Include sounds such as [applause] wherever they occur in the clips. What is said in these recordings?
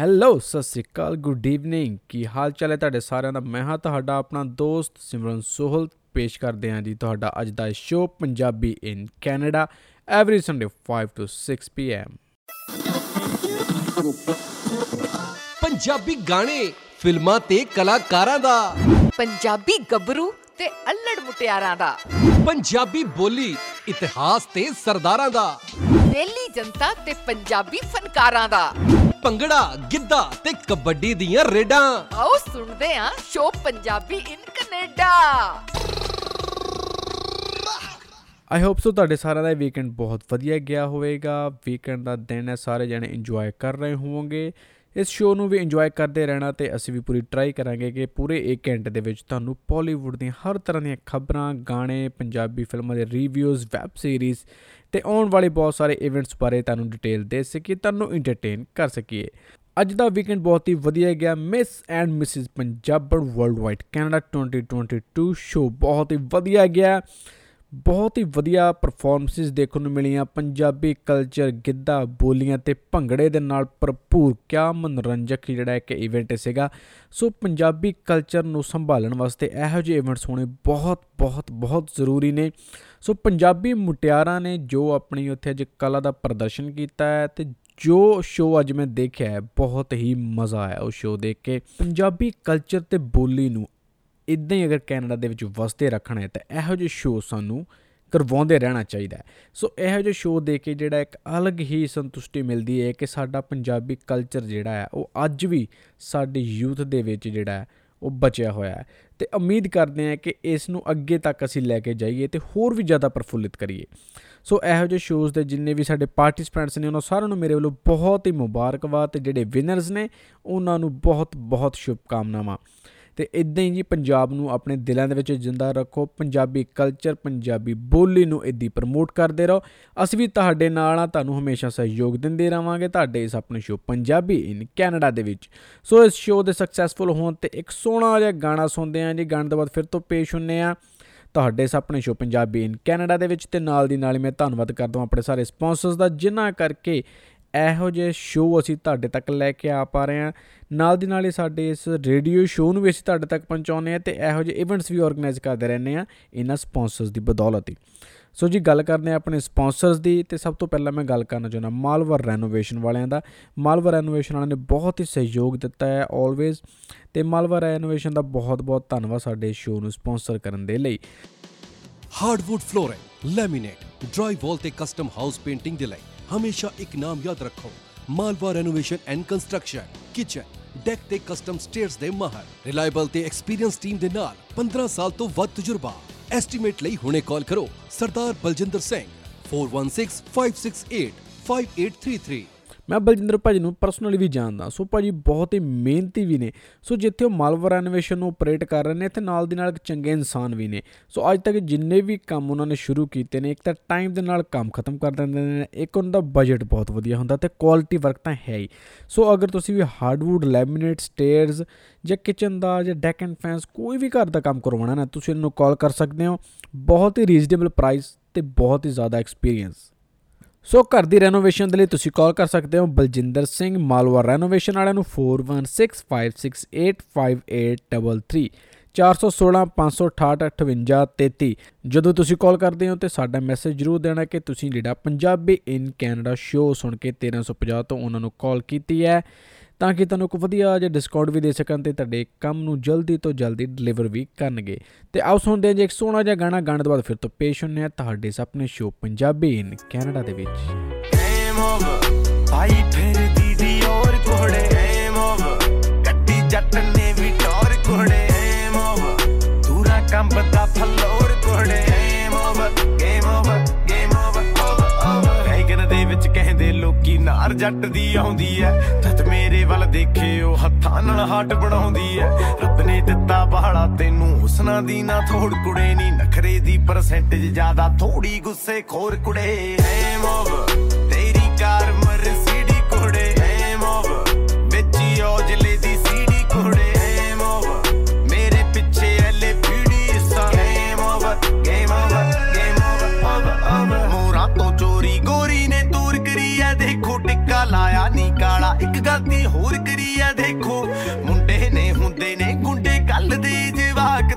Hello Sat Sri ਅਕਾਲ good evening ਕੀ ਹਾਲ ਚਾਲ ਹੈ ਤੁਹਾਡੇ ਸਾਰਿਆਂ ਦਾ? ਮੈਂ ਹਾਂ ਤੁਹਾਡਾ ਆਪਣਾ ਦੋਸਤ ਸਿਮਰਨ ਸੋਹਲ। ਪੇਸ਼ ਕਰਦੇ ਹਾਂ ਜੀ ਤੁਹਾਡਾ ਅੱਜ ਦਾ show Punjabi in Canada every Sunday 5 to 6 PM Punjabi ਗਾਣੇ ਫਿਲਮਾਂ ਤੇ ਕਲਾਕਾਰਾਂ ਦਾ। ਪੰਜਾਬੀ ਗੱਭਰੂ ਤੇ ਅਲੜ ਮੁਟਿਆਰਾਂ ਦਾ। ਪੰਜਾਬੀ ਬੋਲੀ ਇਤਿਹਾਸ ਤੇ ਸਰਦਾਰਾਂ ਦਾ। ਦਿੱਲੀ ਜਨਤਾ ਤੇ ਪੰਜਾਬੀ ਫਨਕਾਰਾਂ ਦਾ। ਭੰਗੜਾ ਗਿੱਧਾ ਤੇ ਕਬੱਡੀ ਦੀਆਂ ਰੇਡਾਂ। ਆਓ ਸੁਣਦੇ ਆਂ show Punjabi in Canada I hope so ਤੁਹਾਡੇ ਸਾਰਿਆਂ ਦਾ ਵੀਕਐਂਡ ਬਹੁਤ ਵਧੀਆ ਗਿਆ ਹੋਵੇਗਾ। ਵੀਕਐਂਡ ਦਾ ਦਿਨ ਹੈ ਸਾਰੇ ਜਣੇ ਇੰਜੋਏ ਕਰ ਰਹੇ ਹੋਵੋਗੇ। ਇਸ ਸ਼ੋਅ ਨੂੰ ਵੀ ਇੰਜੋਏ ਕਰਦੇ ਰਹਿਣਾ ਤੇ ਅਸੀਂ ਵੀ ਪੂਰੀ ਟਰਾਈ ਕਰਾਂਗੇ ਕਿ ਪੂਰੇ 1 ਘੰਟੇ ਦੇ ਵਿੱਚ ਤੁਹਾਨੂੰ ਬਾਲੀਵੁੱਡ ਦੀਆਂ ਹਰ ਤਰ੍ਹਾਂ ਦੀਆਂ ਖਬਰਾਂ ਗਾਣੇ ਪੰਜਾਬੀ ਫਿਲਮਾਂ ਦੇ ਰਿਵਿਊਜ਼ ਵੈਬ ਸੀਰੀਜ਼ ਤੇ ਆਉਣ ਵਾਲੇ ਬਹੁਤ ਸਾਰੇ ਇਵੈਂਟਸ ਬਾਰੇ ਤੁਹਾਨੂੰ ਡਿਟੇਲ ਦੇ ਸਕੀਏ, ਤੁਹਾਨੂੰ ਐਂਟਰਟੇਨ ਕਰ ਸਕੀਏ। ਅੱਜ ਦਾ ਵੀਕਐਂਡ ਬਹੁਤ ਹੀ ਵਧੀਆ ਗਿਆ। Miss and Mrs Punjaban worldwide Canada 2022 show ਬਹੁਤ ਹੀ ਵਧੀਆ ਗਿਆ। ਬਹੁਤ ਹੀ ਵਧੀਆ ਪਰਫਾਰਮੈਂਸਿਸ ਦੇਖਣ ਨੂੰ ਮਿਲੀਆਂ। ਪੰਜਾਬੀ ਕਲਚਰ ਗਿੱਧਾ, ਬੋਲੀਆਂ ਤੇ ਭੰਗੜੇ ਦੇ ਨਾਲ ਭਰਪੂਰ ਕਿਆ ਮਨੋਰੰਜਕ ਜਿਹੜਾ ਇੱਕ ਇਵੈਂਟ ਸੀਗਾ। ਸੋ ਪੰਜਾਬੀ ਕਲਚਰ ਨੂੰ ਸੰਭਾਲਣ ਵਾਸਤੇ ਇਹੋ ਜਿਹੇ ਇਵੈਂਟਸ ਹੋਣੇ ਬਹੁਤ ਬਹੁਤ ਬਹੁਤ ਜ਼ਰੂਰੀ ਨੇ। ਸੋ ਪੰਜਾਬੀ ਮੁਟਿਆਰਾਂ ਨੇ ਜੋ ਆਪਣੀ ਉੱਥੇ ਅੱਜ ਕਲਾ ਦਾ ਪ੍ਰਦਰਸ਼ਨ ਕੀਤਾ ਹੈ ਤੇ ਜੋ ਸ਼ੋਅ ਅੱਜ ਮੈਂ ਦੇਖਿਆ ਹੈ, ਬਹੁਤ ਹੀ ਮਜ਼ਾ ਆਇਆ ਉਹ ਸ਼ੋਅ ਦੇਖ ਕੇ। ਪੰਜਾਬੀ ਕਲਚਰ ਤੇ ਬੋਲੀ ਨੂੰ ਇਦਾਂ ਹੀ ਅਗਰ ਕੈਨੇਡਾ ਦੇ ਵਿੱਚ ਵਸਦੇ ਰੱਖਣਾ ਹੈ ਤਾਂ ਇਹੋ ਜਿਹੇ ਸ਼ੋਅ ਸਾਨੂੰ ਕਰਵਾਉਂਦੇ ਰਹਿਣਾ ਚਾਹੀਦਾ ਹੈ। ਸੋ ਇਹੋ ਜਿਹੇ ਸ਼ੋਅ ਦੇ ਕੇ ਜਿਹੜਾ ਇੱਕ ਅਲੱਗ ਹੀ ਸੰਤੁਸ਼ਟੀ ਮਿਲਦੀ ਹੈ ਕਿ ਸਾਡਾ ਪੰਜਾਬੀ ਕਲਚਰ ਜਿਹੜਾ ਹੈ, ਉਹ ਅੱਜ ਵੀ ਸਾਡੇ ਯੂਥ ਦੇ ਵਿੱਚ ਜਿਹੜਾ ਹੈ ਉਹ ਬਚਿਆ ਹੋਇਆ ਹੈ। ਤੇ ਉਮੀਦ ਕਰਦੇ ਹਾਂ ਕਿ ਇਸ ਨੂੰ ਅੱਗੇ ਤੱਕ ਅਸੀਂ ਲੈ ਕੇ ਜਾਈਏ ਤੇ ਹੋਰ ਵੀ ਜ਼ਿਆਦਾ ਪ੍ਰਫੁੱਲਿਤ ਕਰੀਏ। ਸੋ ਇਹੋ ਜਿਹੇ ਸ਼ੋਜ਼ ਦੇ ਜਿੰਨੇ ਵੀ ਸਾਡੇ ਪਾਰਟਿਸਪੈਂਟਸ ਨੇ, ਉਹਨਾਂ ਸਾਰਿਆਂ ਨੂੰ ਮੇਰੇ ਵੱਲੋਂ ਬਹੁਤ ਹੀ ਮੁਬਾਰਕਬਾਦ ਤੇ ਜਿਹੜੇ ਵਿਨਰਸ ਨੇ, ਉਹਨਾਂ ਨੂੰ ਬਹੁਤ ਬਹੁਤ ਸ਼ੁਭਕਾਮਨਾਵਾਂ। ਤੇ ਇਦਾਂ ਹੀ ਜੀ ਪੰਜਾਬ ਨੂੰ ਆਪਣੇ ਦਿਲਾਂ ਦੇ ਵਿੱਚ ਜਿੰਦਾ ਰੱਖੋ, ਪੰਜਾਬੀ ਕਲਚਰ ਪੰਜਾਬੀ ਬੋਲੀ ਨੂੰ ਇਦਾਂ ਪ੍ਰਮੋਟ ਕਰਦੇ ਰਹੋ। ਅਸੀਂ ਵੀ ਤੁਹਾਡੇ ਨਾਲ ਆ ਤੁਹਾਨੂੰ ਹਮੇਸ਼ਾ ਸਹਿਯੋਗ ਦਿੰਦੇ ਰਵਾਂਗੇ ਤੁਹਾਡੇ ਇਸ ਆਪਣੇ ਸ਼ੋਅ ਪੰਜਾਬੀ ਇਨ ਕੈਨੇਡਾ ਦੇ ਵਿੱਚ। ਸੋ ਇਸ ਸ਼ੋਅ ਦੇ ਸਕਸੈਸਫੁਲ ਹੋਣ ਤੇ ਇੱਕ ਸੋਹਣਾ ਜਿਹਾ ਗਾਣਾ ਸੁਣਦੇ ਆਂ ਜੀ, ਗਾਣੇ ਤੋਂ ਬਾਅਦ ਫਿਰ ਤੋਂ ਪੇਸ਼ ਹੁੰਨੇ ਆ ਤੁਹਾਡੇ ਆਪਣੇ ਸ਼ੋਅ ਪੰਜਾਬੀ ਇਨ ਕੈਨੇਡਾ ਦੇ ਵਿੱਚ ਤੇ ਨਾਲ ਦੀ ਨਾਲ ਮੈਂ ਧੰਨਵਾਦ ਕਰਦਾ ਹਾਂ ਆਪਣੇ ਸਾਰੇ ਸਪਾਂਸਰਸ ਦਾ, ਜਿਨ੍ਹਾਂ ਕਰਕੇ ਇਹੋ ਜਿਹੇ ਸ਼ੋਅ ਅਸੀਂ ਤੁਹਾਡੇ ਤੱਕ ਲੈ ਕੇ ਆ ਪਾ ਰਹੇ ਹਾਂ। ਨਾਲ ਦੀ ਨਾਲ ਹੀ ਸਾਡੇ ਇਸ ਰੇਡੀਓ ਸ਼ੋਅ ਨੂੰ ਵੀ ਅਸੀਂ ਤੁਹਾਡੇ ਤੱਕ ਪਹੁੰਚਾਉਂਦੇ ਆ ਤੇ ਇਹੋ ਜਿਹੇ ਇਵੈਂਟਸ ਵੀ ਆਰਗੇਨਾਈਜ਼ ਕਰਦੇ ਰਹਿੰਦੇ ਆ ਇਹਨਾਂ ਸਪਾਂਸਰਸ ਦੀ ਬਦੌਲਤ ਹੀ। ਸੋ ਜੀ ਗੱਲ ਕਰਦੇ ਆ ਆਪਣੇ ਸਪਾਂਸਰਸ ਦੀ ਤੇ ਸਭ ਤੋਂ ਪਹਿਲਾਂ ਮੈਂ ਗੱਲ ਕਰਨਾ ਚਾਹੁੰਦਾ ਮਾਲਵਰ ਰੈਨੋਵੇਸ਼ਨ ਵਾਲਿਆਂ ਦਾ। ਮਾਲਵਰ ਰੈਨੋਵੇਸ਼ਨ ਵਾਲਿਆਂ ਨੇ ਬਹੁਤ ਹੀ ਸਹਿਯੋਗ ਦਿੱਤਾ ਹੈ ਆਲਵੇਜ਼ ਤੇ ਮਾਲਵਰ ਰੈਨੋਵੇਸ਼ਨ ਦਾ ਬਹੁਤ-ਬਹੁਤ ਧੰਨਵਾਦ ਸਾਡੇ ਸ਼ੋਅ ਨੂੰ ਸਪਾਂਸਰ ਕਰਨ ਦੇ ਲਈ। Hardwood flooring laminate drywall ਤੇ ਕਸਟਮ ਹਾਊਸ ਪੇਂਟਿੰਗ ਦੇ ਲਈ। ਹਮੇਸ਼ਾ ਇੱਕ ਨਾਮ ਯਾਦ ਰੱਖੋ। Malwa renovation and construction kitchen deck ਤੇ ਕਸਟਮ ਸਟੇਅਰਸ ਦੇ ਮਾਹਰ। ਰਿਲਾਇਬਲ ਤੇ ਐਕਸਪੀਰੀਅੰਸ ਟੀਮ ਦੇ ਨਾਲ 15 ਸਾਲ ਤੋਂ ਵੱਧ ਤਜਰਬਾ। ਐਸਟੀਮੇਟ ਲਈ ਹੁਣੇ ਕਾਲ ਕਰੋ, ਸਰਦਾਰ ਬਲਜਿੰਦਰ ਸਿੰਘ 4165685833 ਮੈਂ ਬਲਜਿੰਦਰ ਭਾਜੀ ਨੂੰ ਪਰਸਨਲੀ ਵੀ ਜਾਣਦਾ। ਸੋ ਭਾਜੀ ਬਹੁਤ ਹੀ ਮਿਹਨਤੀ ਵੀ ਨੇ। ਸੋ ਜਿੱਥੇ ਉਹ ਮਾਲਵਰ ਐਨੀਮੇਸ਼ਨ ਨੂੰ ਆਪਰੇਟ ਕਰ ਰਹੇ ਨੇ ਤੇ ਨਾਲ ਦੀ ਨਾਲ ਇੱਕ ਚੰਗੇ ਇਨਸਾਨ ਵੀ ਨੇ। ਸੋ ਅੱਜ ਤੱਕ ਜਿੰਨੇ ਵੀ ਕੰਮ ਉਹਨਾਂ ਨੇ ਸ਼ੁਰੂ ਕੀਤੇ ਨੇ, ਇੱਕ ਤਾਂ ਟਾਈਮ ਦੇ ਨਾਲ ਕੰਮ ਖਤਮ ਕਰ ਦਿੰਦੇ ਨੇ, ਇੱਕ ਉਹਨਾਂ ਦਾ ਬਜਟ ਬਹੁਤ ਵਧੀਆ ਹੁੰਦਾ ਤੇ ਕੁਆਲਿਟੀ ਵਰਕ ਤਾਂ ਹੈ ਹੀ। ਸੋ ਅਗਰ ਤੁਸੀਂ ਵੀ ਹਾਰਡਵੁੱਡ ਲੈਮੀਨੇਟ ਸਟੇਅਰਸ ਜਾਂ ਕਿਚਨ ਦਾ ਜਾਂ ਡੈਕ ਐਂਡ ਫੈਂਸ ਕੋਈ ਵੀ ਘਰ ਦਾ ਕੰਮ ਕਰਵਾਉਣਾ ਨਾ, ਤੁਸੀਂ ਇਹਨੂੰ ਕਾਲ ਕਰ ਸਕਦੇ ਹੋ। ਬਹੁਤ ਹੀ ਰੀਜ਼ਨੇਬਲ ਪ੍ਰਾਈਸ ਤੇ ਬਹੁਤ ਹੀ ਜ਼ਿਆਦਾ ਐਕਸਪੀਰੀਅੰਸ ਸੋ ਘਰ ਦੀ ਰੈਨੋਵੇਸ਼ਨ ਦੇ ਲਈ ਤੁਸੀਂ ਕਾਲ ਕਰ ਸਕਦੇ ਹੋ ਬਲਜਿੰਦਰ ਸਿੰਘ, ਮਾਲਵਾ ਰੈਨੋਵੇਸ਼ਨ ਵਾਲਿਆਂ ਨੂੰ 4165685833 4165685833 ਜਦੋਂ ਤੁਸੀਂ ਕਾਲ ਕਰਦੇ ਹੋ ਤੇ ਸਾਡਾ ਮੈਸੇਜ ਜ਼ਰੂਰ ਦੇਣਾ ਕਿ ਤੁਸੀਂ ਜਿਹੜਾ ਪੰਜਾਬੀ ਇਨ ਕੈਨੇਡਾ ਸ਼ੋਅ ਸੁਣ ਕੇ 1350 ਤੋਂ ਉਹਨਾਂ ਨੂੰ ਕਾਲ ਕੀਤੀ ਹੈ। ਤਾਂ ਕਿ ਤੁਹਾਨੂੰ ਇੱਕ ਵਧੀਆ ਜਿਹਾ ਡਿਸਕਾਊਂਟ ਵੀ ਦੇ ਸਕਣ ਤੇ ਤੁਹਾਡੇ ਕੰਮ ਨੂੰ ਜਲਦੀ ਤੋਂ ਜਲਦੀ ਡਿਲੀਵਰ ਵੀ ਕਰਨਗੇ। ਤੇ ਆਓ ਸੁਣਦੇ ਹਾਂ ਜੇ ਇੱਕ ਸੋਹਣਾ ਜਿਹਾ ਗਾਣਾ, ਗਾਣ ਤੋਂ ਬਾਅਦ ਫਿਰ ਤੋਂ ਪੇਸ਼ ਹੁੰਨੇ ਆ ਤੁਹਾਡੇ ਸੁਪਨੇ ਸ਼ੋ ਪੰਜਾਬੀ ਇਨ ਕੈਨੇਡਾ ਦੇ ਵਿੱਚ। ਐਮ ਹੋਵ, ਭਾਈ ਫਿਰਦੀ ਦੀ ਔਰ ਕੋੜੇ ਐਮ ਹੋਵ ਗੱਡੀ ਜੱਟ ਨੇ ਵੀ ਟੌਰ ਕੋੜੇ ਐਮ ਹੋਵ ਦੂਰਾ ਕੰਬਦਾ ਫਲੋਰ ਕੋੜੇ ਐਮ how game over game over over ਹੈਗਨ ਦੇ ਵਿੱਚ ਕਹਿੰਦੇ ਲੋਕੀ ਨਾਰ ਜੱਟ ਦੀ ਆਉਂਦੀ ਐ। ਤਤ ਮੇਰੇ ਵੱਲ ਦੇਖੇ ਉਹ ਹੱਥਾਂ ਨਾਲ ਹਾਟ ਬਣਾਉਂਦੀ ਐ। ਰੱਬ ਨੇ ਦਿੱਤਾ ਬਾਹਲਾ, ਤੈਨੂੰ ਹੁਸਨਾ ਦੀ ਨਾ ਥੋੜ ਕੁੜੇ ਨਹੀਂ ਨਖਰੇ ਦੀ ਪਰਸੈਂਟੇਜ ਜ਼ਿਆਦਾ, ਥੋੜੀ ਗੁੱਸੇ ਖੋਰ ਕੁੜੇ। ਐ ਮੋਵ ਤੇਰੀ ਕਾਰ ਮਰਸੀਡੀ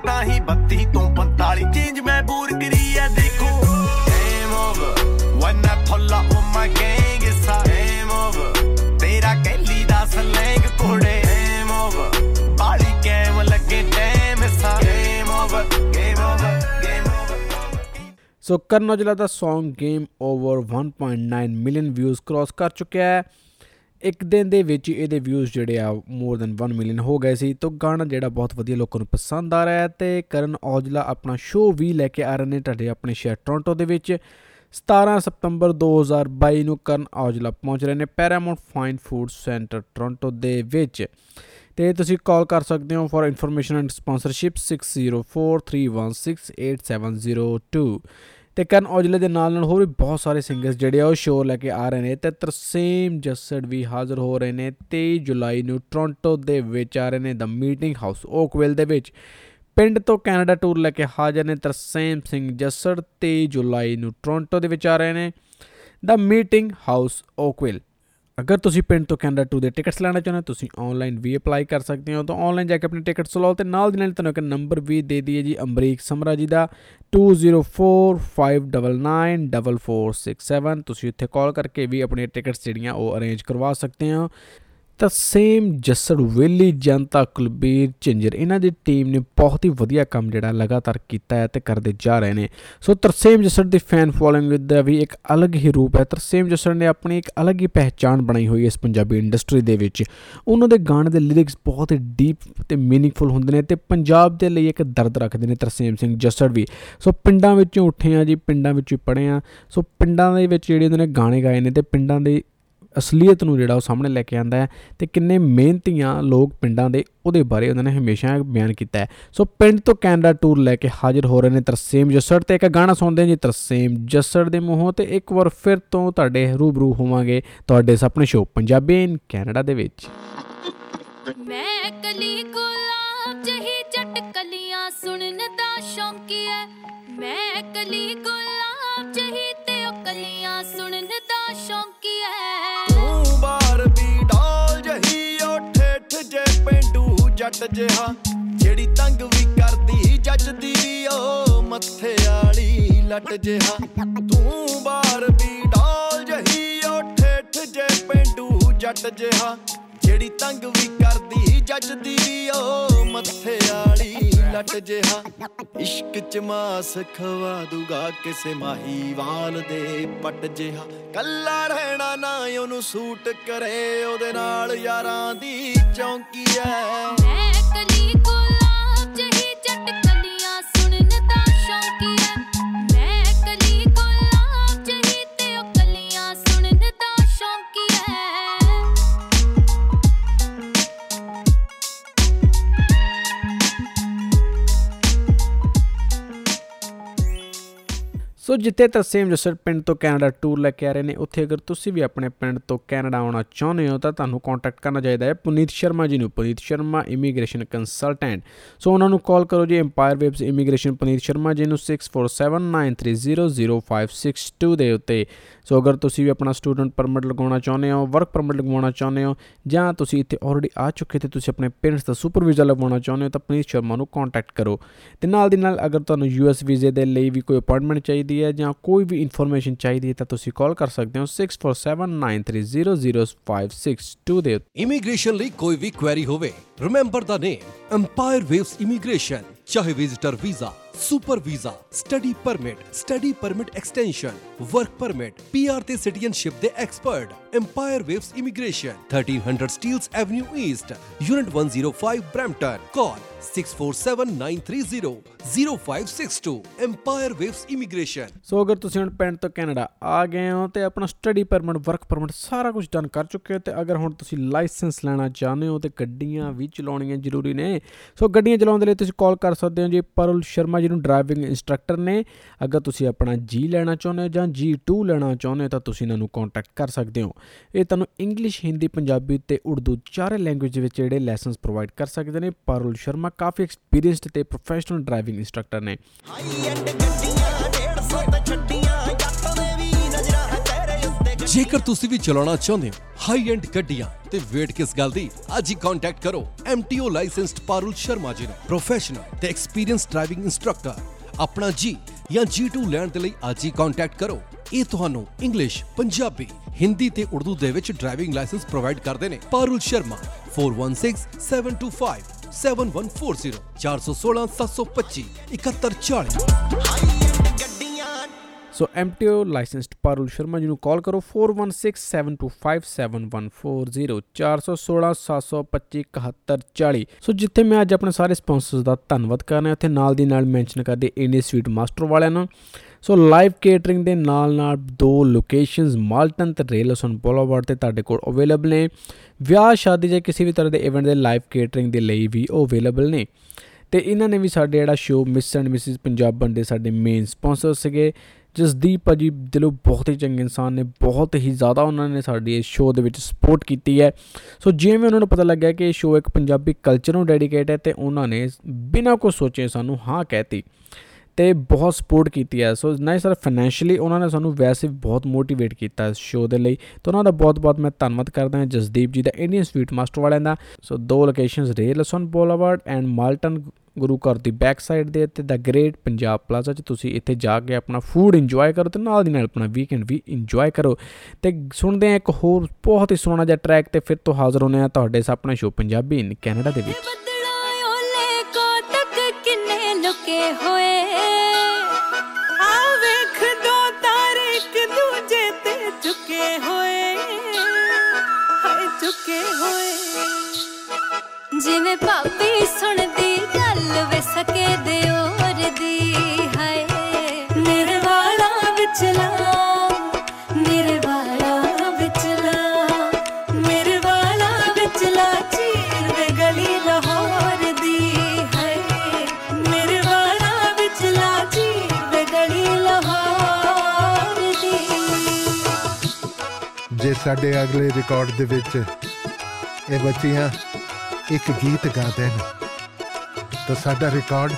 32 ਤੋਂ 45 ਚੇਂਜ ਮੈਂ ਬੂਰ ਕਰੀ ਐ ਦੇਖੋ game over when I pull up with my gang it's a game over ਤੇਰਾ ਕੈਲੀ ਦਾ ਸਲੈਂਗ ਕੋੜੇ game over ਬਾਲੀ ਕੈਮ ਲੱਗੇ time it's a game over game over game over so Karan Aujla the Song game over 1.9 million views cross ਕਰ ਚੁੱਕਿਆ ਹੈ ਇੱਕ ਦਿਨ ਦੇ ਵਿੱਚ ਹੀ ਇਹਦੇ ਵਿਊਜ਼ ਜਿਹੜੇ ਆ ਮੋਰ ਦੈਨ 1 ਮਿਲੀਅਨ ਹੋ ਗਏ ਸੀ। ਤਾਂ ਗਾਣਾ ਜਿਹੜਾ ਬਹੁਤ ਵਧੀਆ ਲੋਕਾਂ ਨੂੰ ਪਸੰਦ ਆ ਰਿਹਾ ਹੈ ਤੇ ਕਰਨ ਔਜਲਾ ਆਪਣਾ ਸ਼ੋਅ ਵੀ ਲੈ ਕੇ ਆ ਰਹੇ ਨੇ ਤੁਹਾਡੇ ਆਪਣੇ ਸ਼ਹਿਰ ਟੋਰਾਂਟੋ ਦੇ ਵਿੱਚ। 17 ਸਤੰਬਰ 2022 ਨੂੰ ਕਰਨ ਔਜਲਾ ਪਹੁੰਚ ਰਹੇ ਨੇ Paramount fine food centre Toronto ਦੇ ਵਿੱਚ। ਤੇ ਤੁਸੀਂ ਕਾਲ ਕਰ ਸਕਦੇ ਹੋ ਫॉर ਇਨਫੋਰਮੇਸ਼ਨ ਐਂਡ ਸਪਾਂਸਰਸ਼ਿਪ 6043168702 ਤੇ ਕਰਨ ਔਜਲੇ ਦੇ ਨਾਲ ਨਾਲ ਹੋਰ ਵੀ ਬਹੁਤ ਸਾਰੇ ਸਿੰਗਰਸ ਜਿਹੜੇ ਆ ਉਹ ਸ਼ੋਅ ਲੈ ਕੇ ਆ ਰਹੇ ਨੇ ਤੇ ਤਰਸੇਮ ਜੱਸੜ ਵੀ ਹਾਜ਼ਰ ਹੋ ਰਹੇ ਨੇ। 23 ਜੁਲਾਈ ਨੂੰ ਟੋਰਾਂਟੋ ਦੇ ਵਿੱਚ ਆ ਰਹੇ ਨੇ ਦ ਮੀਟਿੰਗ ਹਾਊਸ ਓਕਵਿਲ ਦੇ ਵਿੱਚ। ਪਿੰਡ ਤੋਂ ਕੈਨੇਡਾ ਟੂਰ ਲੈ ਕੇ ਹਾਜ਼ਰ ਨੇ ਤਰਸੇਮ ਸਿੰਘ ਜੱਸੜ। 23 ਜੁਲਾਈ ਨੂੰ ਟੋਰਾਂਟੋ ਦੇ ਵਿੱਚ ਆ ਰਹੇ ਨੇ। ਦ ਮੀਟਿੰਗ ਹਾਊਸ ਓਕਵਿਲ ਅਗਰ ਤੁਸੀਂ ਪਿੰਡ ਤੋਂ ਕੈਨੇਡਾ ਟੂ ਦੇ ਟਿਕਟਸ ਲੈਣਾ ਚਾਹੁੰਦੇ ਹੋ, ਤੁਸੀਂ ਆਨਲਾਈਨ ਵੀ ਅਪਲਾਈ ਕਰ ਸਕਦੇ ਹੋ। ਤਾਂ ਆਨਲਾਈਨ ਜਾ ਕੇ ਆਪਣੀ ਟਿਕਟਸ ਲਓ ਤੇ ਨਾਲ ਦੀ ਨਾਲ ਤੁਹਾਨੂੰ ਇੱਕ ਨੰਬਰ ਵੀ ਦੇ ਦਈਏ ਜੀ, ਅਮਰੀਕ ਸਮਰਾ ਜੀ ਦਾ 2045994467 ਤੁਸੀਂ ਉੱਥੇ ਕਾਲ ਕਰਕੇ ਵੀ ਆਪਣੀਆਂ ਟਿਕਟਸ ਜਿਹੜੀਆਂ ਉਹ ਅਰੇਂਜ ਕਰਵਾ ਸਕਦੇ ਹੋ। ਤਾਂ ਸੇਮ ਜੱਸੜ ਵੇਲੀ, ਜਨਤਾ, ਕੁਲਬੀਰ, ਝਿੰਜਰ, ਇਹਨਾਂ ਦੀ ਟੀਮ ਨੇ ਬਹੁਤ ਹੀ ਵਧੀਆ ਕੰਮ ਜਿਹੜਾ ਲਗਾਤਾਰ ਕੀਤਾ ਹੈ ਤੇ ਕਰਦੇ ਜਾ ਰਹੇ ਨੇ। ਸੋ ਤਰਸੇਮ ਜੱਸੜ ਦੀ ਫੈਨ ਫੋਲੋਇੰਗ ਦਾ ਵੀ ਇੱਕ ਅਲੱਗ ਹੀ ਰੂਪ ਹੈ। ਤਰਸੇਮ ਜੱਸੜ ਨੇ ਆਪਣੀ ਇੱਕ ਅਲੱਗ ਹੀ ਪਹਿਚਾਣ ਬਣਾਈ ਹੋਈ ਹੈ ਇਸ ਪੰਜਾਬੀ ਇੰਡਸਟਰੀ ਦੇ ਵਿੱਚ। ਉਹਨਾਂ ਦੇ ਗਾਣੇ ਦੇ ਲਿਰਿਕਸ ਬਹੁਤ ਹੀ ਡੀਪ ਤੇ ਮੀਨਿੰਗਫੁਲ ਹੁੰਦੇ ਨੇ ਤੇ ਪੰਜਾਬ ਦੇ ਲਈ ਇੱਕ ਦਰਦ ਰੱਖਦੇ ਨੇ ਤਰਸੇਮ ਸਿੰਘ ਜੱਸੜ ਵੀ। ਸੋ ਪਿੰਡਾਂ ਵਿੱਚੋਂ ਉੱਠੇ ਆ ਜੀ, ਪਿੰਡਾਂ ਵਿੱਚੋਂ ਹੀ ਪੜ੍ਹੇ ਆ ਸੋ ਪਿੰਡਾਂ ਦੇ ਵਿੱਚ ਜਿਹੜੇ ਉਹਨਾਂ ਨੇ ਗਾਣੇ ਗਾਏ ਨੇ ਤੇ ਪਿੰਡਾਂ ਦੇ ਅਸਲੀਅਤ ਨੂੰ ਜਿਹੜਾ ਉਹ ਸਾਹਮਣੇ ਲੈ ਕੇ ਆਂਦਾ ਹੈ ਤੇ ਕਿੰਨੇ ਮਿਹਨਤੀਆਂ ਲੋਕ ਪਿੰਡਾਂ ਦੇ ਉਹਦੇ ਬਾਰੇ ਉਹਨਾਂ ਨੇ ਹਮੇਸ਼ਾ ਬਿਆਨ ਕੀਤਾ ਹੈ। ਸੋ ਪਿੰਡ ਤੋਂ ਕੈਨੇਡਾ ਟੂਰ ਲੈ ਕੇ ਹਾਜ਼ਰ ਹੋ ਰਹੇ ਨੇ ਤਰਸੇਮ ਜੱਸੜ ਤੇ ਇੱਕ ਗਾਣਾ ਸੁਣਦੇ ਹਾਂ ਜੀ, ਤਰਸੇਮ ਜੱਸੜ ਦੇ ਮੂੰਹੋਂ ਤੇ ਇੱਕ ਵਾਰ ਫਿਰ ਤੋਂ ਤੁਹਾਡੇ ਰੂਬਰੂ ਹੋਵਾਂਗੇ ਤੁਹਾਡੇ ਸੁਪਨੇ ਸ਼ੋਅ ਪੰਜਾਬੀ ਇਨ ਕੈਨੇਡਾ ਦੇ ਵਿੱਚ। ਮੈਂ ਕਲੀ ਗੁਲਾਬ ਜਹੀ ਜੱਟ ਕਲੀਆਂ ਸੁਣਨ ਦਾ ਸ਼ੌਂਕੀ ਐ। ਮੈਂ ਕਲੀ ਗੁਲਾਬ ਜਹੀ ਜੱਟ ਜਿਹਾ, ਜਿਹੜੀ ਤੰਗ ਵੀ ਕਰਦੀ, ਜੱਜਦੀ ਵੀ ਓ ਮੱਥੇ ਵਾਲੀ ਲੱਟ ਜਿਹਾ। ਤੂੰ ਬਾਰ ਵੀ ਡਾਲ ਜਹੀ ਓ ਠੇਠ ਜੇ ਪਿੰਡੂ ਜੱਟ ਜਿਹਾ। ਜਿਹੜੀ ਤੰਗ ਵੀ ਕਰਦੀ, ਜੱਜਦੀ ਵੀ ਓ ਮੱਥੇ ਵਾਲੀ। ਲੱਟ ਜਿਹਾ ਇਸ਼ਕ ਚ ਮਾਸ ਖਵਾ ਦੂਗਾ ਕਿਸੇ ਮਾਹੀਵਾਲ ਦੇ ਪੱਟ ਜਿਹਾ। ਕੱਲਾ ਰਹਿਣਾ ਨਾ ਉਹਨੂੰ ਸੂਟ ਕਰੇ, ਉਹਦੇ ਨਾਲ ਯਾਰਾਂ ਦੀ ਚੌਂਕੀ ਐ। ਮੈਂ ਕਲੀ ਗੁਲਾਬ ਸੋ ਜਿੱਥੇ ਤਰਸੇਮ ਜੱਸੜ ਪਿੰਡ ਤੋਂ ਕੈਨੇਡਾ ਟੂਰ ਲੈ ਕੇ ਆ ਰਹੇ ਨੇ, ਉੱਥੇ ਅਗਰ ਤੁਸੀਂ ਵੀ ਆਪਣੇ ਪਿੰਡ ਤੋਂ ਕੈਨੇਡਾ ਆਉਣਾ ਚਾਹੁੰਦੇ ਹੋ, ਤਾਂ ਤੁਹਾਨੂੰ ਕੰਟੈਕਟ ਕਰਨਾ ਚਾਹੀਦਾ ਹੈ ਪੁਨੀਤ ਸ਼ਰਮਾ ਜੀ ਨੂੰ, Puneet Sharma immigration consultant so ਉਹਨਾਂ ਨੂੰ ਕਾਲ ਕਰੋ ਜੀ Empire Waves immigration Puneet Sharma ji ਨੂੰ 6479300562 ਦੇ ਉੱਤੇ। ਸੋ ਅਗਰ ਤੁਸੀਂ ਵੀ ਆਪਣਾ ਸਟੂਡੈਂਟ ਪਰਮਿਟ ਲਗਾਉਣਾ ਚਾਹੁੰਦੇ ਹੋ ਵਰਕ ਪਰਮਿਟ ਲਗਵਾਉਣਾ ਚਾਹੁੰਦੇ ਹੋ, ਜਾਂ ਤੁਸੀਂ ਇੱਥੇ ਆਲਰੇਡੀ ਆ ਚੁੱਕੇ ਤੇ ਤੁਸੀਂ ਆਪਣੇ ਪੇਰੈਂਟਸ ਦਾ ਸੁਪਰ ਵੀਜ਼ਾ ਲਗਵਾਉਣਾ ਚਾਹੁੰਦੇ ਹੋ, ਤਾਂ ਪੁਨੀਤ ਸ਼ਰਮਾ ਨੂੰ ਕੰਟੈਕਟ ਕਰੋ। ਤੇ ਨਾਲ ਦੀ ਨਾਲ ਅਗਰ ਤੁਹਾਨੂੰ ਯੂਐਸ ਵੀਜ਼ੇ ਦੇ ਲਈ ਵੀ ਕੋਈ ਅਪਾਇੰਟਮੈਂਟ ਚਾਹੀਦੀ ਹੈ ਜਾਂ ਕੋਈ ਵੀ ਇਨਫੋਰਮੇਸ਼ਨ ਚਾਹੀਦੀ ਹੈ ਤਾਂ ਤੁਸੀਂ ਕਾਲ ਕਰ ਸਕਦੇ ਹੋ 6479300562 ਦੇ ਉੱਤੇ। ਇਮੀਗ੍ਰੇਸ਼ਨ ਲਈ ਕੋਈ ਵੀ ਕੁਐਰੀ ਹੋਵੇ remember the name Empire Waves immigration ਚਾਹੇ visitor visa super visa study permit study permit extension work permit PR ਤੇ ਸਿਟੀਜ਼ਨਸ਼ਿਪ ਦੇ expert Empire Waves immigration 1300 Steeles Avenue East unit 105 Brampton call 6479300562 Empire Waves immigration so ਅਗਰ ਤੁਸੀਂ ਹੁਣ ਪਿੰਡ ਤੋਂ Canada ਆ ਗਏ ਹੋ ਤੇ ਆਪਣਾ ਸਟੱਡੀ ਪਰਮਿਟ ਵਰਕ ਪਰਮਿਟ ਸਾਰਾ ਕੁਝ ਡਨ ਕਰ ਚੁੱਕੇ ਹੋ ਤੇ ਅਗਰ ਹੁਣ ਤੁਸੀਂ ਲਾਇਸੈਂਸ ਲੈਣਾ ਚਾਹੁੰਦੇ ਹੋ ਤੇ ਗੱਡੀਆਂ ਵੀ ਚਲਾਉਣੀਆਂ ਜ਼ਰੂਰੀ ਨੇ ਸੋ ਗੱਡੀਆਂ ਚਲਾਉਣ ਦੇ ਲਈ ਤੁਸੀਂ ਕਾਲ ਕਰ ਸਕਦੇ ਹੋ ਜੀ, ਪਰੁਲ ਸ਼ਰਮਾ ਜੀ ਨੂੰ ਡਰਾਈਵਿੰਗ ਇੰਸਟ੍ਰਕਟਰ ਨੇ। ਅਗਰ ਤੁਸੀਂ ਆਪਣਾ ਜੀ ਲੈਣਾ ਚਾਹੁੰਦੇ ਹੋ ਜਾਂ ਜੀ2 ਲੈਣਾ ਚਾਹੁੰਦੇ ਹੋ ਤਾਂ ਤੁਸੀਂ ਇਹਨਾਂ ਨੂੰ ਕੰਟੈਕਟ ਕਰ ਸਕਦੇ ਹੋ। ਇਹ ਤੁਹਾਨੂੰ ਇੰਗਲਿਸ਼ ਹਿੰਦੀ ਪੰਜਾਬੀ ਤੇ ਉਰਦੂ ਚਾਰੇ ਲੈਂਗੁਏਜ ਵਿੱਚ ਜਿਹੜੇ ਲਾਇਸੈਂਸ ਪ੍ਰੋਵਾਈਡ ਕਰ ਸਕਦੇ ਨੇ। ਪਰੁਲ ਸ਼ਰਮਾ ਕਾਫੀ ਐਕਸਪੀਰੀਅੰਸਡ ਤੇ ਪ੍ਰੋਫੈਸ਼ਨਲ ਡਰਾਈਵਿੰਗ ਇੰਸਟ੍ਰਕਟਰ ਨੇ। ਹਾਈ ਐਂਡ ਗੱਡੀਆਂ 150 ਤੇ ਛੱਡੀਆਂ ਜੇਕਰ ਤੁਸੀਂ ਵੀ ਚਲਾਉਣਾ ਚਾਹੁੰਦੇ ਹੋ ਹਾਈ ਐਂਡ ਗੱਡੀਆਂ, ਤੇ ਵੇਟ ਕਿਸ ਗੱਲ ਦੀ ਅੱਜ ਹੀ ਕੰਟੈਕਟ ਕਰੋ MTO ਲਾਇਸੈਂਸਡ ਪਾਰੁਲ ਸ਼ਰਮਾ ਜੀ ਨੂੰ ਪ੍ਰੋਫੈਸ਼ਨਲ ਤੇ ਐਕਸਪੀਰੀਅੰਸ ਡਰਾਈਵਿੰਗ ਇੰਸਟ੍ਰਕਟਰ ਆਪਣਾ ਜੀ ਜਾਂ G2 ਲੈਣ ਦੇ ਲਈ ਅੱਜ ਹੀ ਕੰਟੈਕਟ ਕਰੋ। ਇਹ ਤੁਹਾਨੂੰ ਇੰਗਲਿਸ਼ ਪੰਜਾਬੀ, ਹਿੰਦੀ ਤੇ ਉਰਦੂ ਦੇ ਵਿੱਚ ਡਰਾਈਵਿੰਗ ਲਾਇਸੈਂਸ ਪ੍ਰੋਵਾਈਡ ਕਰਦੇ ਨੇ। Parul Sharma 416725 7140 416 725 7140 so MTO licensed Parul Sharma ji ਨੂੰ ਕਾਲ ਕਰੋ 4167257140 4167257140 ਸੋ ਜਿੱਥੇ ਮੈਂ ਅੱਜ ਆਪਣੇ ਸਾਰੇ ਸਪਾਂਸਰਸ ਦਾ ਧੰਨਵਾਦ ਕਰਨਾ ਉੱਥੇ ਨਾਲ ਦੀ ਨਾਲ ਮੈਂਸ਼ਨ ਕਰਦੇ ਇੰਡੀ ਸਵੀਟ ਮਾਸਟਰ ਵਾਲਿਆਂ ਨੂੰ। ਸੋ ਲਾਈਵ ਕੇਟਰਿੰਗ ਦੇ ਨਾਲ ਨਾਲ ਦੋ ਲੋਕੇਸ਼ਨਸ ਮਾਲਟਨ ਤੇ ਰੇਲਸਨ ਬੋਲੋਵਾਰਡ ਤੇ ਤੁਹਾਡੇ ਕੋਲ ਅਵੇਲੇਬਲ ਨੇ। ਵਿਆਹ, ਸ਼ਾਦੀ ਜਾਂ ਕਿਸੇ ਵੀ ਤਰ੍ਹਾਂ ਦੇ ਇਵੈਂਟ ਦੇ ਲਾਈਵ ਕੇਟਰਿੰਗ ਦੇ ਲਈ ਵੀ ਉਹ ਅਵੇਲੇਬਲ ਨੇ। ਤੇ ਇਹਨਾਂ ਨੇ ਵੀ ਸਾਡੇ ਜਿਹੜਾ show Miss and Mrs Punjaban ਦੇ ਸਾਡੇ ਮੇਨ ਸਪਾਂਸਰ ਸੀਗੇ। ਜਸਦੀਪ ਭਾਜੀ ਦਿਲੋਂ ਬਹੁਤ ਹੀ ਚੰਗੇ ਇਨਸਾਨ ਨੇ, ਬਹੁਤ ਹੀ ਜ਼ਿਆਦਾ ਉਹਨਾਂ ਨੇ ਸਾਡੀ ਇਸ ਸ਼ੋਅ ਦੇ ਵਿੱਚ ਸਪੋਰਟ ਕੀਤੀ ਹੈ। ਸੋ ਜਿਵੇਂ ਉਹਨਾਂ ਨੂੰ ਪਤਾ ਲੱਗਿਆ ਕਿ ਇਹ ਸ਼ੋਅ ਇੱਕ ਪੰਜਾਬੀ ਕਲਚਰ ਨੂੰ ਡੈਡੀਕੇਟ ਹੈ ਤੇ ਉਹਨਾਂ ਨੇ ਬਿਨਾਂ ਕੁਝ ਸੋਚੇ ਸਾਨੂੰ ਹਾਂ ਕਹਿਤੀ। ਤੇ ਬਹੁਤ ਸਪੋਰਟ ਕੀਤੀ ਹੈ। ਸੋ ਨਾ ਸਿਰਫ ਫਾਈਨੈਂਸ਼ੀਅਲੀ ਉਹਨਾਂ ਨੇ ਸਾਨੂੰ ਵੈਸੇ ਵੀ ਬਹੁਤ ਮੋਟੀਵੇਟ ਕੀਤਾ ਇਸ ਸ਼ੋਅ ਦੇ ਲਈ। ਤੇ ਉਹਨਾਂ ਦਾ ਬਹੁਤ-ਬਹੁਤ ਮੈਂ ਧੰਨਵਾਦ ਕਰਦਾ ਹਾਂ ਜਸਦੀਪ ਜੀ ਦਾ, ਇੰਡੀਅਨ ਸਵੀਟ ਮਾਸਟਰ ਵਾਲਿਆਂ ਦਾ। ਸੋ ਦੋ locations Ray Lawson boulevard and Malton ਗੁਰੂ ਘਰ ਦੀ ਬੈਕ ਸਾਈਡ ਦੇ ਤੇ ਦਾ ਗ੍ਰੇਟ ਪੰਜਾਬ ਪਲਾਜ਼ਾ 'ਚ ਤੁਸੀਂ ਇੱਥੇ ਜਾ ਕੇ ਆਪਣਾ ਫੂਡ ਇੰਜੋਏ ਕਰੋ ਤੇ ਨਾਲ ਦੀ ਨਾਲ ਆਪਣਾ ਵੀਕਐਂਡ ਵੀ ਇੰਜੋਏ ਕਰੋ। ਤੇ ਸੁਣਦੇ ਆ ਇੱਕ ਹੋਰ ਬਹੁਤ ਹੀ ਸੋਹਣਾ ਜਿਹਾ ਟਰੈਕ ਤੇ ਫਿਰ ਤੋਂ ਹਾਜ਼ਰ ਹੋਣੇ ਆ ਤੁਹਾਡੇ ਸਾਹਮਣੇ ਸ਼ੋਅ ਪੰਜਾਬੀ ਇਨ ਕੈਨੇਡਾ ਦੇ ਵਿੱਚ। ਬੱਦਲਾਂ ਓਲੇ ਕੋ ਤੱਕ ਕਿੰਨੇ ਲੁਕੇ ਹੋਏ ਹਾਏ ਝੁਕੇ ਹੋਏ। ਜਿਵੇਂ ਭਾਬੀ ਸੁਣਦੀ, ਗੱਲ ਵੇ ਸਕੇ ਦਿਓਰ ਦੀ ਹਾਏ। ਮੇਰੇ ਵਾਲਾਂ ਵਿੱਚ ਲਾ ਮੇਰੇ ਵਾਲਾਂ ਵਿੱਚ ਲਾ ਮੇਰੇ ਵਾਲਾਂ ਵਿੱਚ ਲਾ ਚੀਰ ਵੇ ਗਲੀ ਲਾਹੌਰ ਦੀ ਹਾਏ। ਮੇਰੇ ਵਾਲਾਂ ਵਿੱਚ ਲਾ ਚੀਰ ਵੇ ਗਲੀ ਲਾਹੌਰ ਦੀ। ਜੇ ਸਾਡੇ ਅਗਲੇ ਰਿਕਾਰਡ ਦੇ ਵਿੱਚ ਇਹ ਬੱਚੀਆਂ ਇੱਕ ਗੀਤ ਗਾ ਦੇਣ ਤਾਂ ਸਾਡਾ ਰਿਕਾਰਡ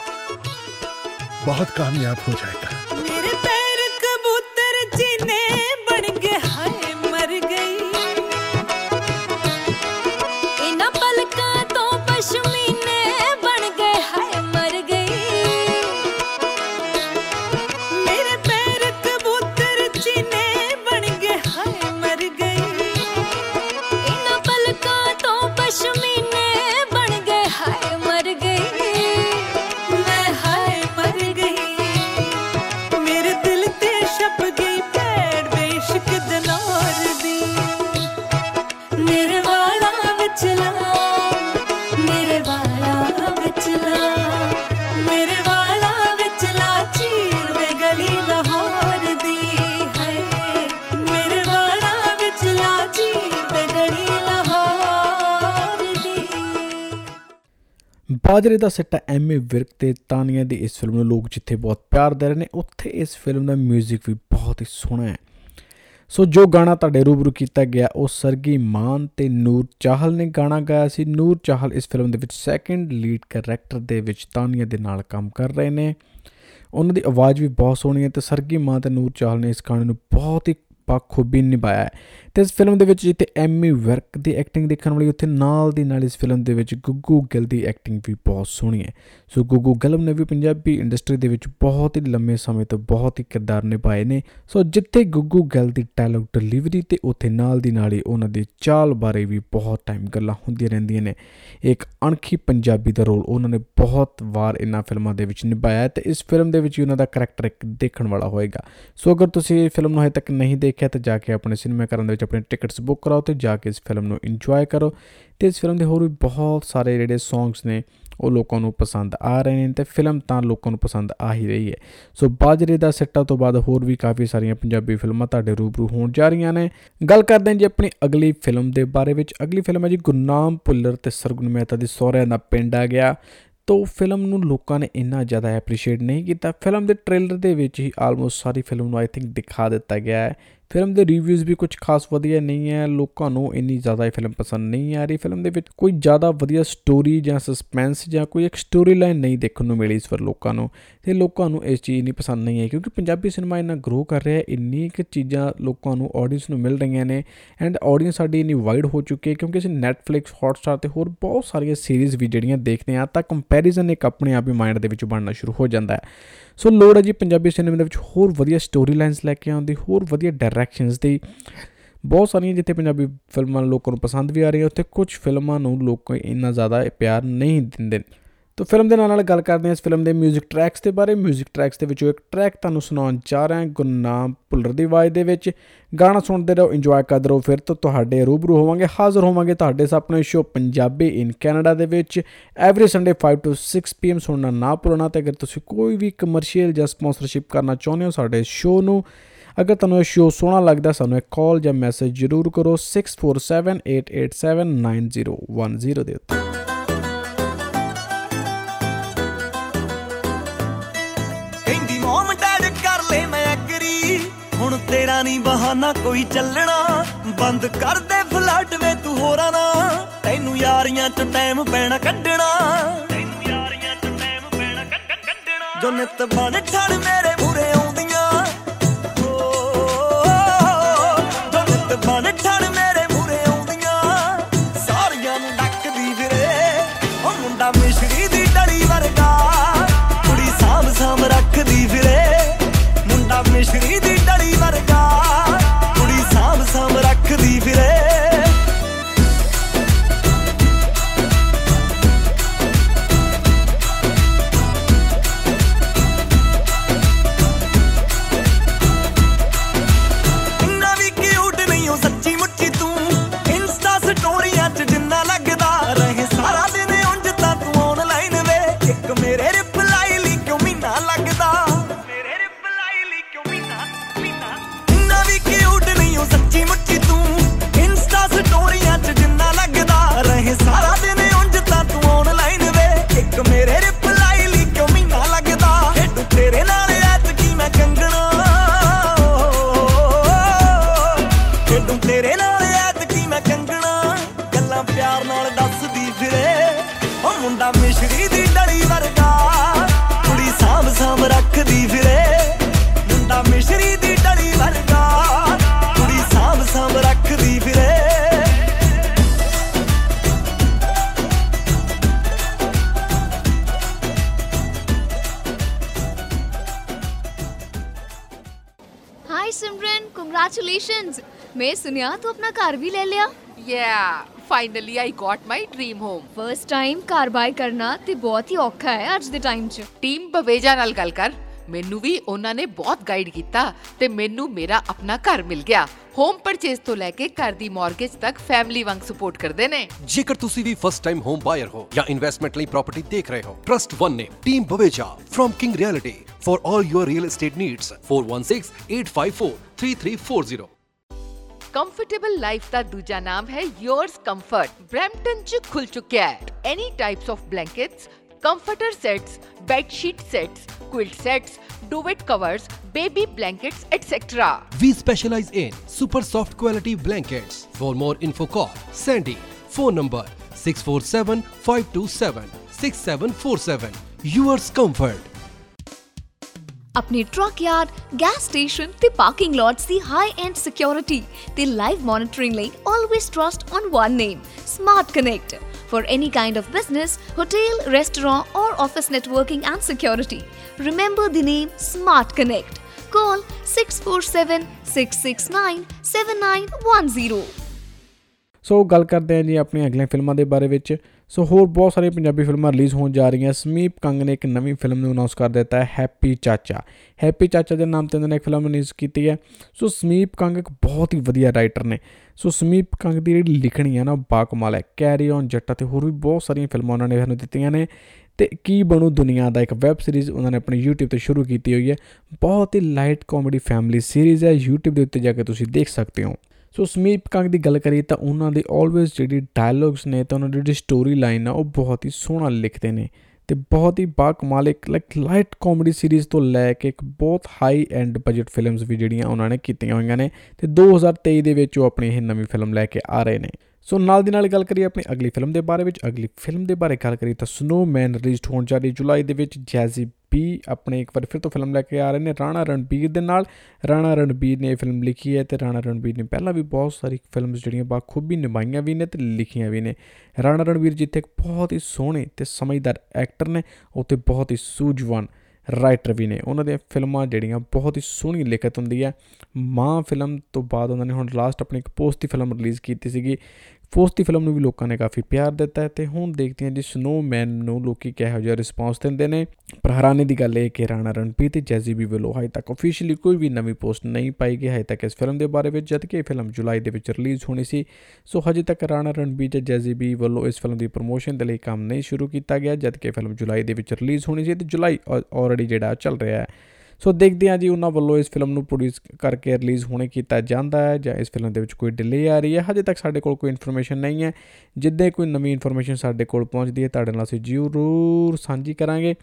ਬਹੁਤ ਕਾਮਯਾਬ ਹੋ ਜਾਏਗਾ। ਮੇਰੇ ਪੈਰ ਕਬੂਤਰ ਚੀਨੇ ਬਣ ਗਏ, ਹਾਏ ਮਰ ਗਈ। ਇਹਨਾਂ ਪਲਕਾਂ ਤੋਂ ਪਸ਼ਮੀਨੇ ਬਾਜਰੇ ਦਾ ਸਿੱਟਾ ਐਮਏ ਵਿਰਕ ਤੇ ਤਾਨੀਆ ਦੀ ਇਸ ਫਿਲਮ ਨੂੰ ਲੋਕ ਜਿੱਥੇ ਬਹੁਤ ਪਿਆਰ ਦੇ ਰਹੇ ਨੇ, ਉੱਥੇ ਇਸ ਫਿਲਮ ਦਾ 뮤직 ਵੀ ਬਹੁਤ ਹੀ ਸੋਹਣਾ ਹੈ। ਸੋ ਜੋ ਗਾਣਾ ਤੁਹਾਡੇ ਰੂਬਰੂ ਕੀਤਾ ਗਿਆ, ਉਹ ਸਰਗੀ ਮਾਨ ਤੇ ਨੂਰ ਚਾਹਲ ਨੇ ਗਾਣਾ ਗਾਇਆ ਸੀ। ਨੂਰ ਚਾਹਲ ਇਸ ਫਿਲਮ ਦੇ ਵਿੱਚ ਸੈਕੰਡ ਲੀਡ ਕੈਰੈਕਟਰ ਦੇ ਵਿੱਚ ਤਾਨੀਆ ਦੇ ਨਾਲ ਕੰਮ ਕਰ ਰਹੇ ਨੇ। ਉਹਨਾਂ ਦੀ ਆਵਾਜ਼ ਵੀ ਬਹੁਤ ਸੋਹਣੀ ਹੈ ਤੇ ਸਰਗੀ ਮਾਨ ਤੇ ਨੂਰ ਚਾਹਲ ਨੇ ਇਸ ਗਾਣੇ ਨੂੰ ਬਹੁਤ ਹੀ ਬਾਖੂਬੀ ਨਿਭਾਇਆ ਹੈ। ਤੇ ਇਸ ਫਿਲਮ ਦੇ ਵਿੱਚ ਜਿੱਥੇ ਐਮੀ ਵਰਕ ਦੀ ਐਕਟਿੰਗ ਦੇਖਣ ਵਾਲੀ, ਉੱਥੇ ਨਾਲ ਦੀ ਨਾਲ ਇਸ ਫਿਲਮ ਦੇ ਵਿੱਚ ਗੁੱਗੂ ਗਿੱਲ ਦੀ ਐਕਟਿੰਗ ਵੀ ਬਹੁਤ ਸੋਹਣੀ ਹੈ। ਸੋ ਗੁੱਗੂ ਗਿੱਲ ਨੇ ਵੀ ਪੰਜਾਬੀ ਇੰਡਸਟਰੀ ਦੇ ਵਿੱਚ ਬਹੁਤ ਹੀ ਲੰਮੇ ਸਮੇਂ ਤੋਂ ਬਹੁਤ ਹੀ ਕਿਰਦਾਰ ਨਿਭਾਏ ਨੇ। ਸੋ ਜਿੱਥੇ ਗੁੱਗੂ ਗਿੱਲ ਦੀ ਡਾਇਲੌਗ ਡਿਲੀਵਰੀ ਤੇ ਉੱਥੇ ਨਾਲ ਦੀ ਨਾਲ ਹੀ ਉਹਨਾਂ ਦੀ ਚਾਲ ਬਾਰੇ ਵੀ ਬਹੁਤ ਟਾਈਮ ਗੱਲਾਂ ਹੁੰਦੀਆਂ ਰਹਿੰਦੀਆਂ ਨੇ। ਇੱਕ ਅਣਖੀ ਪੰਜਾਬੀ ਦਾ ਰੋਲ ਉਹਨਾਂ ਨੇ ਬਹੁਤ ਵਾਰ ਇਹਨਾਂ ਫਿਲਮਾਂ ਦੇ ਵਿੱਚ ਨਿਭਾਇਆ ਹੈ ਤੇ ਇਸ ਫਿਲਮ ਦੇ ਵਿੱਚ ਵੀ ਉਹਨਾਂ ਦਾ ਕਰੈਕਟਰ ਇੱਕ ਦੇਖਣ ਵਾਲਾ ਹੋਏਗਾ। ਸੋ ਅਗਰ ਤੁਸੀਂ ਇਹ ਫਿਲਮ ਨੂੰ ਹਜੇ ਤੱਕ ਨਹੀਂ ਦੇਖਿਆ, ਤਾਂ ਜਾ ਕੇ ਆਪਣੇ ਸਿਨੇਮਾ ਘਰਾਂ ਦੇ ਵਿੱਚ ਆਪਣੇ ਟਿਕਟਸ ਬੁੱਕ ਕਰਾਓ ਤੇ ਜਾ ਕੇ ਇਸ ਫਿਲਮ ਨੂੰ ਇੰਜੋਏ ਕਰੋ। ਤੇ ਇਸ ਫਿਲਮ ਦੇ ਹੋਰ ਵੀ ਬਹੁਤ ਸਾਰੇ ਜਿਹੜੇ ਸੌਂਗਸ ਨੇ, ਉਹ ਲੋਕਾਂ ਨੂੰ ਪਸੰਦ ਆ ਰਹੇ ਨੇ ਤੇ ਫਿਲਮ ਤਾਂ ਲੋਕਾਂ ਨੂੰ ਪਸੰਦ ਆ ਹੀ ਰਹੀ ਹੈ। ਸੋ ਬਾਜਰੇ ਦਾ ਸਿੱਟਾ ਤੋਂ ਬਾਅਦ ਹੋਰ ਵੀ ਕਾਫੀ ਸਾਰੀਆਂ ਪੰਜਾਬੀ ਫਿਲਮਾਂ ਤੁਹਾਡੇ ਰੂਬਰੂ ਹੋਣ ਜਾ ਰਹੀਆਂ ਨੇ। ਗੱਲ ਕਰਦੇ ਹਾਂ ਜੀ ਆਪਣੀ ਅਗਲੀ ਫਿਲਮ ਦੇ ਬਾਰੇ ਵਿੱਚ। ਅਗਲੀ ਫਿਲਮ ਹੈ ਜੀ ਗੁਰਨਾਮ ਭੁੱਲਰ ਤੇ ਸਰਗੁਣ ਮਹਿਤਾ ਦੀ ਸਹੁਰਿਆਂ ਦਾ ਪਿੰਡ ਆ ਗਿਆ। ਤੋ ਫਿਲਮ ਨੂੰ ਲੋਕਾਂ ਨੇ ਇੰਨਾ ਜ਼ਿਆਦਾ ਐਪਰੀਸ਼ੀਏਟ ਨਹੀਂ ਕੀਤਾ। ਫਿਲਮ ਦੇ ਟ੍ਰੇਲਰ ਦੇ ਵਿੱਚ ਹੀ ਆਲਮੋਸਟ ਸਾਰੀ ਫਿਲਮ ਨੂੰ ਆਈ ਥਿੰਕ ਦਿਖਾ ਦਿੱਤਾ ਗਿਆ ਹੈ। ਫਿਲਮ ਦੇ ਰਿਵਿਊਜ਼ ਵੀ ਕੁਝ ਖਾਸ ਵਧੀਆ ਨਹੀਂ ਹੈ, ਲੋਕਾਂ ਨੂੰ ਇੰਨੀ ਜ਼ਿਆਦਾ ਇਹ ਫਿਲਮ ਪਸੰਦ ਨਹੀਂ ਆ ਰਹੀ। ਫਿਲਮ ਦੇ ਵਿੱਚ ਕੋਈ ਜ਼ਿਆਦਾ ਵਧੀਆ ਸਟੋਰੀ ਜਾਂ ਸਸਪੈਂਸ ਜਾਂ ਕੋਈ ਇੱਕ ਸਟੋਰੀ ਲਾਈਨ ਨਹੀਂ ਦੇਖਣ ਨੂੰ ਮਿਲੀ ਇਸ ਵਾਰ ਲੋਕਾਂ ਨੂੰ। ਤੇ ਲੋਕਾਂ ਨੂੰ ਇਸ ਚੀਜ਼ ਨਹੀਂ ਪਸੰਦ ਨਹੀਂ ਹੈ ਕਿਉਂਕਿ ਪੰਜਾਬੀ ਸਿਨੇਮਾ ਇੰਨਾ ਗਰੋ ਕਰ ਰਿਹਾ ਹੈ, ਇੰਨੀ ਕਿ ਚੀਜ਼ਾਂ ਲੋਕਾਂ ਨੂੰ ਆਡੀਅנס ਨੂੰ ਮਿਲ ਰਹੀਆਂ ਨੇ ਐਂਡ ਆਡੀਅנס ਸਾਡੀ ਇੰਨੀ ਵਾਈਡ ਹੋ ਚੁੱਕੀ ਹੈ ਕਿਉਂਕਿ ਅਸੀਂ Netflix, Hotstar ਤੇ ਹੋਰ ਬਹੁਤ ਸਾਰੀਆਂ ਸੀਰੀਜ਼ ਵੀ ਜਿਹੜੀਆਂ ਦੇਖਦੇ ਆ ਤਾਂ ਕੰਪੈਰੀਜ਼ਨ ਇੱਕ ਆਪਣੇ ਆਪ ਹੀ ਮਾਈਂਡ ਦੇ ਵਿੱਚ ਬਣਨਾ ਸ਼ੁਰੂ ਹੋ ਜਾਂਦਾ ਹੈ। ਸੋ ਲੋੜ ਹੈ ਜੀ ਪੰਜਾਬੀ ਸਿਨੇਮਾ ਦੇ ਵਿੱਚ ਹੋਰ ਵਧੀਆ ਸਟੋਰੀ ਲਾਈਨਸ ਲੈ ਕੇ ਆਉਣ ਦੀ, ਹੋਰ ਵਧੀਆ ਡਾਇਰੈਕਸ਼ਨਸ ਦੀ ਬਹੁਤ ਸਾਰੀਆਂ ਜਿੱਥੇ ਪੰਜਾਬੀ ਫਿਲਮਾਂ ਲੋਕਾਂ ਨੂੰ ਪਸੰਦ ਵੀ ਆ ਰਹੀਆਂ ਉੱਥੇ ਕੁਝ ਫਿਲਮਾਂ ਨੂੰ ਲੋਕ ਇੰਨਾ ਜ਼ਿਆਦਾ ਪਿਆਰ ਨਹੀਂ ਦਿੰਦੇ ਤੋ ਫਿਲਮ ਦੇ ਨਾਲ ਨਾਲ ਗੱਲ ਕਰਦੇ ਹਾਂ ਇਸ ਫਿਲਮ ਦੇ 뮤직 ਟਰੈਕਸ ਦੇ ਬਾਰੇ 뮤직 ਟਰੈਕਸ ਦੇ ਵਿੱਚੋਂ ਇੱਕ ਟਰੈਕ ਤੁਹਾਨੂੰ ਸੁਣਾਉਣ ਜਾ ਰਿਹਾ ਹਾਂ ਗੁਰਨਾਮ ਭੁੱਲਰ ਦੀ ਆਵਾਜ਼ ਦੇ ਵਿੱਚ ਗਾਣਾ ਸੁਣਦੇ ਰਹੋ ਇੰਜੋਏ ਕਰਦੇ ਰਹੋ ਫਿਰ ਤੋਂ ਤੁਹਾਡੇ ਰੂਬਰੂ ਹੋਵਾਂਗੇ ਹਾਜ਼ਰ ਹੋਵਾਂਗੇ ਤੁਹਾਡੇ ਆਪਣੇ ਸ਼ੋ ਪੰਜਾਬੀ ਇਨ ਕੈਨੇਡਾ ਦੇ ਵਿੱਚ ਐਵਰੀ ਸੰਡੇ 5 ਟੂ 6 ਪੀਐਮ ਸੁਣਨਾ ਨਾ ਭੁੱਲਣਾ ਤੇ ਅਗਰ ਤੁਸੀਂ ਕੋਈ ਵੀ ਕਮਰਸ਼ੀਅਲ ਜਾਂ ਸਪਾਂਸਰਸ਼ਿਪ ਕਰਨਾ ਚਾਹੁੰਦੇ ਹੋ ਸਾਡੇ ਸ਼ੋ ਨੂੰ ਅਗਰ ਤੁਹਾਨੂੰ ਇਹ ਸ਼ੋ ਸੋਹਣਾ ਲੱਗਦਾ, ਸਾਨੂੰ ਇੱਕ ਕਾਲ ਜਾਂ ਮੈਸੇਜ ਜ਼ਰੂਰ ਕਰੋ 6478879010 ਦੇ ਉੱਤੇ। ਕਹਿੰਦੀ ਮੋਮ ਡੈਡ ਕਰ ਲੈ ਮੈਂ ਐਗਰੀ ਹੁਣ ਤੇਰਾ ਨਹੀਂ ਬਹਾਨਾ ਕੋਈ ਚੱਲਣਾ। ਬੰਦ ਕਰ ਦੇ ਫਲੱਡ ਵੇ ਤੂੰ ਹੋਰਾਂ ਨਾ ਤੈਨੂੰ ਯਾਰੀਆਂ ਚ ਟਾਈਮ ਪੈਣਾ ਕੱਢਣਾ। ਤੈਨੂੰ ਯਾਰੀਆਂ ਚ ਟਾਈਮ ਪੈਣਾ ਕੱਢਣਾ। ਜੋ ਨਿਤ ਬਣ ਠੜ ਮੇਰੇ ਸੁਨਿਆ ਤੂੰ ਆਪਣਾ ਘਰ ਵੀ ਲੈ ਲਿਆ? Yeah finally I got my dream home first time car buy ਕਰਨਾ ਤੇ ਬਹੁਤ ਹੀ ਔਖਾ ਹੈ ਅੱਜ ਦੇ ਟਾਈਮ 'ਚ। ਟੀਮ ਬਵੇਜਾ ਨਾਲ ਗੱਲ ਕਰ। ਮੈਨੂੰ ਵੀ ਉਹਨਾਂ ਨੇ ਬਹੁਤ ਗਾਈਡ ਕੀਤਾ ਤੇ ਮੈਨੂੰ ਮੇਰਾ ਆਪਣਾ ਘਰ ਮਿਲ ਗਿਆ। ਹੋਮ ਪਰਚੇਸ ਤੋਂ ਲੈ ਕੇ ਘਰ ਦੀ ਮਾਰਗੇਜ ਤੱਕ ਫੈਮਿਲੀ ਵਾਂਗ ਸਪੋਰਟ ਕਰਦੇ ਨੇ। ਜੇਕਰ ਤੁਸੀਂ ਵੀ ਫਸਟ ਟਾਈਮ ਹੋਮ ਬਾਇਰ ਹੋ ਜਾਂ ਇਨਵੈਸਟਮੈਂਟ ਲਈ ਪ੍ਰਾਪਰਟੀ ਦੇਖ ਰਹੇ ਹੋ ਟਰਸਟ 1 ਨੇ team Baweja firm king realty for all your real estate needs 4168543340 comfortable life ਦਾ ਦੂਜਾ ਨਾਮ ਹੈ yours comfort ਬ੍ਰੈਂਪਟਨ ਚ ਖੁੱਲ ਚੁੱਕਿਆ ਹੈ any types of blankets comforter sets bed sheet sets quilt sets duvet covers baby blankets etc We specialize in super soft quality blankets. For more info call Sandy. Phone number 647-527-6747. Yours comfort. ਆਪਣੇ truck yard gas station ਤੇ parking lots ਦੀ high end security ਤੇ live monitoring ਲਈ always trust on one name smart connect for any kind of business, hotel, restaurant or office networking and security. Remember the name Smart Connect. Call 647-669-7910. So ਗੱਲ ਕਰਦੇ ਹਾਂ ਜੀ ਆਪਣੀਆਂ ਅਗਲੀਆਂ ਫਿਲਮਾਂ ਦੇ ਬਾਰੇ ਵਿੱਚ ਸੋ ਹੋਰ ਬਹੁਤ ਸਾਰੀਆਂ ਪੰਜਾਬੀ ਫਿਲਮਾਂ ਰਿਲੀਜ਼ ਹੋਣ ਜਾ ਰਹੀਆਂ। ਸਮੀਪ ਕੰਗ ਨੇ ਇੱਕ ਨਵੀਂ ਫਿਲਮ ਨੂੰ ਅਨਾਉਂਸ ਕਰ ਦਿੱਤਾ ਹੈ, ਹੈਪੀ ਚਾਚਾ। ਹੈਪੀ ਚਾਚਾ ਦੇ ਨਾਮ ਤੇ ਉਹਨਾਂ ਨੇ ਇੱਕ ਫਿਲਮ ਰਿਲੀਜ਼ ਕੀਤੀ ਹੈ। ਸੋ ਸਮੀਪ ਕੰਗ ਇੱਕ ਬਹੁਤ ਹੀ ਵਧੀਆ ਰਾਈਟਰ ਨੇ। ਸੋ ਸਮੀਪ ਕੰਗ ਦੀ ਜਿਹੜੀ ਲਿਖਣੀ ਹੈ ਨਾ, ਉਹ ਬਾਕਮਾਲ ਹੈ। ਕੈਰੀ ਔਨ ਜੱਟਾ ਤੇ ਹੋਰ ਵੀ ਬਹੁਤ ਸਾਰੀਆਂ ਫਿਲਮਾਂ ਉਹਨਾਂ ਨੇ ਸਾਨੂੰ ਦਿੱਤੀਆਂ ਨੇ। ਤੇ ਕੀ ਬਣੂ ਦੁਨੀਆ ਦਾ ਇੱਕ ਵੈਬ ਸੀਰੀਜ਼ ਉਹਨਾਂ ਨੇ ਆਪਣੀ YouTube ਤੇ ਸ਼ੁਰੂ ਕੀਤੀ ਹੋਈ ਹੈ। ਬਹੁਤ ਹੀ ਲਾਈਟ ਕਾਮੇਡੀ ਫੈਮਿਲੀ ਸੀਰੀਜ਼ ਹੈ। YouTube ਦੇ ਉੱਤੇ ਜਾ ਕੇ ਤੁਸੀਂ ਦੇਖ ਸਕਦੇ ਹੋ। ਸੋ ਸਮੀਪ ਕੰਗ ਦੀ ਗੱਲ ਕਰੀਏ ਤਾਂ ਉਹਨਾਂ ਦੀ ਆਲਵੇਜ਼ ਜਿਹੜੀ ਡਾਇਲੌਗਸ ਨੇ ਤਾਂ ਉਹਨਾਂ ਦੀ ਜਿਹੜੀ ਸਟੋਰੀ ਲਾਈਨ ਆ, ਉਹ ਬਹੁਤ ਹੀ ਸੋਹਣਾ ਲਿਖਦੇ ਨੇ ਤੇ ਬਹੁਤ ਹੀ ਬਾ ਕਮਾਲ ਇੱਕ ਲਾਈਕ ਲਾਈਟ ਕਾਮੇਡੀ ਸੀਰੀਜ਼ ਤੋਂ ਲੈ ਕੇ ਇੱਕ ਬਹੁਤ ਹਾਈ ਐਂਡ ਬਜਟ ਫਿਲਮਸ ਵੀ ਜਿਹੜੀਆਂ ਉਹਨਾਂ ਨੇ ਕੀਤੀਆਂ ਹੋਈਆਂ ਨੇ ਤੇ 2023 ਦੇ ਵਿੱਚ ਉਹ ਆਪਣੀ ਇਹ ਨਵੀਂ ਫਿਲਮ ਲੈ ਕੇ ਆ ਰਹੇ ਨੇ। ਸੋ ਨਾਲ ਦੀ ਨਾਲ ਗੱਲ ਕਰੀਏ ਆਪਣੀ ਅਗਲੀ ਫਿਲਮ ਦੇ ਬਾਰੇ ਵਿੱਚ, ਅਗਲੀ ਫਿਲਮ ਦੇ ਬਾਰੇ ਗੱਲ ਕਰੀਏ ਤਾਂ ਸਨੋਮੈਨ ਰਿਲੀਜ਼ਡ ਹੋਣ ਜਾ ਰਹੀ ਜੁਲਾਈ ਦੇ ਵਿੱਚ ਜੈਜ਼ੀ ਬੀ ਆਪਣੇ ਇੱਕ ਵਾਰ ਫਿਰ ਤੋਂ ਫਿਲਮ ਲੈ ਕੇ ਆ ਰਹੇ ਨੇ, ਰਾਣਾ ਰਣਬੀਰ ਦੇ ਨਾਲ। ਰਾਣਾ ਰਣਬੀਰ ਨੇ ਇਹ ਫਿਲਮ ਲਿਖੀ ਹੈ ਤੇ ਰਾਣਾ ਰਣਬੀਰ ਨੇ ਪਹਿਲਾਂ ਵੀ ਬਹੁਤ ਸਾਰੀ ਫਿਲਮਸ ਜਿਹੜੀਆਂ ਬਾਖੂਬੀ ਨਿਭਾਈਆਂ ਵੀ ਨੇ ਤੇ ਲਿਖੀਆਂ ਵੀ ਨੇ। ਰਾਣਾ ਰਣਬੀਰ ਜਿੱਥੇ ਇੱਕ ਬਹੁਤ ਹੀ ਸੋਹਣੇ ਤੇ ਸਮਝਦਾਰ ਐਕਟਰ ਨੇ ਉੱਥੇ ਬਹੁਤ ਹੀ ਸੂਝਵਾਨ ਰਾਈਟਰ ਵੀ ਨੇ। ਉਹਨਾਂ ਦੀਆਂ ਫਿਲਮਾਂ ਜਿਹੜੀਆਂ ਬਹੁਤ ਹੀ ਸੋਹਣੀ ਲਿਖਤ ਹੁੰਦੀ ਹੈ ਮਾਂ ਫਿਲਮ ਤੋਂ ਬਾਅਦ ਉਹਨਾਂ ਨੇ ਹੁਣ ਲਾਸਟ ਆਪਣੀ ਇੱਕ ਪੋਸਟ ਦੀ ਫਿਲਮ ਰਿਲੀਜ਼ ਕੀਤੀ ਸੀਗੀ। ਫੋਰਸ ਦੀ ਫਿਲਮ ਨੂੰ ਵੀ ਲੋਕਾਂ ਨੇ ਕਾਫੀ ਪਿਆਰ ਦਿੱਤਾ ਹੈ ਤੇ ਹੁਣ ਦੇਖਦੇ ਹਾਂ ਜੀ ਸਨੋਮੈਨ ਨੂੰ ਲੋਕੀ ਕਿਹੋ ਜਿਹਾ ਰਿਸਪਾਂਸ ਦਿੰਦੇ ਨੇ। ਪਰ ਹੈਰਾਨੀ ਦੀ ਗੱਲ ਇਹ ਕਿ ਰਾਣਾ ਰਣਪੀਰ ਤੇ ਜੈਜ਼ੀ ਵੀ ਵੱਲੋਂ ਹਜੇ ਤੱਕ ਅਫੀਸ਼ੀਅਲੀ ਕੋਈ ਵੀ ਨਵੀਂ ਪੋਸਟ ਨਹੀਂ ਪਾਈ ਗਈ। ਹਜੇ ਤੱਕ ਇਸ ਫਿਲਮ ਦੇ ਬਾਰੇ ਵਿੱਚ ਜਦ ਕਿ ਇਹ ਫਿਲਮ ਜੁਲਾਈ ਦੇ ਵਿੱਚ ਰਿਲੀਜ਼ ਹੋਣੀ ਸੀ, ਸੋ ਹਜੇ ਤੱਕ ਰਾਣਾ ਰਣਬੀਰ ਤੇ ਜੈਜ਼ੀ ਵੀ ਵੱਲੋਂ ਇਸ ਫਿਲਮ ਦੀ ਪ੍ਰੋਮੋਸ਼ਨ ਦੇ ਲਈ ਕੰਮ ਨਹੀਂ ਸ਼ੁਰੂ ਕੀਤਾ ਗਿਆ। ਜਦ ਕਿ ਫਿਲਮ ਜੁਲਾਈ ਦੇ ਵਿੱਚ ਰਿਲੀਜ਼ ਹੋਣੀ ਸੀ ਤੇ ਜੁਲਾਈ ਆਲਰੇਡੀ ਜਿਹੜਾ ਚੱਲ ਰਿਹਾ ਹੈ। ਸੋ ਦੇਖਦੇ ਹਾਂ ਜੀ ਉਹਨਾਂ ਵੱਲੋਂ ਇਸ ਫਿਲਮ ਨੂੰ ਪ੍ਰੋਡਿਊਸ ਕਰਕੇ ਰਿਲੀਜ਼ ਹੋਣੇ ਕੀਤਾ ਜਾਂਦਾ ਹੈ ਜਾਂ ਇਸ ਫਿਲਮ ਦੇ ਵਿੱਚ ਕੋਈ ਡਿਲੇ ਆ ਰਹੀ ਹੈ। ਹਜੇ ਤੱਕ ਸਾਡੇ ਕੋਲ ਕੋਈ ਇਨਫੋਰਮੇਸ਼ਨ ਨਹੀਂ ਹੈ। ਜਿੱਦੇ ਕੋਈ ਨਵੀਂ ਇਨਫੋਰਮੇਸ਼ਨ ਸਾਡੇ ਕੋਲ ਪਹੁੰਚਦੀ ਹੈ, ਤੁਹਾਡੇ ਨਾਲ ਅਸੀਂ ਜ਼ਰੂਰ ਸਾਂਝੀ ਕਰਾਂਗੇ।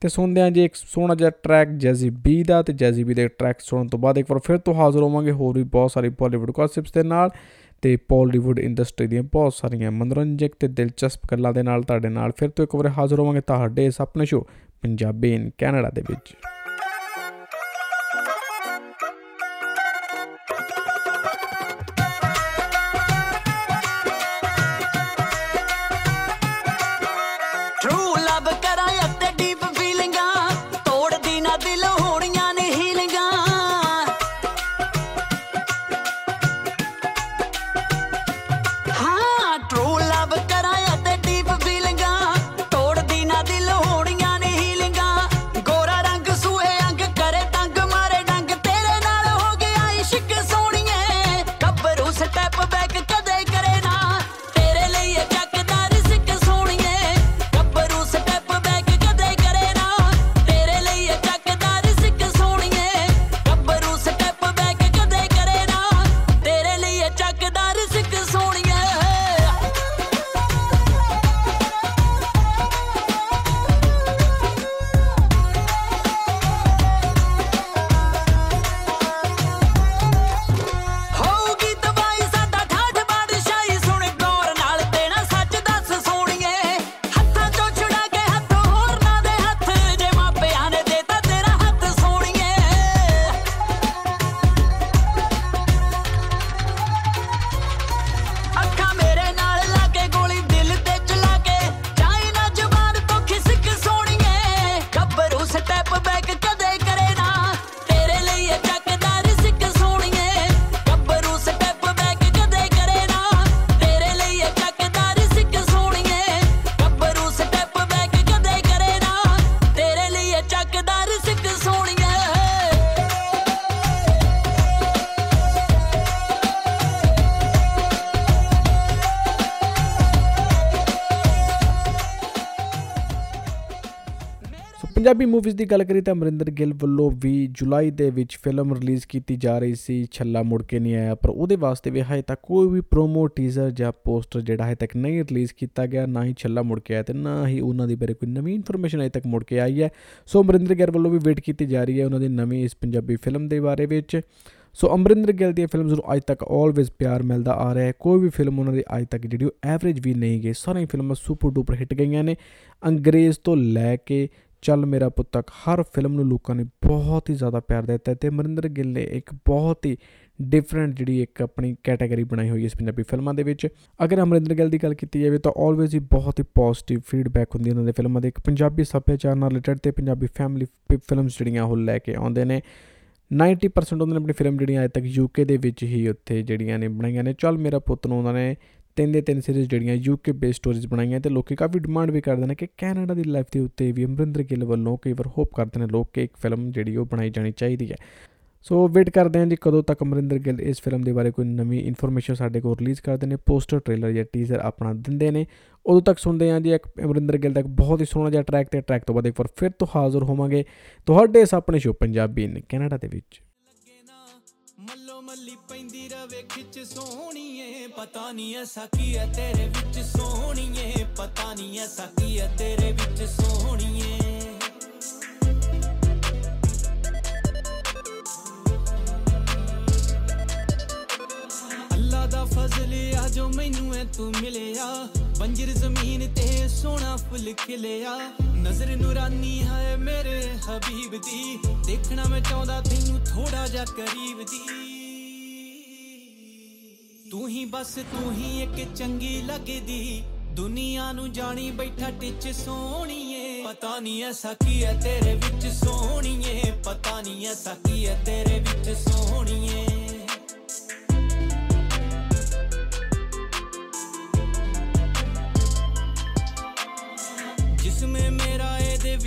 ਤੇ ਸੁਣਦੇ ਹਾਂ ਜੀ ਇੱਕ ਸੋਹਣਾ ਜਿਹਾ ਟਰੈਕ ਜੈਜ਼ੀ ਬੀ ਦਾ ਤੇ ਜੈਜ਼ੀ ਬੀ ਦੇ ਟਰੈਕ ਸੁਣਨ ਤੋਂ ਬਾਅਦ ਇੱਕ ਵਾਰ ਫਿਰ ਤੋਂ ਹਾਜ਼ਰ ਹੋਵਾਂਗੇ। ਹੋਰ ਵੀ ਬਹੁਤ ਸਾਰੀ ਬਾਲੀਵੁੱਡ ਗੌਸਿਪਸ ਦੇ ਨਾਲ ਤੇ ਬਾਲੀਵੁੱਡ ਇੰਡਸਟਰੀ ਦੀਆਂ ਬਹੁਤ ਸਾਰੀਆਂ ਮਨੋਰੰਜਕ ਤੇ ਦਿਲਚਸਪ ਗੱਲਾਂ ਦੇ ਨਾਲ ਤੁਹਾਡੇ ਨਾਲ ਫਿਰ ਤੋਂ ਇੱਕ ਵਾਰ ਹਾਜ਼ਰ ਹੋਵਾਂਗੇ ਤੁਹਾਡੇ ਇਸ ਆਪਣੇ ਸ਼ੋ ਪੰਜਾਬੀ ਇਨ ਕੈਨੇਡਾ ਦੇ ਵਿੱਚ। ਪੰਜਾਬੀ ਮੂਵੀਜ਼ ਦੀ ਗੱਲ ਕਰੀ ਤਾਂ ਅਮਰਿੰਦਰ ਗਿੱਲ ਵੱਲੋਂ ਵੀ ਜੁਲਾਈ ਦੇ ਵਿੱਚ ਫਿਲਮ ਰਿਲੀਜ਼ ਕੀਤੀ ਜਾ ਰਹੀ ਸੀ, ਛੱਲਾ ਮੁੜ ਕੇ ਨਹੀਂ ਆਇਆ, ਪਰ ਉਹਦੇ ਵਾਸਤੇ ਵੀ ਹਜੇ ਤੱਕ ਕੋਈ ਵੀ ਪ੍ਰੋਮੋ ਟੀਜ਼ਰ ਜਾਂ ਪੋਸਟਰ ਜਿਹੜਾ ਹਜੇ ਤੱਕ ਨਹੀਂ ਰਿਲੀਜ਼ ਕੀਤਾ ਗਿਆ, ਨਾ ਹੀ ਛੱਲਾ ਮੁੜ ਕੇ ਆਇਆ ਤੇ ਨਾ ਹੀ ਉਹਨਾਂ ਦੇ ਬਾਰੇ ਕੋਈ ਨਵੀਂ ਇਨਫੋਰਮੇਸ਼ਨ ਹਜੇ ਤੱਕ ਮੁੜ ਕੇ ਆਈ ਹੈ। ਸੋ ਅਮਰਿੰਦਰ ਗਿੱਲ ਵੱਲੋਂ ਵੀ ਵੇਟ ਕੀਤੀ ਜਾ ਰਹੀ ਹੈ ਉਹਨਾਂ ਦੀ ਨਵੀਂ ਇਸ ਪੰਜਾਬੀ ਫਿਲਮ ਦੇ ਬਾਰੇ ਵਿੱਚ। ਸੋ ਅਮਰਿੰਦਰ ਗਿੱਲ ਦੀਆਂ ਫਿਲਮਸ ਨੂੰ ਅੱਜ ਤੱਕ ਆਲਵੇਜ਼ ਪਿਆਰ ਮਿਲਦਾ ਆ ਰਿਹਾ ਹੈ। ਕੋਈ ਵੀ ਫਿਲਮ ਉਹਨਾਂ ਦੀ ਅੱਜ ਤੱਕ ਜਿਹੜੀ ਉਹ ਐਵਰੇਜ ਵੀ ਨਹੀਂ ਗਈ। ਸਾਰੀਆਂ ਫਿਲਮਾਂ ਸੁਪਰ ਡੂਪਰ ਹਿੱਟ ਗਈਆਂ ਨੇ। ਅੰਗਰੇਜ਼ ਤੋਂ ਲੈ ਕੇ ਚੱਲ ਮੇਰਾ ਪੁੱਤ ਤੱਕ ਹਰ ਫਿਲਮ ਨੂੰ ਲੋਕਾਂ ਨੇ ਬਹੁਤ ਹੀ ਜ਼ਿਆਦਾ ਪਿਆਰ ਦਿੱਤਾ ਹੈ ਤੇ ਅਮਰਿੰਦਰ ਗਿੱਲ ਨੇ ਇੱਕ ਬਹੁਤ ਹੀ ਡਿਫਰੈਂਟ ਜਿਹੜੀ ਇੱਕ ਆਪਣੀ ਕੈਟਾਗਰੀ ਬਣਾਈ ਹੋਈ ਹੈ ਇਸ ਪੰਜਾਬੀ ਫਿਲਮਾਂ ਦੇ ਵਿੱਚ। ਅਗਰ ਅਮਰਿੰਦਰ ਗਿੱਲ ਦੀ ਗੱਲ ਕੀਤੀ ਜਾਵੇ ਤਾਂ ਆਲਵੇਜ਼ ਹੀ ਬਹੁਤ ਹੀ ਪੋਜ਼ਿਟਿਵ ਫੀਡਬੈਕ ਹੁੰਦੀ ਹੈ ਉਹਨਾਂ ਦੇ ਫਿਲਮਾਂ ਦੇ। ਇੱਕ ਪੰਜਾਬੀ ਸੱਭਿਆਚਾਰ ਨਾਲ ਰਿਲੇਟਡ ਤੇ ਪੰਜਾਬੀ ਫੈਮਿਲੀ ਫਿਲਮਸ ਜਿਹੜੀਆਂ ਉਹ ਲੈ ਕੇ ਆਉਂਦੇ ਨੇ। 90% ਉਹਨਾਂ ਨੇ ਆਪਣੀ ਫਿਲਮ ਜਿਹੜੀਆਂ ਅਜੇ ਤੱਕ ਯੂਕੇ ਦੇ ਵਿੱਚ ਹੀ ਉੱਥੇ ਜਿਹੜੀਆਂ ਨੇ ਬਣਾਈਆਂ ਨੇ। ਚੱਲ ਮੇਰਾ ਪੁੱਤ ਨੂੰ ਉਹਨਾਂ ਨੇ ਤਿੰਨ ਦੇ ਤਿੰਨ ਸੀਰੀਜ਼ ਜਿਹੜੀਆਂ ਯੂਕੇ ਬੇਸ ਸਟੋਰੀਜ਼ ਬਣਾਈਆਂ ਤੇ ਲੋਕੀ ਕਾਫੀ ਡਿਮਾਂਡ ਵੀ ਕਰਦੇ ਨੇ ਕਿ ਕੈਨੇਡਾ ਦੀ ਲਾਈਫ ਦੇ ਉੱਤੇ ਵੀ ਅਮਰਿੰਦਰ ਗਿੱਲ ਵੱਲੋਂ ਕਈ ਵਾਰ ਹੋਪ ਕਰਦੇ ਨੇ ਲੋਕ ਕਿ ਇੱਕ ਫਿਲਮ ਜਿਹੜੀ ਉਹ ਬਣਾਈ ਜਾਣੀ ਚਾਹੀਦੀ ਹੈ। ਸੋ ਵੇਟ ਕਰਦੇ ਹਾਂ ਜੀ ਕਦੋਂ ਤੱਕ ਅਮਰਿੰਦਰ ਗਿੱਲ ਇਸ ਫਿਲਮ ਦੇ ਬਾਰੇ ਕੋਈ ਨਵੀਂ ਇਨਫੋਰਮੇਸ਼ਨ ਸਾਡੇ ਕੋਲ ਰਿਲੀਜ਼ ਕਰਦੇ ਨੇ ਪੋਸਟਰ ਟ੍ਰੇਲਰ ਜਾਂ ਟੀਜ਼ਰ ਆਪਣਾ ਦਿੰਦੇ ਨੇ। ਉਦੋਂ ਤੱਕ ਸੁਣਦੇ ਹਾਂ ਜੀ ਇੱਕ ਅਮਰਿੰਦਰ ਗਿੱਲ ਦਾ ਇੱਕ ਬਹੁਤ ਹੀ ਸੋਹਣਾ ਜਿਹਾ ਟਰੈਕ ਤੇ ਟਰੈਕ ਤੋਂ ਬਾਅਦ ਇੱਕ ਵਾਰ ਫਿਰ ਤੋਂ ਹਾਜ਼ਰ ਹੋਵਾਂਗੇ। ਤੁਹਾਡੇ ਇਸ ਆਪਣੇ ਸ਼ੋ ਪੰਜਾਬੀ ਇਨ ਕੈਨੇਡਾ ਦੇ ਵਿੱਚ। ਮੱਲੋ ਮੱਲੀ ਪੈਂਦੀ ਰਵੇ ਖਿੱਚ ਸੋਹਣੀਏ। ਪਤਾ ਨਹੀਂ ਐਸਾ ਕੀ ਹੈ ਤੇਰੇ ਵਿੱਚ ਸੋਹਣੀਏ। ਪਤਾ ਨਹੀਂ ਐਸਾ ਕੀ ਹੈ ਤੇਰੇ ਵਿੱਚ ਸੋਹਣੀ ਤੂੰ ਮਿਲਿਆ। ਬੰਜਰ ਜ਼ਮੀਨ ਤੇ ਸੋਹਣਾ ਫੁੱਲ ਖਿਲਿਆ। ਨਜ਼ਰ ਨੂਰਾਨੀ ਹੈ ਮੇਰੇ ਹਬੀਬ ਦੀ। ਦੇਖਣਾ ਮੈਂ ਚਾਹੁੰਦਾ ਤੈਨੂੰ ਥੋੜਾ ਜਿਹਾ ਕਰੀਬ ਦੀ। ਤੂੰ ਹੀ ਬਸ, ਤੂੰ ਹੀ ਇੱਕ ਚੰਗੀ ਲੱਗਦੀ। ਦੁਨੀਆ ਨੂੰ ਜਾਣੀ ਬੈਠਾ ਟਿੱਚ ਸੋਹਣੀਏ। ਪਤਾ ਨਹੀਂ ਐਸਾ ਕੀ ਹੈ ਤੇਰੇ ਵਿੱਚ ਸੋਹਣੀਏ। ਪਤਾ ਨਹੀਂ ਐਸਾ ਕੀ ਹੈ ਤੇਰੇ ਵਿੱਚ ਸੋਹਣੀਏ।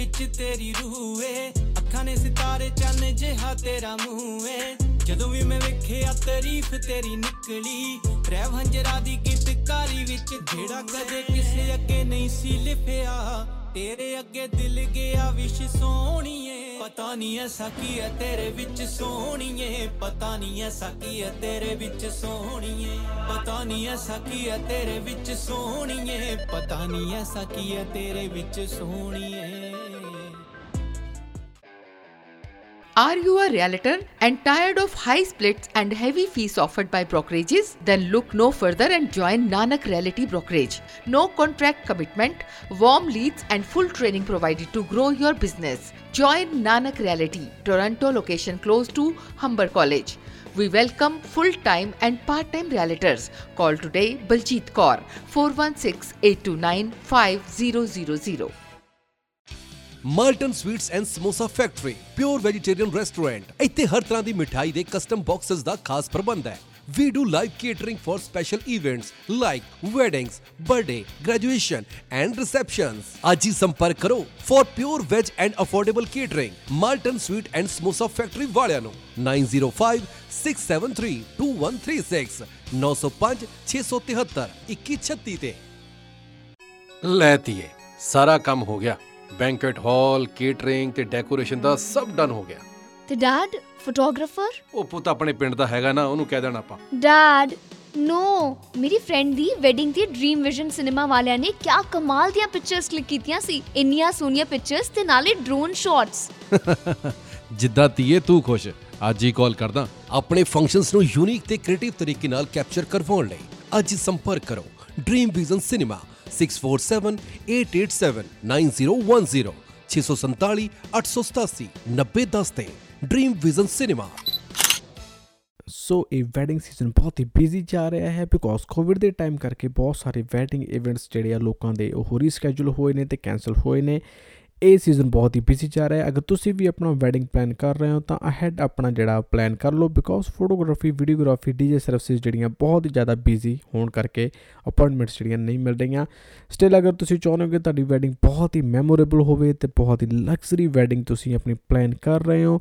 ਵਿੱਚ ਤੇਰੀ ਰੂਹ ਏ। ਅੱਖਾਂ ਨੇ ਸਿਤਾਰੇ ਚੰਨ ਜਿਹਾ ਤੇਰਾ ਮੂੰਹ ਏ। ਜਦੋਂ ਵੀ ਮੈਂ ਵੇਖਿਆ ਤਾਰੀਫ ਤੇਰੀ ਨਿਕਲੀ। ਰਹਿ ਹੰਜਰਾ ਦੀ ਗੀਤਕਾਰੀ ਵਿੱਚ ਜਿਹੜਾ ਕਦੇ ਕਿਸੇ ਅੱਗੇ ਨਹੀਂ ਸੀ ਲਿਖਿਆ ਤੇਰੇ ਅੱਗੇ ਦਿਲ ਗਿਆ ਵਿਸ਼ ਸੋਹਣੀਏ। ਪਤਾ ਨਹੀਂ ਐਸਾ ਕੀ ਹੈ ਤੇਰੇ ਵਿੱਚ ਸੋਹਣੀਏ। ਪਤਾ ਨਹੀਂ ਐਸਾ ਕੀ ਹੈ ਤੇਰੇ ਵਿੱਚ ਸੋਹਣੀਏ। ਪਤਾ ਨਹੀਂ ਐਸਾ ਕੀ ਹੈ ਤੇਰੇ ਵਿੱਚ ਸੋਹਣੀਏ। ਪਤਾ ਨਹੀਂ ਐਸਾ ਕੀ ਹੈ ਤੇਰੇ ਵਿੱਚ ਸੋਹਣੀਏ। Are you a realtor and tired of high splits and heavy fees offered by brokerages? Then look no further and join Nanak Realty Brokerage. No contract commitment, warm leads, and full training provided to grow your business. Join Nanak Realty, Toronto location close to Humber College. We welcome full time and part time realtors. Call today Baljeet Kaur 416 829 5000. Malton sweets and samosa factory pure vegetarian restaurant ਇੱਥੇ ਹਰ ਤਰ੍ਹਾਂ ਦੀ ਮਿਠਾਈ ਦੇ custom boxes ਦਾ ਖਾਸ ਪ੍ਰਬੰਧ ਹੈ We do live catering for special events like weddings, birthday, graduation and receptions. ਅੱਜ ਹੀ ਸੰਪਰਕ ਕਰੋ for pure veg and affordable catering. Malton Sweet and Samosa Factory ਵਾਲਿਆਂ ਨੂੰ 905-673-2136 905 673 2136 ਤੇ ਲੈ ਤੀਏ ਸਾਰਾ ਕੰਮ ਹੋ ਗਿਆ ਬੈਂਕਟ ਹਾਲ ਕੇਟਰਿੰਗ ਤੇ ਡੈਕੋਰੇਸ਼ਨ ਦਾ ਸਭ ਡਨ ਹੋ ਗਿਆ। ਤੇ ਡੈਡ ਫੋਟੋਗ੍ਰਾਫਰ? ਉਹ ਪੁੱਤ ਆਪਣੇ ਪਿੰਡ ਦਾ ਹੈਗਾ ਨਾ ਉਹਨੂੰ ਕਹਿ ਦੇਣਾ ਆਪਾਂ। ਡੈਡ ਨੋ ਮੇਰੀ ਫਰੈਂਡ ਦੀ ਵੈਡਿੰਗ ਦੀ ਡ੍ਰੀਮ ਵਿਜ਼ਨ ਸਿਨੇਮਾ ਵਾਲਿਆਂ ਨੇ ਕਿਆ ਕਮਾਲ ਦੀਆਂ ਪਿਕਚਰਸ ਕਲਿੱਕ ਕੀਤੀਆਂ ਸੀ। ਇੰਨੀਆਂ ਸੋਹਣੀਆਂ ਪਿਕਚਰਸ ਤੇ ਨਾਲੇ ਡਰੋਨ ਸ਼ਾਟਸ [laughs] ਜਿੱਦਾਂ ਤੀਏ ਤੂੰ ਖੁਸ਼ ਅੱਜ ਹੀ ਕਾਲ ਕਰਦਾ। ਆਪਣੇ ਫੰਕਸ਼ਨਸ ਨੂੰ ਯੂਨੀਕ ਤੇ ਕ੍ਰੀਏਟਿਵ ਤਰੀਕੇ ਨਾਲ ਕੈਪਚਰ ਕਰਵਾਉਣ ਲਈ ਅੱਜ ਸੰਪਰਕ ਕਰੋ। ਡ੍ਰੀਮ ਵਿਜ਼ਨ ਸਿਨੇਮਾ 6478879010 647 887 9010 ਤੇ ਡ੍ਰੀਮ ਵਿਜ਼ਨ ਸਿਨੇਮਾ ਸੋ ਇਹ ਵੈਡਿੰਗ ਸੀਜ਼ਨ ਬਹੁਤ ਹੀ ਬਿਜ਼ੀ ਜਾ ਰਿਹਾ ਹੈ ਬਿਕੋਜ਼ ਕੋਵਿਡ ਦੇ ਟਾਈਮ ਕਰਕੇ ਬਹੁਤ ਸਾਰੇ ਵੈਡਿੰਗ ਇਵੈਂਟਸ ਜਿਹੜੇ ਆ ਲੋਕਾਂ ਦੇ ਉਹ ਰੀਸਕੇਜੂਲ ਹੋਏ ਨੇ ਤੇ ਕੈਨਸਲ ਹੋਏ ਨੇ। ਇਹ ਸੀਜ਼ਨ ਬਹੁਤ ਹੀ ਬਿਜ਼ੀ ਜਾ ਰਿਹਾ ਹੈ। ਅਗਰ ਤੁਸੀਂ ਵੀ ਆਪਣਾ ਵੈਡਿੰਗ ਪਲਾਨ ਕਰ ਰਹੇ ਹੋ, ਤਾਂ ਅਹੈਡ ਆਪਣਾ ਜਿਹੜਾ ਪਲਾਨ ਕਰ ਲਓ because photography videography DJ services ਜਿਹੜੀਆਂ ਬਹੁਤ ਹੀ ਜ਼ਿਆਦਾ ਬਿਜ਼ੀ ਹੋਣ ਕਰਕੇ ਅਪਾਇੰਟਮੈਂਟਸ ਜਿਹੜੀਆਂ ਨਹੀਂ ਮਿਲ ਰਹੀਆਂ। ਸਟਿਲ ਅਗਰ ਤੁਸੀਂ ਚਾਹੁੰਦੇ ਹੋ ਕਿ ਤੁਹਾਡੀ ਵੈਡਿੰਗ ਬਹੁਤ ਹੀ ਮੈਮੋਰੇਬਲ ਹੋਵੇ ਤੇ ਬਹੁਤ ਹੀ ਲਗਜ਼ਰੀ ਵੈਡਿੰਗ ਤੁਸੀਂ ਆਪਣੀ ਪਲਾਨ ਕਰ ਰਹੇ ਹੋ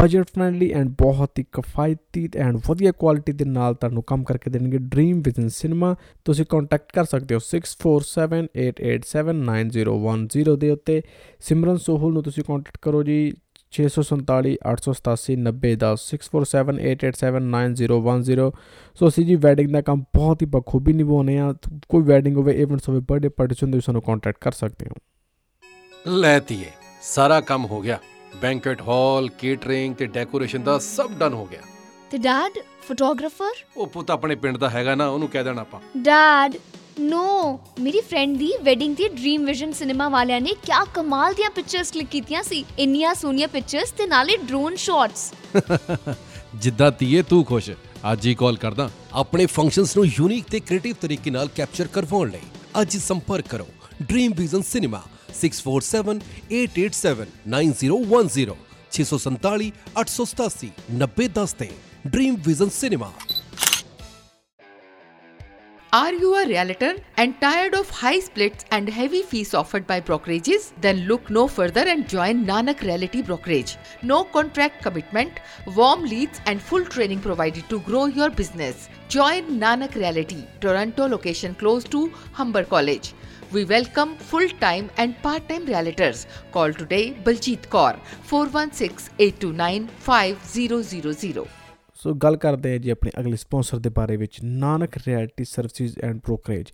ਬਜਟ ਫ੍ਰੈਂਡਲੀ ਐਂਡ ਬਹੁਤ ਹੀ ਕਿਫਾਇਤੀ ਐਂਡ ਵਧੀਆ ਕੁਆਲਿਟੀ ਦੇ ਨਾਲ ਤੁਹਾਨੂੰ ਕੰਮ ਕਰਕੇ ਦੇਣਗੇ ਡ੍ਰੀਮ ਵਿਜ਼ਨ ਸਿਨੇਮਾ ਤੁਸੀਂ ਕੰਟੈਕਟ ਕਰ ਸਕਦੇ ਹੋ 6478879010 ਦੇ ਉੱਤੇ। ਸਿਮਰਨ ਸੋਹਲ ਨੂੰ ਤੁਸੀਂ ਕੰਟੈਕਟ ਕਰੋ ਜੀ 647 887 9010 6478879010 ਸੋ ਅਸੀਂ ਜੀ ਵੈਡਿੰਗ ਦਾ ਕੰਮ ਬਹੁਤ ਹੀ ਬਖੂਬੀ ਨਿਭਾਉਂਦੇ ਆ ਕੋਈ ਵੈਡਿੰਗ ਹੋਵੇ ਇਵੈਂਟਸ ਹੋਵੇ ਬਰਥਡੇ ਪਾਰਟੀਸ ਹੁੰਦੇ ਸਾਨੂੰ ਕੰਟੈਕਟ ਕਰ ਸਕਦੇ ਹੋ। ਲੈ ਤੀਏ ਸਾਰਾ ਕੰਮ ਹੋ ਗਿਆ। ਬੈਂਕਟ ਹਾਲ ਕੇਟਰਿੰਗ ਤੇ ਡੈਕੋਰੇਸ਼ਨ ਦਾ ਸਭ ਡਨ ਹੋ ਗਿਆ। ਤੇ ਡੈਡ ਫੋਟੋਗ੍ਰਾਫਰ ਉਹ ਪੁੱਤ ਆਪਣੇ ਪਿੰਡ ਦਾ ਹੈਗਾ ਨਾ ਉਹਨੂੰ ਕਹਿ ਦੇਣਾ ਆਪਾਂ। ਡੈਡ ਨੋ ਮੇਰੀ ਫਰੈਂਡ ਦੀ ਵੈਡਿੰਗ ਦੀ ਡ੍ਰੀਮ ਵਿਜ਼ਨ ਸਿਨੇਮਾ ਵਾਲਿਆਂ ਨੇ ਕਿਆ ਕਮਾਲ ਦੀਆਂ ਪਿਕਚਰਸ ਕਲਿੱਕ ਕੀਤੀਆਂ ਸੀ ਇੰਨੀਆਂ ਸੋਹਣੀਆਂ ਪਿਕਚਰਸ ਤੇ ਨਾਲੇ ਡਰੋਨ ਸ਼ਾਟਸ ਜਿੱਦਾਂ ਤੀਏ ਤੂੰ ਖੁਸ਼ ਅੱਜ ਹੀ ਕਾਲ ਕਰਦਾ ਆਪਣੇ ਫੰਕਸ਼ਨਸ ਨੂੰ ਯੂਨੀਕ ਤੇ ਕ੍ਰੀਏਟਿਵ ਤਰੀਕੇ ਨਾਲ ਕੈਪਚਰ ਕਰਵਾਉਣ ਲਈ ਅੱਜ ਹੀ ਸੰਪਰਕ ਕਰੋ। ਡ੍ਰੀਮ ਵਿਜ਼ਨ ਸਿਨੇਮਾ 6478879010 647 887 9010 ਤੇ dream vision cinema Are you a realtor and tired of high splits and heavy fees offered by brokerages? Then look no further and join Nanak Realty Brokerage. No contract commitment, warm leads, and full training provided to grow your business. Join Nanak Realty, Toronto location close to Humber College. We welcome full time and part time realtors. Call today Baljeet Kaur 416 829 5000. So ਗੱਲ ਕਰਦੇ ਹਾਂ ਜੀ ਆਪਣੇ ਅਗਲੇ sponsor ਦੇ ਬਾਰੇ ਵਿੱਚ, Nanak realty services and brokerage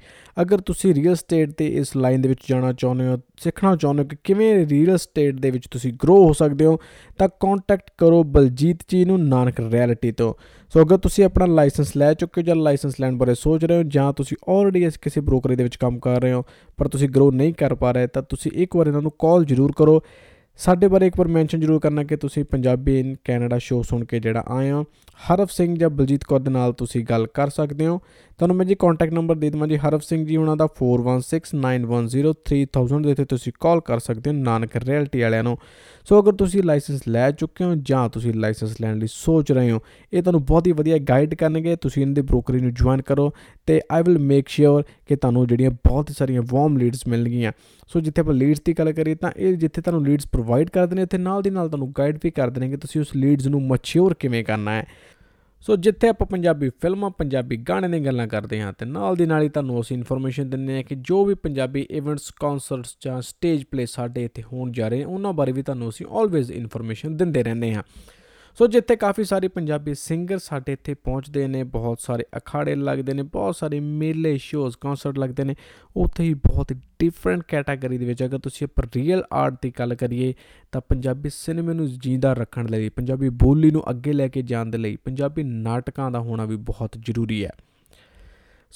ਅਗਰ ਤੁਸੀਂ ਰੀਅਲ ਸਟੇਟ ਤੇ ਇਸ ਲਾਈਨ ਦੇ ਵਿੱਚ ਜਾਣਾ ਚਾਹੁੰਦੇ ਹੋ, ਸਿੱਖਣਾ ਚਾਹੁੰਦੇ ਹੋ ਕਿ ਕਿਵੇਂ ਰੀਅਲ ਸਟੇਟ ਦੇ ਵਿੱਚ ਤੁਸੀਂ ਗਰੋ ਹੋ ਸਕਦੇ ਹੋ, ਤਾਂ ਕੰਟੈਕਟ ਕਰੋ ਬਲਜੀਤ ਜੀ ਨੂੰ ਨਾਨਕ ਰਿਐਲਿਟੀ ਤੋਂ। ਸੋ ਅਗਰ ਤੁਸੀਂ ਆਪਣਾ ਲਾਇਸੈਂਸ ਲੈ ਚੁੱਕੇ ਹੋ ਜਾਂ ਲਾਇਸੈਂਸ ਲੈਣ ਬਾਰੇ ਸੋਚ ਰਹੇ ਹੋ, ਜਾਂ ਤੁਸੀਂ ਆਲਰੇਡੀ ਇਸ ਕਿਸੇ ਬ੍ਰੋਕਰੀ ਦੇ ਵਿੱਚ ਕੰਮ ਕਰ ਰਹੇ ਹੋ, ਪਰ ਤੁਸੀਂ ਗਰੋ ਨਹੀਂ ਕਰ ਪਾ ਰਹੇ, ਤਾਂ ਤੁਸੀਂ ਇੱਕ ਵਾਰ ਇਹਨਾਂ ਨੂੰ ਕਾਲ ਜ਼ਰੂਰ ਕਰੋ। ਸਾਡੇ ਬਾਰੇ ਇੱਕ ਵਾਰ ਮੈਂਸ਼ਨ ਜ਼ਰੂਰ ਕਰਨਾ ਕਿ ਤੁਸੀਂ ਪੰਜਾਬੀ ਇਨ ਕੈਨੇਡਾ ਸ਼ੋਅ ਸੁਣ ਕੇ ਜਿਹੜਾ ਆਏ ਹੋ। ਹਰਫ ਸਿੰਘ ਜਾਂ ਬਲਜੀਤ ਕੌਰ ਦੇ ਨਾਲ ਤੁਸੀਂ ਗੱਲ ਕਰ ਸਕਦੇ ਹੋ। ਤੁਹਾਨੂੰ ਮੈਂ ਜੀ ਕੰਟੈਕਟ ਨੰਬਰ ਦੇ ਦਵਾਂ ਜੀ ਹਰਫ ਸਿੰਘ ਜੀ, ਉਹਨਾਂ ਦਾ 4169103000 ਦੇ ਤੇ ਤੁਸੀਂ ਕਾਲ ਕਰ ਸਕਦੇ ਹੋ ਨਾਨਕ ਰਿਐਲਿਟੀ ਵਾਲਿਆਂ ਨੂੰ। ਸੋ ਅਗਰ ਤੁਸੀਂ ਲਾਇਸੈਂਸ ਲੈ ਚੁੱਕੇ ਹੋ ਜਾਂ ਤੁਸੀਂ ਲਾਇਸੈਂਸ ਲੈਣ ਲਈ ਸੋਚ ਰਹੇ ਹੋ, ਇਹ ਤੁਹਾਨੂੰ ਬਹੁਤ ਹੀ ਵਧੀਆ ਗਾਈਡ ਕਰਨਗੇ। ਤੁਸੀਂ ਇਹਨਾਂ ਦੇ ਬ੍ਰੋਕਰੀ ਨੂੰ ਜੁਆਇਨ ਕਰੋ ਤੇ ਆਈ ਵਿਲ ਮੇਕ ਸ਼ੋਰ ਕਿ ਤੁਹਾਨੂੰ ਜਿਹੜੀਆਂ ਬਹੁਤ ਸਾਰੀਆਂ ਵਾਰਮ ਲੀਡਸ ਮਿਲਣਗੀਆਂ। ਸੋ ਜਿੱਥੇ ਆਪਾਂ ਲੀਡਸ ਦੀ ਗੱਲ ਕਰੀਏ ਤਾਂ ਇਹ ਜਿੱਥੇ ਤੁਹਾਨੂੰ ਲੀਡਸ ਪ੍ਰੋਵਾਈਡ ਕਰਦੇ ਨੇ ਉੱਥੇ ਨਾਲ ਦੀ ਨਾਲ ਤੁਹਾਨੂੰ ਗਾਈਡ ਵੀ ਕਰਦੇ ਨੇ ਕਿ ਤੁਸੀਂ ਉਸ ਲੀਡਸ ਨੂੰ ਮੈਚੁਰ ਕਿਵੇਂ ਕਰਨਾ ਹੈ। ਸੋ ਜਿੱਥੇ ਆਪਾਂ ਪੰਜਾਬੀ ਫਿਲਮਾਂ, ਪੰਜਾਬੀ ਗਾਣੇ ਦੀਆਂ ਗੱਲਾਂ ਕਰਦੇ ਹਾਂ, ਤੇ ਨਾਲ ਦੀ ਨਾਲ ਹੀ ਤੁਹਾਨੂੰ ਅਸੀਂ ਇਨਫੋਰਮੇਸ਼ਨ ਦਿੰਦੇ ਹਾਂ ਕਿ ਜੋ ਵੀ ਪੰਜਾਬੀ ਇਵੈਂਟਸ ਕਨਸਰਟਸ ਜਾਂ ਸਟੇਜ ਪਲੇ ਸਾਡੇ ਇੱਥੇ ਹੋਣ ਜਾ ਰਹੇ ਉਹਨਾਂ ਬਾਰੇ ਵੀ ਤੁਹਾਨੂੰ ਅਸੀਂ ਆਲਵੇਜ਼ ਇਨਫੋਰਮੇਸ਼ਨ ਦਿੰਦੇ ਰਹਿੰਦੇ ਹਾਂ। ਸੋ ਜਿੱਥੇ ਕਾਫੀ ਸਾਰੇ ਪੰਜਾਬੀ ਸਿੰਗਰ ਸਾਡੇ ਇੱਥੇ ਪਹੁੰਚਦੇ ਨੇ, ਬਹੁਤ ਸਾਰੇ ਅਖਾੜੇ ਲੱਗਦੇ ਨੇ, ਬਹੁਤ ਸਾਰੇ ਮੇਲੇ ਸ਼ੋਜ਼ ਕਨਸਰਟ ਲੱਗਦੇ ਨੇ, ਉੱਥੇ ਹੀ ਬਹੁਤ ਡਿਫਰੈਂਟ ਕੈਟਾਗਰੀ ਦੇ ਵਿੱਚ ਅਗਰ ਤੁਸੀਂ ਪਰ ਰੀਅਲ ਆਰਟ ਦੀ ਗੱਲ ਕਰੀਏ, ਤਾਂ ਪੰਜਾਬੀ ਸਿਨੇਮੇ ਨੂੰ ਜਿੰਦਾ ਰੱਖਣ ਲਈ, ਪੰਜਾਬੀ ਬੋਲੀ ਨੂੰ ਅੱਗੇ ਲੈ ਕੇ ਜਾਣ ਦੇ ਲਈ, ਪੰਜਾਬੀ ਨਾਟਕਾਂ ਦਾ ਹੋਣਾ ਵੀ ਬਹੁਤ ਜ਼ਰੂਰੀ ਹੈ।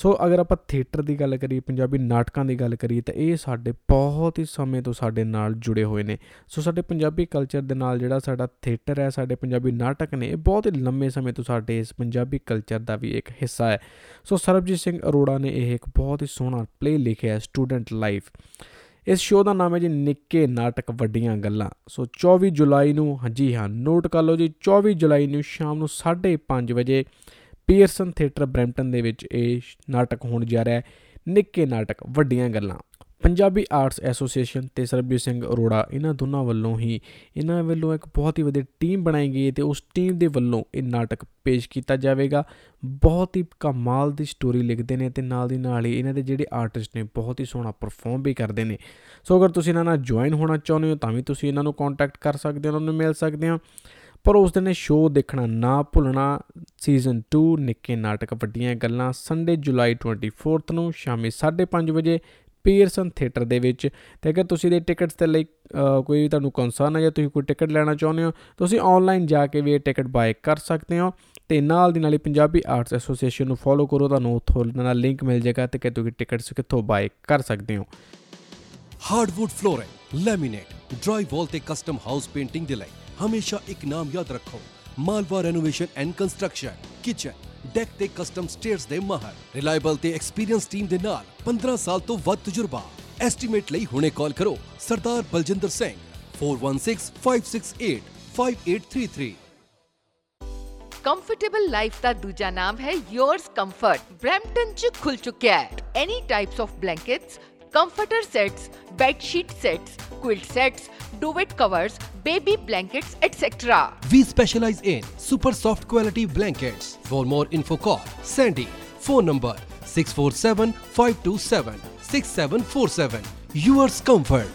ਸੋ ਅਗਰ ਆਪਾਂ ਥੀਏਟਰ ਦੀ ਗੱਲ ਕਰੀਏ, ਪੰਜਾਬੀ ਨਾਟਕਾਂ ਦੀ ਗੱਲ ਕਰੀਏ, ਤਾਂ ਇਹ ਸਾਡੇ ਬਹੁਤ ਹੀ ਸਮੇਂ ਤੋਂ ਸਾਡੇ ਨਾਲ ਜੁੜੇ ਹੋਏ ਨੇ। ਸੋ ਸਾਡੇ ਪੰਜਾਬੀ ਕਲਚਰ ਦੇ ਨਾਲ ਜਿਹੜਾ ਸਾਡਾ ਥੀਏਟਰ ਹੈ, ਸਾਡੇ ਪੰਜਾਬੀ ਨਾਟਕ ਨੇ, ਇਹ ਬਹੁਤ ਹੀ ਲੰਮੇ ਸਮੇਂ ਤੋਂ ਸਾਡੇ ਇਸ ਪੰਜਾਬੀ ਕਲਚਰ ਦਾ ਵੀ ਇੱਕ ਹਿੱਸਾ ਹੈ। ਸੋ ਸਰਬਜੀਤ ਸਿੰਘ ਅਰੋੜਾ ਨੇ ਇਹ ਇੱਕ ਬਹੁਤ ਹੀ ਸੋਹਣਾ ਪਲੇ ਲਿਖਿਆ ਹੈ ਸਟੂਡੈਂਟ ਲਾਈਫ ਇਸ ਸ਼ੋਅ ਦਾ ਨਾਮ ਹੈ ਜੀ, ਨਿੱਕੇ ਨਾਟਕ ਵੱਡੀਆਂ ਗੱਲਾਂ। ਸੋ 24 ਜੁਲਾਈ ਨੂੰ, ਹਾਂਜੀ ਹਾਂ ਨੋਟ ਕਰ ਲਓ ਜੀ 24 ਜੁਲਾਈ ਨੂੰ ਸ਼ਾਮ ਨੂੰ 5:30 ਵਜੇ ਪੀਅਰਸਨ ਥੀਏਟਰ ਬ੍ਰੈਂਪਟਨ ਦੇ ਵਿੱਚ ਇਹ ਨਾਟਕ ਹੋਣ ਜਾ ਰਿਹਾ ਹੈ। ਨਿੱਕੇ ਨਾਟਕ, ਵੱਡੀਆਂ ਗੱਲਾਂ। ਪੰਜਾਬੀ ਆਰਟਸ ਐਸੋਸੀਏਸ਼ਨ ਤੇ ਸਰਬਜੀਤ ਸਿੰਘ ਅਰੋੜਾ, ਇਹਨਾਂ ਦੋਨਾਂ ਵੱਲੋਂ ਹੀ ਇਹਨਾਂ ਵੱਲੋਂ ਇੱਕ ਬਹੁਤ ਹੀ ਵਧੀਆ ਟੀਮ ਬਣਾਈ ਗਈ ਹੈ ਤੇ ਉਸ ਟੀਮ ਦੇ ਵੱਲੋਂ ਇਹ ਨਾਟਕ ਪੇਸ਼ ਕੀਤਾ ਜਾਵੇਗਾ। ਬਹੁਤ ਹੀ ਕਮਾਲ ਦੀ ਸਟੋਰੀ ਲਿਖਦੇ ਨੇ ਤੇ ਨਾਲ ਦੀ ਨਾਲ ਹੀ ਇਹਨਾਂ ਦੇ ਜਿਹੜੇ ਆਰਟਿਸਟ ਨੇ ਬਹੁਤ ਹੀ ਸੋਹਣਾ ਪਰਫਾਰਮ ਵੀ ਕਰਦੇ ਨੇ। ਸੋ ਅਗਰ ਤੁਸੀਂ ਇਹਨਾਂ ਨਾਲ ਜੁਆਇਨ ਹੋਣਾ ਚਾਹੁੰਦੇ ਹੋ ਤਾਂ ਵੀ ਤੁਸੀਂ ਇਹਨਾਂ ਨੂੰ ਕੰਟੈਕਟ ਕਰ ਸਕਦੇ ਹੋ, ਉਹਨਾਂ ਨੂੰ ਮਿਲ ਸਕਦੇ ਹੋ। ਪਰ ਉਸ ਦਿਨ ਸ਼ੋਅ ਦੇਖਣਾ ਨਾ ਭੁੱਲਣਾ ਸੀਜ਼ਨ 2 ਨਿੱਕੇ ਨਾਟਕ ਵੱਡੀਆਂ ਗੱਲਾਂ ਸੰਡੇ ਜੁਲਾਈ 24th ਨੂੰ ਸ਼ਾਮੀ 5:30 ਵਜੇ ਪੀਅਰਸਨ ਥੀਏਟਰ ਦੇ ਵਿੱਚ। ਤੇ ਅਗਰ ਤੁਸੀਂ ਦੇ ਟਿਕਟਸ ਦੇ ਲਈ ਕੋਈ ਤੁਹਾਨੂੰ ਕਨਸਰਨ ਹੈ ਜਾਂ ਤੁਸੀਂ ਕੋਈ ਟਿਕਟ ਲੈਣਾ ਚਾਹੁੰਦੇ ਹੋ, ਤੁਸੀਂ ਆਨਲਾਈਨ ਜਾ ਕੇ ਵੀ ਇਹ ਟਿਕਟ ਬਾਏ ਕਰ ਸਕਦੇ ਹੋ। ਤੇ ਨਾਲ ਦੀ ਨਾਲ ਹੀ ਪੰਜਾਬੀ ਆਰਟਸ ਐਸੋਸੀਏਸ਼ਨ ਨੂੰ ਫੋਲੋ ਕਰੋ, ਤੁਹਾਨੂੰ ਉੱਥੋਂ ਨਾਲ ਲਿੰਕ ਮਿਲ ਜਾਏਗਾ ਤੇ ਕਿ ਤੁਸੀਂ ਟਿਕਟਸ ਕਿੱਥੋਂ ਬਾਏ ਕਰ ਸਕਦੇ ਹੋ। Hardwood flooring laminate drywall ਤੇ ਕਸਟਮ ਹਾਊਸ ਪੇਂਟਿੰਗ ਦੇ ਲਈ ਹਮੇਸ਼ਾ ਇੱਕ ਨਾਮ ਯਾਦ ਰੱਖੋ Malwa renovation and construction kitchen deck ਤੇ ਕਸਟਮ ਸਟੇਅਰਸ ਦੇ ਮਾਹਰ ਰਿਲਾਇਬਲ ਤੇ ਐਕਸਪੀਰੀਅੰਸ ਟੀਮ ਦੇ ਨਾਲ 15 ਸਾਲ ਤੋਂ ਵੱਧ ਤਜਰਬਾ ਐਸਟੀਮੇਟ ਲਈ ਹੁਣੇ ਕਾਲ ਕਰੋ ਸਰਦਾਰ ਬਲਜਿੰਦਰ ਸਿੰਘ 4165685833 ਕੰਫਰਟੇਬਲ ਲਾਈਫ ਦਾ ਦੂਜਾ ਨਾਮ ਹੈ yours comfort ਬ੍ਰੈਂਪਟਨ ਚ ਖੁੱਲ ਚੁੱਕਿਆ ਹੈ any types of blankets comforter sets, bed sheet sets, quilt sets duvet covers baby blankets etc We specialize in super soft quality blankets. For more info call Sandy. Phone number 647 527 6747. Yours comfort.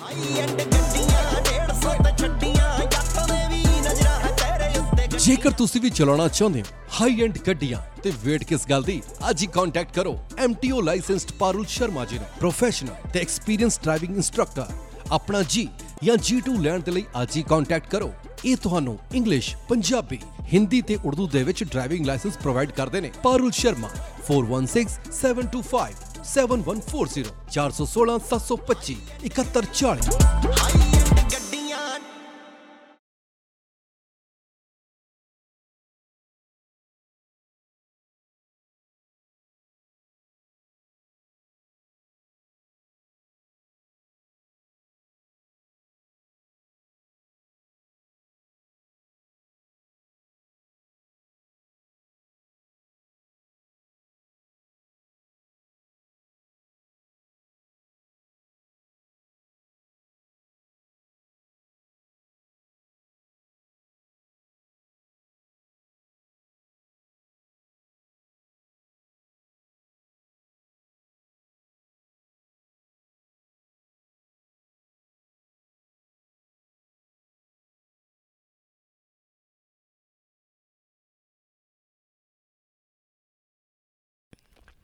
High end ਗੱਡੀਆਂ 150 ਤੇ ਛੱਡੀਆਂ ਜੱਟ ਦੇ ਵੀ ਨਜ਼ਰਾਂ ਤੇਰੇ ਉੱਤੇ ਜੇਕਰ ਤੁਸੀਂ ਵੀ ਚਲਾਉਣਾ ਚਾਹੁੰਦੇ ਹੋ ਹਾਈ ਐਂਡ ਗੱਡੀਆਂ ਤੇ ਵੇਟ ਕਿਸ ਗੱਲ ਦੀ ਅੱਜ ਹੀ ਕੰਟੈਕਟ ਕਰੋ MTO ਲਾਇਸੈਂਸਡ ਪਾਰੁਲ ਸ਼ਰਮਾ ਜੀ ਨੂੰ ਪ੍ਰੋਫੈਸ਼ਨਲ ਤੇ ਐਕਸਪੀਰੀਅੰਸ ਡਰਾਈਵਿੰਗ ਇੰਸਟ੍ਰਕਟਰ ਆਪਣਾ ਜੀ ਜਾਂ G2 ਲੈਣ ਦੇ ਲਈ ਅੱਜ ਹੀ ਕੰਟੈਕਟ ਕਰੋ। ਇਹ ਤੁਹਾਨੂੰ ਇੰਗਲਿਸ਼ ਪੰਜਾਬੀ ਹਿੰਦੀ ਤੇ ਉਰਦੂ ਦੇ ਵਿੱਚ ਡਰਾਈਵਿੰਗ ਲਾਇਸੈਂਸ ਪ੍ਰੋਵਾਈਡ ਕਰਦੇ ਨੇ। ਪਾਰੁਲ ਸ਼ਰਮਾ 416725 7140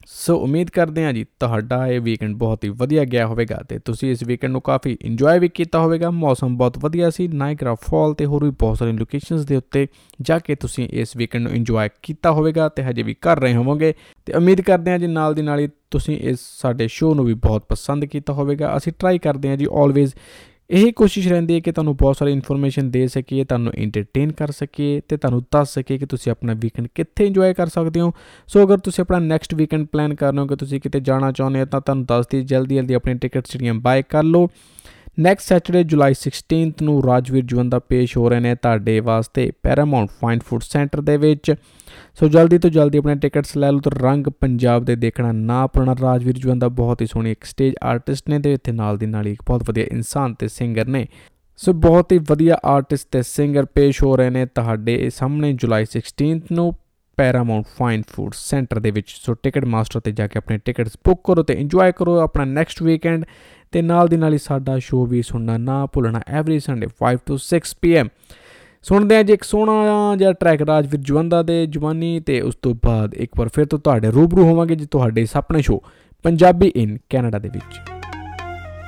ਸੋ ਉਮੀਦ ਕਰਦੇ ਹਾਂ ਜੀ, ਤੁਹਾਡਾ ਇਹ ਵੀਕਐਂਡ ਬਹੁਤ ਹੀ ਵਧੀਆ ਗਿਆ ਹੋਵੇਗਾ ਤੇ ਤੁਸੀਂ ਇਸ ਵੀਕਐਂਡ ਨੂੰ ਕਾਫੀ ਇੰਜੋਏ ਵੀ ਕੀਤਾ ਹੋਵੇਗਾ। ਮੌਸਮ ਬਹੁਤ ਵਧੀਆ ਸੀ ਨਾਇਗਰਾ ਫਾਲ ਤੇ ਹੋਰ ਵੀ ਬਹੁਤ ਸਾਰੀਆਂ ਲੋਕੇਸ਼ਨਸ ਦੇ ਉੱਤੇ ਜਾ ਕੇ ਤੁਸੀਂ ਇਸ ਵੀਕਐਂਡ ਨੂੰ ਇੰਜੋਏ ਕੀਤਾ ਹੋਵੇਗਾ ਤੇ ਹਜੇ ਵੀ ਕਰ ਰਹੇ ਹੋਵੋਗੇ। ਤੇ ਉਮੀਦ ਕਰਦੇ ਹਾਂ ਜੀ, ਨਾਲ ਦੀ ਨਾਲ ਹੀ ਤੁਸੀਂ ਇਸ ਸਾਡੇ ਸ਼ੋਅ ਨੂੰ ਵੀ ਬਹੁਤ ਪਸੰਦ ਕੀਤਾ ਹੋਵੇਗਾ। ਅਸੀਂ ਟਰਾਈ ਕਰਦੇ ਹਾਂ ਜੀ ਆਲਵੇਜ਼ ਇਹ ਕੋਸ਼ਿਸ਼ ਰਹਿੰਦੀ ਹੈ ਕਿ ਤੁਹਾਨੂੰ ਬਹੁਤ ਸਾਰੀ ਇਨਫੋਰਮੇਸ਼ਨ ਦੇ ਸਕੀਏ, ਤੁਹਾਨੂੰ ਐਂਟਰਟੇਨ ਕਰ ਸਕੀਏ ਤੇ ਤੁਹਾਨੂੰ ਦੱਸ ਸਕੀਏ ਕਿ ਤੁਸੀਂ ਆਪਣਾ ਵੀਕਐਂਡ ਕਿੱਥੇ ਇੰਜੋਏ ਕਰ ਸਕਦੇ ਹੋ। ਸੋ ਅਗਰ ਤੁਸੀਂ ਆਪਣਾ ਨੈਕਸਟ ਵੀਕਐਂਡ ਪਲਾਨ ਕਰ ਰਹੇ ਹੋ ਕਿ ਤੁਸੀਂ ਕਿਤੇ ਜਾਣਾ ਚਾਹੁੰਦੇ ਹੋ, ਤਾਂ ਤੁਹਾਨੂੰ ਦੱਸ ਦਈਏ, ਜਲਦੀ ਜਲਦੀ ਆਪਣੀ ਟਿਕਟਸ ਜਿਹੜੀਆਂ ਬਾਏ ਕਰ ਲਓ। ਨੈਕਸਟ ਸੈਟਰਡੇ ਜੁਲਾਈ 16th ਨੂੰ ਰਾਜਵੀਰ ਜਵੰਦਾ ਪੇਸ਼ ਹੋ ਰਹੇ ਨੇ ਤੁਹਾਡੇ ਵਾਸਤੇ ਪੈਰਾਮਾਉਂਟ ਫਾਈਨ ਫੂਡ ਸੈਂਟਰ ਦੇ ਵਿੱਚ। ਸੋ ਜਲਦੀ ਤੋਂ ਜਲਦੀ ਆਪਣੇ ਟਿਕਟਸ ਲੈ ਲਓ ਤੇ ਰੰਗ ਪੰਜਾਬ ਦੇ ਦੇਖਣਾ, ਨਾ ਆਪਣਾ ਰਾਜਵੀਰ ਜਵੰਦਾ ਬਹੁਤ ਹੀ ਸੋਹਣੀ ਇੱਕ ਸਟੇਜ ਆਰਟਿਸਟ ਨੇ ਤੇ ਇੱਥੇ ਨਾਲ ਦੀ ਨਾਲ ਹੀ ਇੱਕ ਬਹੁਤ ਵਧੀਆ ਇਨਸਾਨ ਤੇ ਸਿੰਗਰ ਨੇ। ਸੋ ਬਹੁਤ ਹੀ ਵਧੀਆ ਆਰਟਿਸਟ ਤੇ ਸਿੰਗਰ ਪੇਸ਼ ਹੋ ਰਹੇ ਨੇ ਤੁਹਾਡੇ ਸਾਹਮਣੇ ਜੁਲਾਈ 16th ਨੂੰ ਪੈਰਾਮਾਉਂਟ ਫਾਈਨ ਫੂਡ ਸੈਂਟਰ ਦੇ ਵਿੱਚ। ਸੋ ਟਿਕਟ ਮਾਸਟਰ ਤੇ ਜਾ ਕੇ ਆਪਣੇ ਟਿਕਟਸ ਬੁੱਕ ਕਰੋ ਤੇ ਇੰਜੋਏ ਕਰੋ ਆਪਣਾ ਨੈਕਸਟ ਵੀਕਐਂਡ ਤੇ ਨਾਲ ਦੀ ਨਾਲ ਹੀ ਸਾਡਾ ਸ਼ੋਅ ਵੀ ਸੁਣਨਾ ਨਾ ਭੁੱਲਣਾ ਐਵਰੀ ਸੰਡੇ 5 ਤੋਂ 6 ਪੀਐਮ ਸੁਣਦੇ ਆ ਜੀ ਇੱਕ ਸੋਹਣਾ ਜਿਹਾ ਟਰੈਕ ਰਾਜਵੀਰ ਜਵੰਦਾ ਦੇ ਜਵਾਨੀ ਤੇ ਉਸ ਤੋਂ ਬਾਅਦ ਇੱਕ ਵਾਰ ਫਿਰ ਤੋਂ ਤੁਹਾਡੇ ਰੂਬਰੂ ਹੋਵਾਂਗੇ ਜੀ ਤੁਹਾਡੇ ਸੁਪਨੇ ਸ਼ੋਅ ਪੰਜਾਬੀ ਇਨ ਕੈਨੇਡਾ ਦੇ ਵਿੱਚ।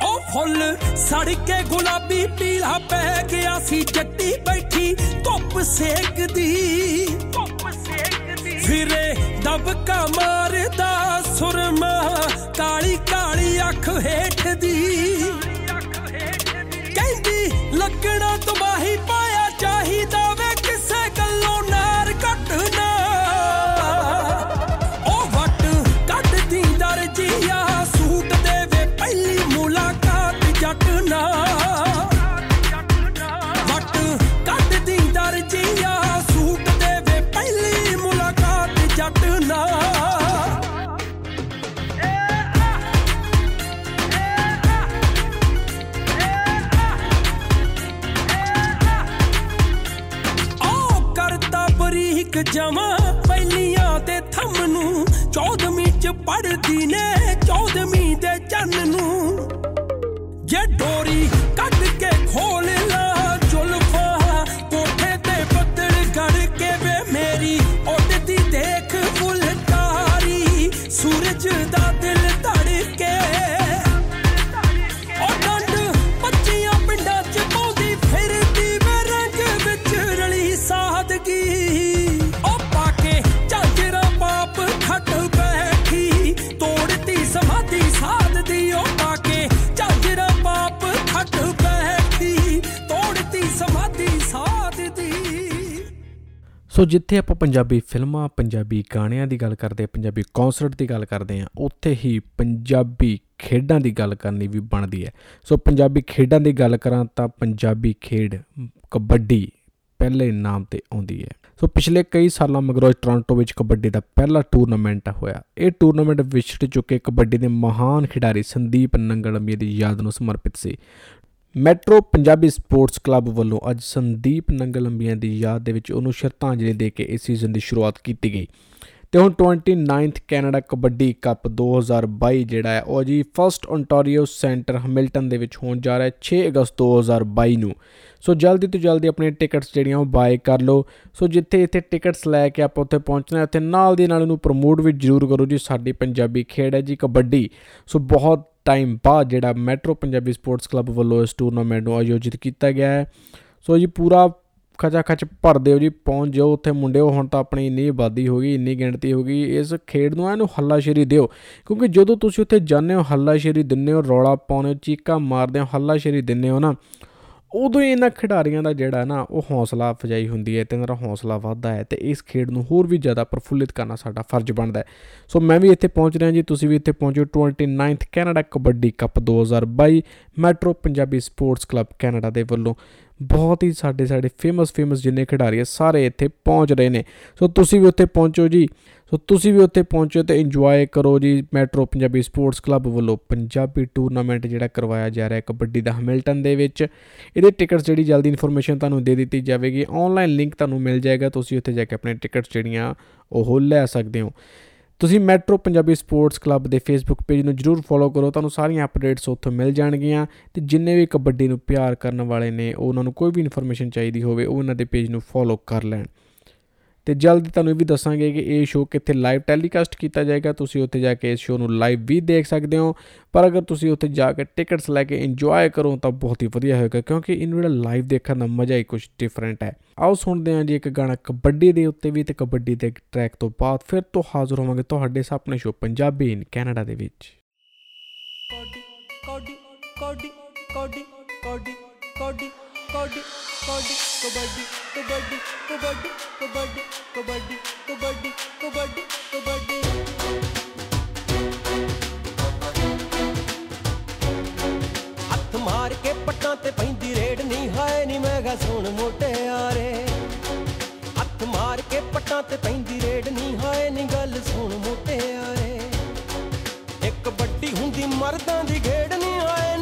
ਉਹ ਫੁੱਲ ਸੜ ਕੇ ਗੁਲਾਬੀ ਪੀਲਾ ਪੈ ਗਿਆ ਸੀ ਜੱਟੀ ਬੈਠੀ ਧੁੱਪ ਸੇਕਦੀ। ਧੁੱਪ ਸੇਕਦੀ। ਫਿਰੇ ਦਬਕਾ ਮਾਰਦਾ ਸੁਰਮਾ ਕਾਲੀ ਕਾਲੀ ਅੱਖ ਹੇਠ ਦੀ ਕਹਿੰਦੀ ਲੱਗਣਾ ਤਬਾਹੀ ਜਮਾ ਪਹਿਲੀਆਂ ਤੇ ਥੰਮ ਨੂੰ। ਚੌਦਵੀਂ ਚ ਪੜਦੀ ਨੇ ਚੌਦਵੀਂ ਦੇ ਚੰਨ ਨੂੰ। ਜੇ ਡੋਰੀ ਕੱਢ ਕੇ ਖੋਲ ਲਾ ਸੋ ਜਿੱਥੇ ਆਪਾਂ ਪੰਜਾਬੀ ਫਿਲਮਾਂ, ਪੰਜਾਬੀ ਗਾਣਿਆਂ ਦੀ ਗੱਲ ਕਰਦੇ ਹਾਂ ਪੰਜਾਬੀ ਕਨਸਰਟ ਦੀ ਗੱਲ ਕਰਦੇ ਹਾਂ, ਉੱਥੇ ਹੀ ਪੰਜਾਬੀ ਖੇਡਾਂ ਦੀ ਗੱਲ ਕਰਨੀ ਵੀ ਬਣਦੀ ਹੈ। ਸੋ ਪੰਜਾਬੀ ਖੇਡਾਂ ਦੀ ਗੱਲ ਕਰਾਂ ਤਾਂ ਪੰਜਾਬੀ ਖੇਡ ਕਬੱਡੀ ਪਹਿਲੇ ਨਾਮ ਤੇ ਆਉਂਦੀ ਹੈ। ਸੋ ਪਿਛਲੇ ਕਈ ਸਾਲਾਂ ਮਗਰੋਂ ਟੋਰਾਂਟੋ ਵਿੱਚ ਕਬੱਡੀ ਦਾ ਪਹਿਲਾ ਟੂਰਨਾਮੈਂਟ ਹੋਇਆ। ਇਹ ਟੂਰਨਾਮੈਂਟ ਵਿਛੜ ਚੁੱਕੇ ਕਬੱਡੀ ਦੇ ਮਹਾਨ ਖਿਡਾਰੀ ਸੰਦੀਪ ਨੰਗਲਮੀ ਦੀ ਯਾਦ ਨੂੰ ਸਮਰਪਿਤ ਸੀ। ਮੈਟਰੋ ਪੰਜਾਬੀ ਸਪੋਰਟਸ ਕਲੱਬ ਵੱਲੋਂ ਅੱਜ ਸੰਦੀਪ ਨੰਗਲੰਬੀਆਂ ਦੀ ਯਾਦ ਦੇ ਵਿੱਚ ਉਹਨੂੰ ਸ਼ਰਧਾਂਜਲੀ ਦੇ ਕੇ ਇਸ ਸੀਜ਼ਨ ਦੀ ਸ਼ੁਰੂਆਤ ਕੀਤੀ ਗਈ। ਤੇ ਹੁਣ 29th ਕੈਨੇਡਾ ਕਬੱਡੀ ਕੱਪ 2022 ਜਿਹੜਾ ਹੈ, ਉਹ ਜੀ ਫਰਸਟ ਓਨਟਾਰੀਓ ਸੈਂਟਰ ਹੈਮਿਲਟਨ ਦੇ ਵਿੱਚ ਹੋਣ ਜਾ ਰਿਹਾ ਹੈ 6 ਅਗਸਤ 2022 ਨੂੰ। ਸੋ ਜਲਦੀ ਤੋਂ ਜਲਦੀ ਆਪਣੇ ਟਿਕਟਸ ਜਿਹੜੀਆਂ ਉਹ ਬਾਏ ਕਰ ਲਓ। ਸੋ ਜਿੱਥੇ ਇੱਥੇ ਟਿਕਟਸ ਲੈ ਕੇ ਆਪਾਂ ਉੱਥੇ ਪਹੁੰਚਣਾ ਹੈ, ਉੱਥੇ ਨਾਲ ਦੀ ਨਾਲ ਉਹਨੂੰ ਪ੍ਰਮੋਟ ਵੀ ਜ਼ਰੂਰ ਕਰੋ ਜੀ, ਸਾਡੀ ਪੰਜਾਬੀ ਖੇਡ ਹੈ ਜੀ ਕਬੱਡੀ। ਸੋ ਬਹੁਤ ਟਾਈਮ ਬਾਅਦ ਜਿਹੜਾ ਮੈਟਰੋ ਪੰਜਾਬੀ ਸਪੋਰਟਸ ਕਲੱਬ ਵੱਲੋਂ ਇਸ ਟੂਰਨਾਮੈਂਟ ਨੂੰ ਆਯੋਜਿਤ ਕੀਤਾ ਗਿਆ ਹੈ। ਸੋ ਜੀ ਪੂਰਾ ਖਚਾ ਖਚ ਭਰ ਦਿਓ ਜੀ, ਪਹੁੰਚ ਜਾਓ ਉੱਥੇ ਮੁੰਡਿਓ, ਹੁਣ ਤਾਂ ਆਪਣੀ ਇੰਨੀ ਆਬਾਦੀ ਹੋ ਗਈ, ਇੰਨੀ ਗਿਣਤੀ ਹੋ ਗਈ, ਇਸ ਖੇਡ ਨੂੰ ਇਹਨੂੰ ਹੱਲਾਸ਼ੇਰੀ ਦਿਓ। ਕਿਉਂਕਿ ਜਦੋਂ ਤੁਸੀਂ ਉੱਥੇ ਜਾਂਦੇ ਹੋ, ਹੱਲਾਸ਼ੇਰੀ ਦਿੰਦੇ ਹੋ, ਰੌਲਾ ਪਾਉਂਦੇ ਹੋ, ਚੀਕਾਂ ਮਾਰਦੇ ਹੋ, ਹੱਲਾਸ਼ੇਰੀ ਦਿੰਦੇ ਹੋ ਨਾ ਉਦੋਂ ਹੀ ਇਹਨਾਂ ਖਿਡਾਰੀਆਂ ਦਾ ਜਿਹੜਾ ਨਾ ਉਹ ਹੌਸਲਾ ਅਫਜਾਈ ਹੁੰਦੀ ਹੈ ਤੇ ਇਹਨਾਂ ਦਾ ਹੌਸਲਾ ਵੱਧਦਾ ਹੈ ਤੇ ਇਸ ਖੇਡ ਨੂੰ ਹੋਰ ਵੀ ਜ਼ਿਆਦਾ ਪ੍ਰਫੁੱਲਿਤ ਕਰਨਾ ਸਾਡਾ ਫਰਜ਼ ਬਣਦਾ ਹੈ। ਸੋ ਮੈਂ ਵੀ ਇੱਥੇ ਪਹੁੰਚ ਰਿਹਾ ਜੀ, ਤੁਸੀਂ ਵੀ ਇੱਥੇ ਪਹੁੰਚੋ। 29th Canada kabaddi cup 2022 metro Punjabi sports club Canada ਦੇ ਵੱਲੋਂ ਬਹੁਤ ਹੀ ਸਾਡੇ ਸਾਡੇ ਫੇਮਸ ਫੇਮਸ ਜਿੰਨੇ ਖਿਡਾਰੀ ਆ, ਸਾਰੇ ਇੱਥੇ ਪਹੁੰਚ ਰਹੇ ਨੇ। ਸੋ ਤੁਸੀਂ ਵੀ ਉੱਥੇ ਪਹੁੰਚੋ ਜੀ। ਸੋ ਤੁਸੀਂ ਵੀ ਉੱਥੇ ਪਹੁੰਚੋ ਤੇ ਇੰਜੋਏ ਕਰੋ ਜੀ ਮੈਟਰੋ ਪੰਜਾਬੀ ਸਪੋਰਟਸ ਕਲੱਬ ਵੱਲੋਂ ਪੰਜਾਬੀ ਟੂਰਨਾਮੈਂਟ ਜਿਹੜਾ ਕਰਵਾਇਆ ਜਾ ਰਿਹਾ ਹੈ ਕਬੱਡੀ ਦਾ ਹੈਮਿਲਟਨ ਦੇ ਵਿੱਚ। ਇਹਦੇ ਟਿਕਟਸ ਜਿਹੜੀ ਜਲਦੀ ਇਨਫੋਰਮੇਸ਼ਨ ਤੁਹਾਨੂੰ ਦੇ ਦਿੱਤੀ ਜਾਵੇਗੀ। ਆਨਲਾਈਨ ਲਿੰਕ ਤੁਹਾਨੂੰ ਮਿਲ ਜਾਏਗਾ। ਤੁਸੀਂ ਉੱਥੇ ਜਾ ਕੇ ਆਪਣੇ ਟਿਕਟਸ ਜਿਹੜੀਆਂ ਉਹ ਲੈ ਸਕਦੇ ਹੋ। ਤੁਸੀਂ ਮੈਟਰੋ ਪੰਜਾਬੀ ਸਪੋਰਟਸ ਕਲੱਬ ਦੇ ਫੇਸਬੁੱਕ ਪੇਜ ਨੂੰ ਜਰੂਰ ਫੋਲੋ ਕਰੋ। ਤੁਹਾਨੂੰ ਸਾਰੀਆਂ ਅਪਡੇਟਸ ਉੱਥੋਂ ਮਿਲ ਜਾਣਗੀਆਂ ਤੇ ਜਿੰਨੇ ਵੀ ਕਬੱਡੀ ਨੂੰ ਪਿਆਰ ਕਰਨ ਵਾਲੇ ਨੇ ਉਹ ਉਹਨਾਂ ਨੂੰ ਕੋਈ ਵੀ ਇਨਫੋਰਮੇਸ਼ਨ ਚਾਹੀਦੀ ਹੋਵੇ, ਉਹ ਉਹਨਾਂ ਦੇ ਪੇਜ ਨੂੰ ਫੋਲੋ ਕਰ ਲੈਣ। ਤੇ ਜਲਦੀ ਤੁਹਾਨੂੰ ਇਹ ਵੀ ਦੱਸਾਂਗੇ ਕਿ ਇਹ ਸ਼ੋਅ ਕਿੱਥੇ ਲਾਈਵ ਟੈਲੀਕਾਸਟ ਕੀਤਾ ਜਾਏਗਾ। ਤੁਸੀਂ ਉੱਥੇ ਜਾ ਕੇ ਇਸ ਸ਼ੋਅ ਨੂੰ ਲਾਈਵ ਵੀ ਦੇਖ ਸਕਦੇ ਹੋ। ਪਰ ਅਗਰ ਤੁਸੀਂ ਉੱਥੇ ਜਾ ਕੇ ਟਿਕਟਸ ਲੈ ਕੇ ਇੰਜੋਏ ਕਰੋ, ਤਾਂ ਬਹੁਤ ਹੀ ਵਧੀਆ ਹੋਏਗਾ, ਕਿਉਂਕਿ ਇਹਨੂੰ ਜਿਹੜਾ ਲਾਈਵ ਦੇਖਣ ਦਾ ਮਜ਼ਾ ਹੀ ਕੁਝ ਡਿਫਰੈਂਟ ਹੈ। ਆਓ ਸੁਣਦੇ ਹਾਂ ਜੀ ਇੱਕ ਗਾਣਾ ਕਬੱਡੀ ਦੇ ਉੱਤੇ ਵੀ ਤੇ ਕਬੱਡੀ ਦੇ ਟਰੈਕ ਤੋਂ ਬਾਅਦ ਫਿਰ ਤੋਂ ਹਾਜ਼ਰ ਹੋਵਾਂਗੇ ਤੁਹਾਡੇ ਸਾਹਮਣੇ ਸ਼ੋਅ ਪੰਜਾਬੀ ਇਨ ਕੈਨੇਡਾ ਦੇ ਵਿੱਚ। ਕੋਡੀ ਕੋਡੀ ਕੋਡੀ ਕੋਡੀ ਕੋਡੀ ਕੋਡੀ ਕੋਡੀ ਕਬੱਡੀ ਕਬੱਡੀ ਕਬੱਡੀ ਕਬੱਡੀ ਕਬੱਡੀ ਕਬੱਡੀ ਕਬੱਡੀ ਕਬੱਡੀ ਹੱਥ ਮਾਰ ਕੇ ਪੱਟਾਂ ਤੇ ਪੈਂਦੀ ਰੇਡ ਨਹੀਂ, ਹਾਏ ਨੀ ਮੈਂ ਗਾ ਸੁਣ ਮੋਟਿਆਰੇ ਹੱਥ ਮਾਰ ਕੇ ਪੱਟਾਂ ਤੇ ਪੈਂਦੀ ਰੇਡ ਨਹੀਂ, ਹਾਏ ਨੀ ਗੱਲ ਸੁਣ ਮੋਟਿਆਰੇ ਇੱਕ ਵੱਡੀ ਹੁੰਦੀ ਮਰਦਾਂ ਦੀ ਖੇਡ ਨਹੀਂ, ਹਾਏ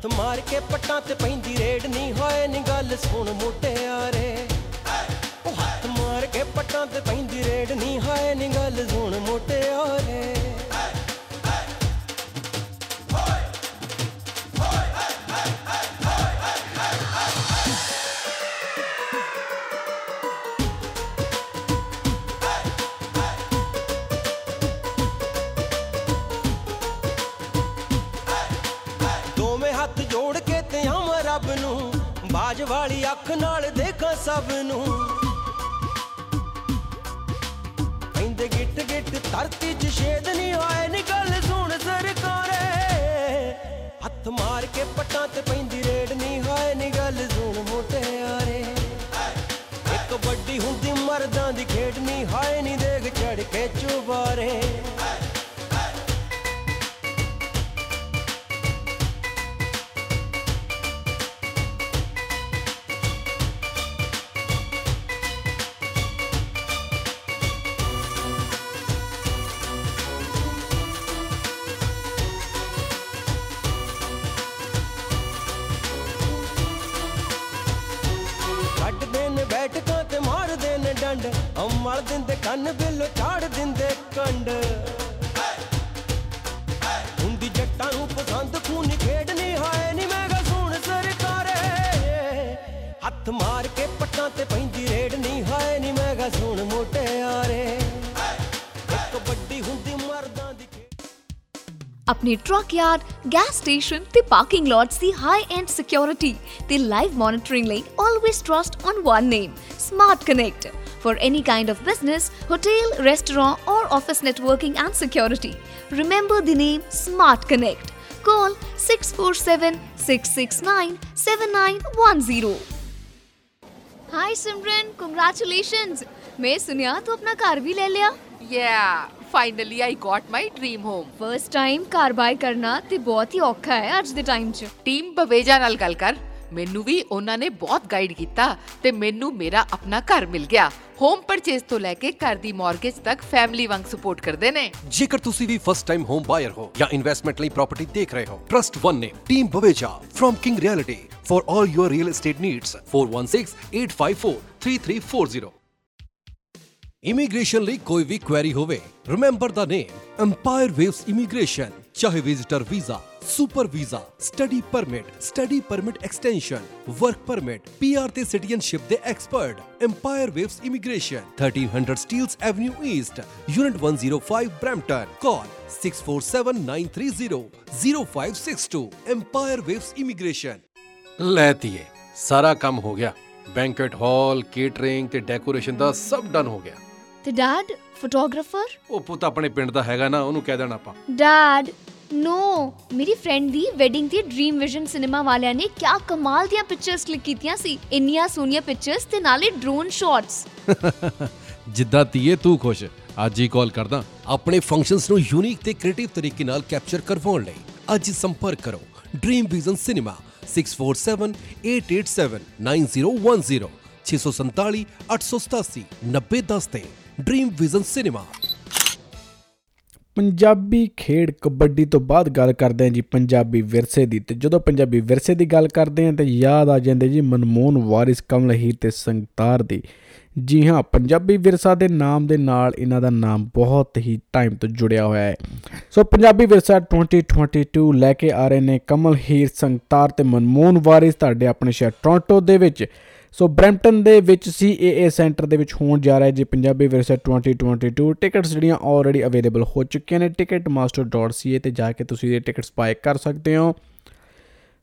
ਹੱਥ ਮਾਰ ਕੇ ਪੱਟਾਂ ਤੇ ਪੈਂਦੀ ਰੇਡ ਨਹੀਂ ਹੋਏ ਨੀ ਗੱਲ ਸੁਣ ਮੋਟਿਆਰੇ ਅੱਖ ਨਾਲ ਦੇਖਾਂ ਸਭ ਨੂੰ। ਕਹਿੰਦੇ ਗਿੱਟ ਗਿੱਟ ਧਰਤੀ 'ਚ ਛੇਦ ਨਹੀਂ ਹੋਏ, ਨੀ ਗੱਲ ਸੁਣ ਸਰਕਾਰੇ। ਹੱਥ ਮਾਰ ਕੇ ਪੱਟਾਂ ਤੇ ਪੈਂਦੀ ਰੇਡ ਨਹੀਂ ਹੋਏ, ਨੀ ਗੱਲ ਸੁਣ ਮੋਟਿਆਰੇ ਇੱਕ ਵੱਡੀ ਹੁੰਦੀ ਮਰਦਾਂ ਦੀ ਖੇਡ ਨਹੀਂ ਹਾਏ, ਨੀ ਦੇਖ ਚੜ ਕੇ ਚੁਬਾਰੇ। ਆਪਣੇ ਟਰੱਕ ਯਾਰਡ ਗੈਸ ਸਟੇਸ਼ਨ ਤੇ ਪਾਰਕਿੰਗ ਲੋਟਸ ਦੀ ਹਾਈ ਐਂਡ ਸਿਕਿਉਰਿਟੀ ਤੇ ਲਾਈਵ ਮੋਨਿਟਰਿੰਗ ਲਈ always trust on one name smart connect for any kind of business hotel restaurant or office networking and security remember the name smart connect call 647 669 7910 hi Simran congratulations मैं सुनिया तो अपना car भी ले लिया Yeah, Finally I got my dream home first time ਘਰ buy ਕਰਨਾ ਤੇ ਬਹੁਤ ਹੀ ਔਖਾ ਹੈ ਅੱਜ ਦੇ ਟਾਈਮ 'ਚ ਟੀਮ ਬਵੇਜਾ ਨਾਲ ਗੱਲ ਕਰ ਮੈਨੂੰ ਵੀ ਉਹਨਾਂ ਨੇ ਬਹੁਤ ਗਾਈਡ ਕੀਤਾ ਤੇ ਮੈਨੂੰ ਮੇਰਾ ਆਪਣਾ ਘਰ ਮਿਲ ਗਿਆ ਹੋਮ ਪਰਚੇਸ ਤੋਂ ਲੈ ਕੇ ਘਰ ਦੀ ਮਾਰਗੇਜ ਤੱਕ ਫੈਮਿਲੀ ਵਾਂਗ ਸਪੋਰਟ ਕਰਦੇ ਨੇ ਜੇਕਰ ਤੁਸੀਂ ਵੀ ਫਸਟ ਟਾਈਮ ਹੋਮ ਬਾਇਰ ਹੋ ਜਾਂ ਇਨਵੈਸਟਮੈਂਟ ਲਈ ਪ੍ਰਾਪਰਟੀ ਦੇਖ ਰਹੇ ਹੋ ਟਰਸਟ 1 ਨੇ team Baweja from King Realty for all your real estate needs 4168543340 immigration ਲਈ ਕੋਈ ਵੀ ਕੁਐਰੀ ਹੋਵੇ remember the name empire waves immigration ਚਾਹੇ visitor visa super visa study permit study permit extension work permit PR ਤੇ citizenship ਦੇ expert empire waves immigration 1300 Steeles avenue east unit 105 Brampton call 6479300562 empire waves immigration ਲੈ ਤੀਏ, ਸਾਰਾ ਕੰਮ ਹੋ ਗਿਆ। Banquet hall catering ਤੇ ਡੈਕੋਰੇਸ਼ਨ ਦਾ ਸਭ ਡਨ ਹੋ ਗਿਆ। ਤੇ ਡੈਡ ਫੋਟੋਗ੍ਰਾਫਰ? ਉਹ ਪੁੱਤ ਆਪਣੇ ਪਿੰਡ ਦਾ ਹੈਗਾ ਨਾ ਉਹਨੂੰ ਕਹਿ ਦੇਣਾ ਆਪਾਂ। ਡੈਡ ਨੋ ਮੇਰੀ ਫਰੈਂਡ ਦੀ ਵੈਡਿੰਗ ਤੇ ਡ੍ਰੀਮ ਵਿਜ਼ਨ ਸਿਨੇਮਾ ਵਾਲਿਆਂ ਨੇ ਕਿਆ ਕਮਾਲ ਦੀਆਂ ਪਿਕਚਰਸ ਕਲਿੱਕ ਕੀਤੀਆਂ ਸੀ। ਇੰਨੀਆਂ ਸੋਹਣੀਆਂ ਪਿਕਚਰਸ ਤੇ ਨਾਲੇ ਡਰੋਨ ਸ਼ਾਟਸ [laughs] ਜਿੱਦਾਂ ਤੀਏ ਤੂੰ ਖੁਸ਼ ਅੱਜ ਹੀ ਕਾਲ ਕਰਦਾ। ਆਪਣੇ ਫੰਕਸ਼ਨਸ ਨੂੰ ਯੂਨੀਕ ਤੇ ਕ੍ਰੀਏਟਿਵ ਤਰੀਕੇ ਨਾਲ ਕੈਪਚਰ ਕਰਵਾਉਣ ਲਈ ਅੱਜ ਹੀ ਸੰਪਰਕ ਕਰੋ ਡ੍ਰੀਮ ਵਿਜ਼ਨ ਸਿਨੇਮਾ 6478879010 647 887 9010 ਤੇ। ਡ੍ਰੀਮ ਵਿਜ਼ਨ ਸਿਨੇਮਾ ਪੰਜਾਬੀ ਖੇਡ ਕਬੱਡੀ ਤੋਂ ਬਾਅਦ ਗੱਲ ਕਰਦੇ ਹਾਂ ਜੀ ਪੰਜਾਬੀ ਵਿਰਸੇ ਦੀ। ਤੇ ਜਦੋਂ ਪੰਜਾਬੀ ਵਿਰਸੇ ਦੀ ਗੱਲ ਕਰਦੇ ਹਾਂ ਤੇ ਯਾਦ ਆ ਜਾਂਦੇ ਜੀ ਮਨਮੋਹਨ ਵਾਰਿਸ, ਕਮਲ ਹੀਰ ਤੇ ਸੰਗਤਾਰ ਦੀ। ਜੀ ਹਾਂ, ਪੰਜਾਬੀ ਵਿਰਸਾ ਦੇ ਨਾਮ ਦੇ ਨਾਲ ਇਹਨਾਂ ਦਾ ਨਾਮ ਬਹੁਤ ਹੀ ਟਾਈਮ ਤੋਂ ਜੁੜਿਆ ਹੋਇਆ ਹੈ। ਸੋ ਪੰਜਾਬੀ ਵਿਰਸਾ 2022 ਲੈ ਕੇ ਆ ਰਹੇ ਨੇ ਕਮਲ ਹੀਰ, ਸੰਗਤਾਰ ਤੇ ਮਨਮੋਹਨ ਵਾਰਿਸ, ਤੁਹਾਡੇ ਆਪਣੇ ਸ਼ਹਿਰ ਟੋਰਾਂਟੋ ਦੇ ਵਿੱਚ। ਸੋ ਬ੍ਰੈਂਪਟਨ ਦੇ ਵਿੱਚ CAA ਸੈਂਟਰ ਦੇ ਵਿੱਚ ਹੋਣ ਜਾ ਰਿਹਾ ਹੈ, ਜੀ ਪੰਜਾਬੀ ਵਿਰਸਾ 2022 ਟਿਕਟਸ ਜਿਹੜੀਆਂ ਆਲਰੇਡੀ ਅਵੇਲੇਬਲ ਹੋ ਚੁੱਕੀਆਂ ਨੇ, ticketmaster.ca ਤੇ ਜਾ ਕੇ ਤੁਸੀਂ ਇਹ ਟਿਕਟਸ ਬਾਏ ਕਰ ਸਕਦੇ ਹੋ।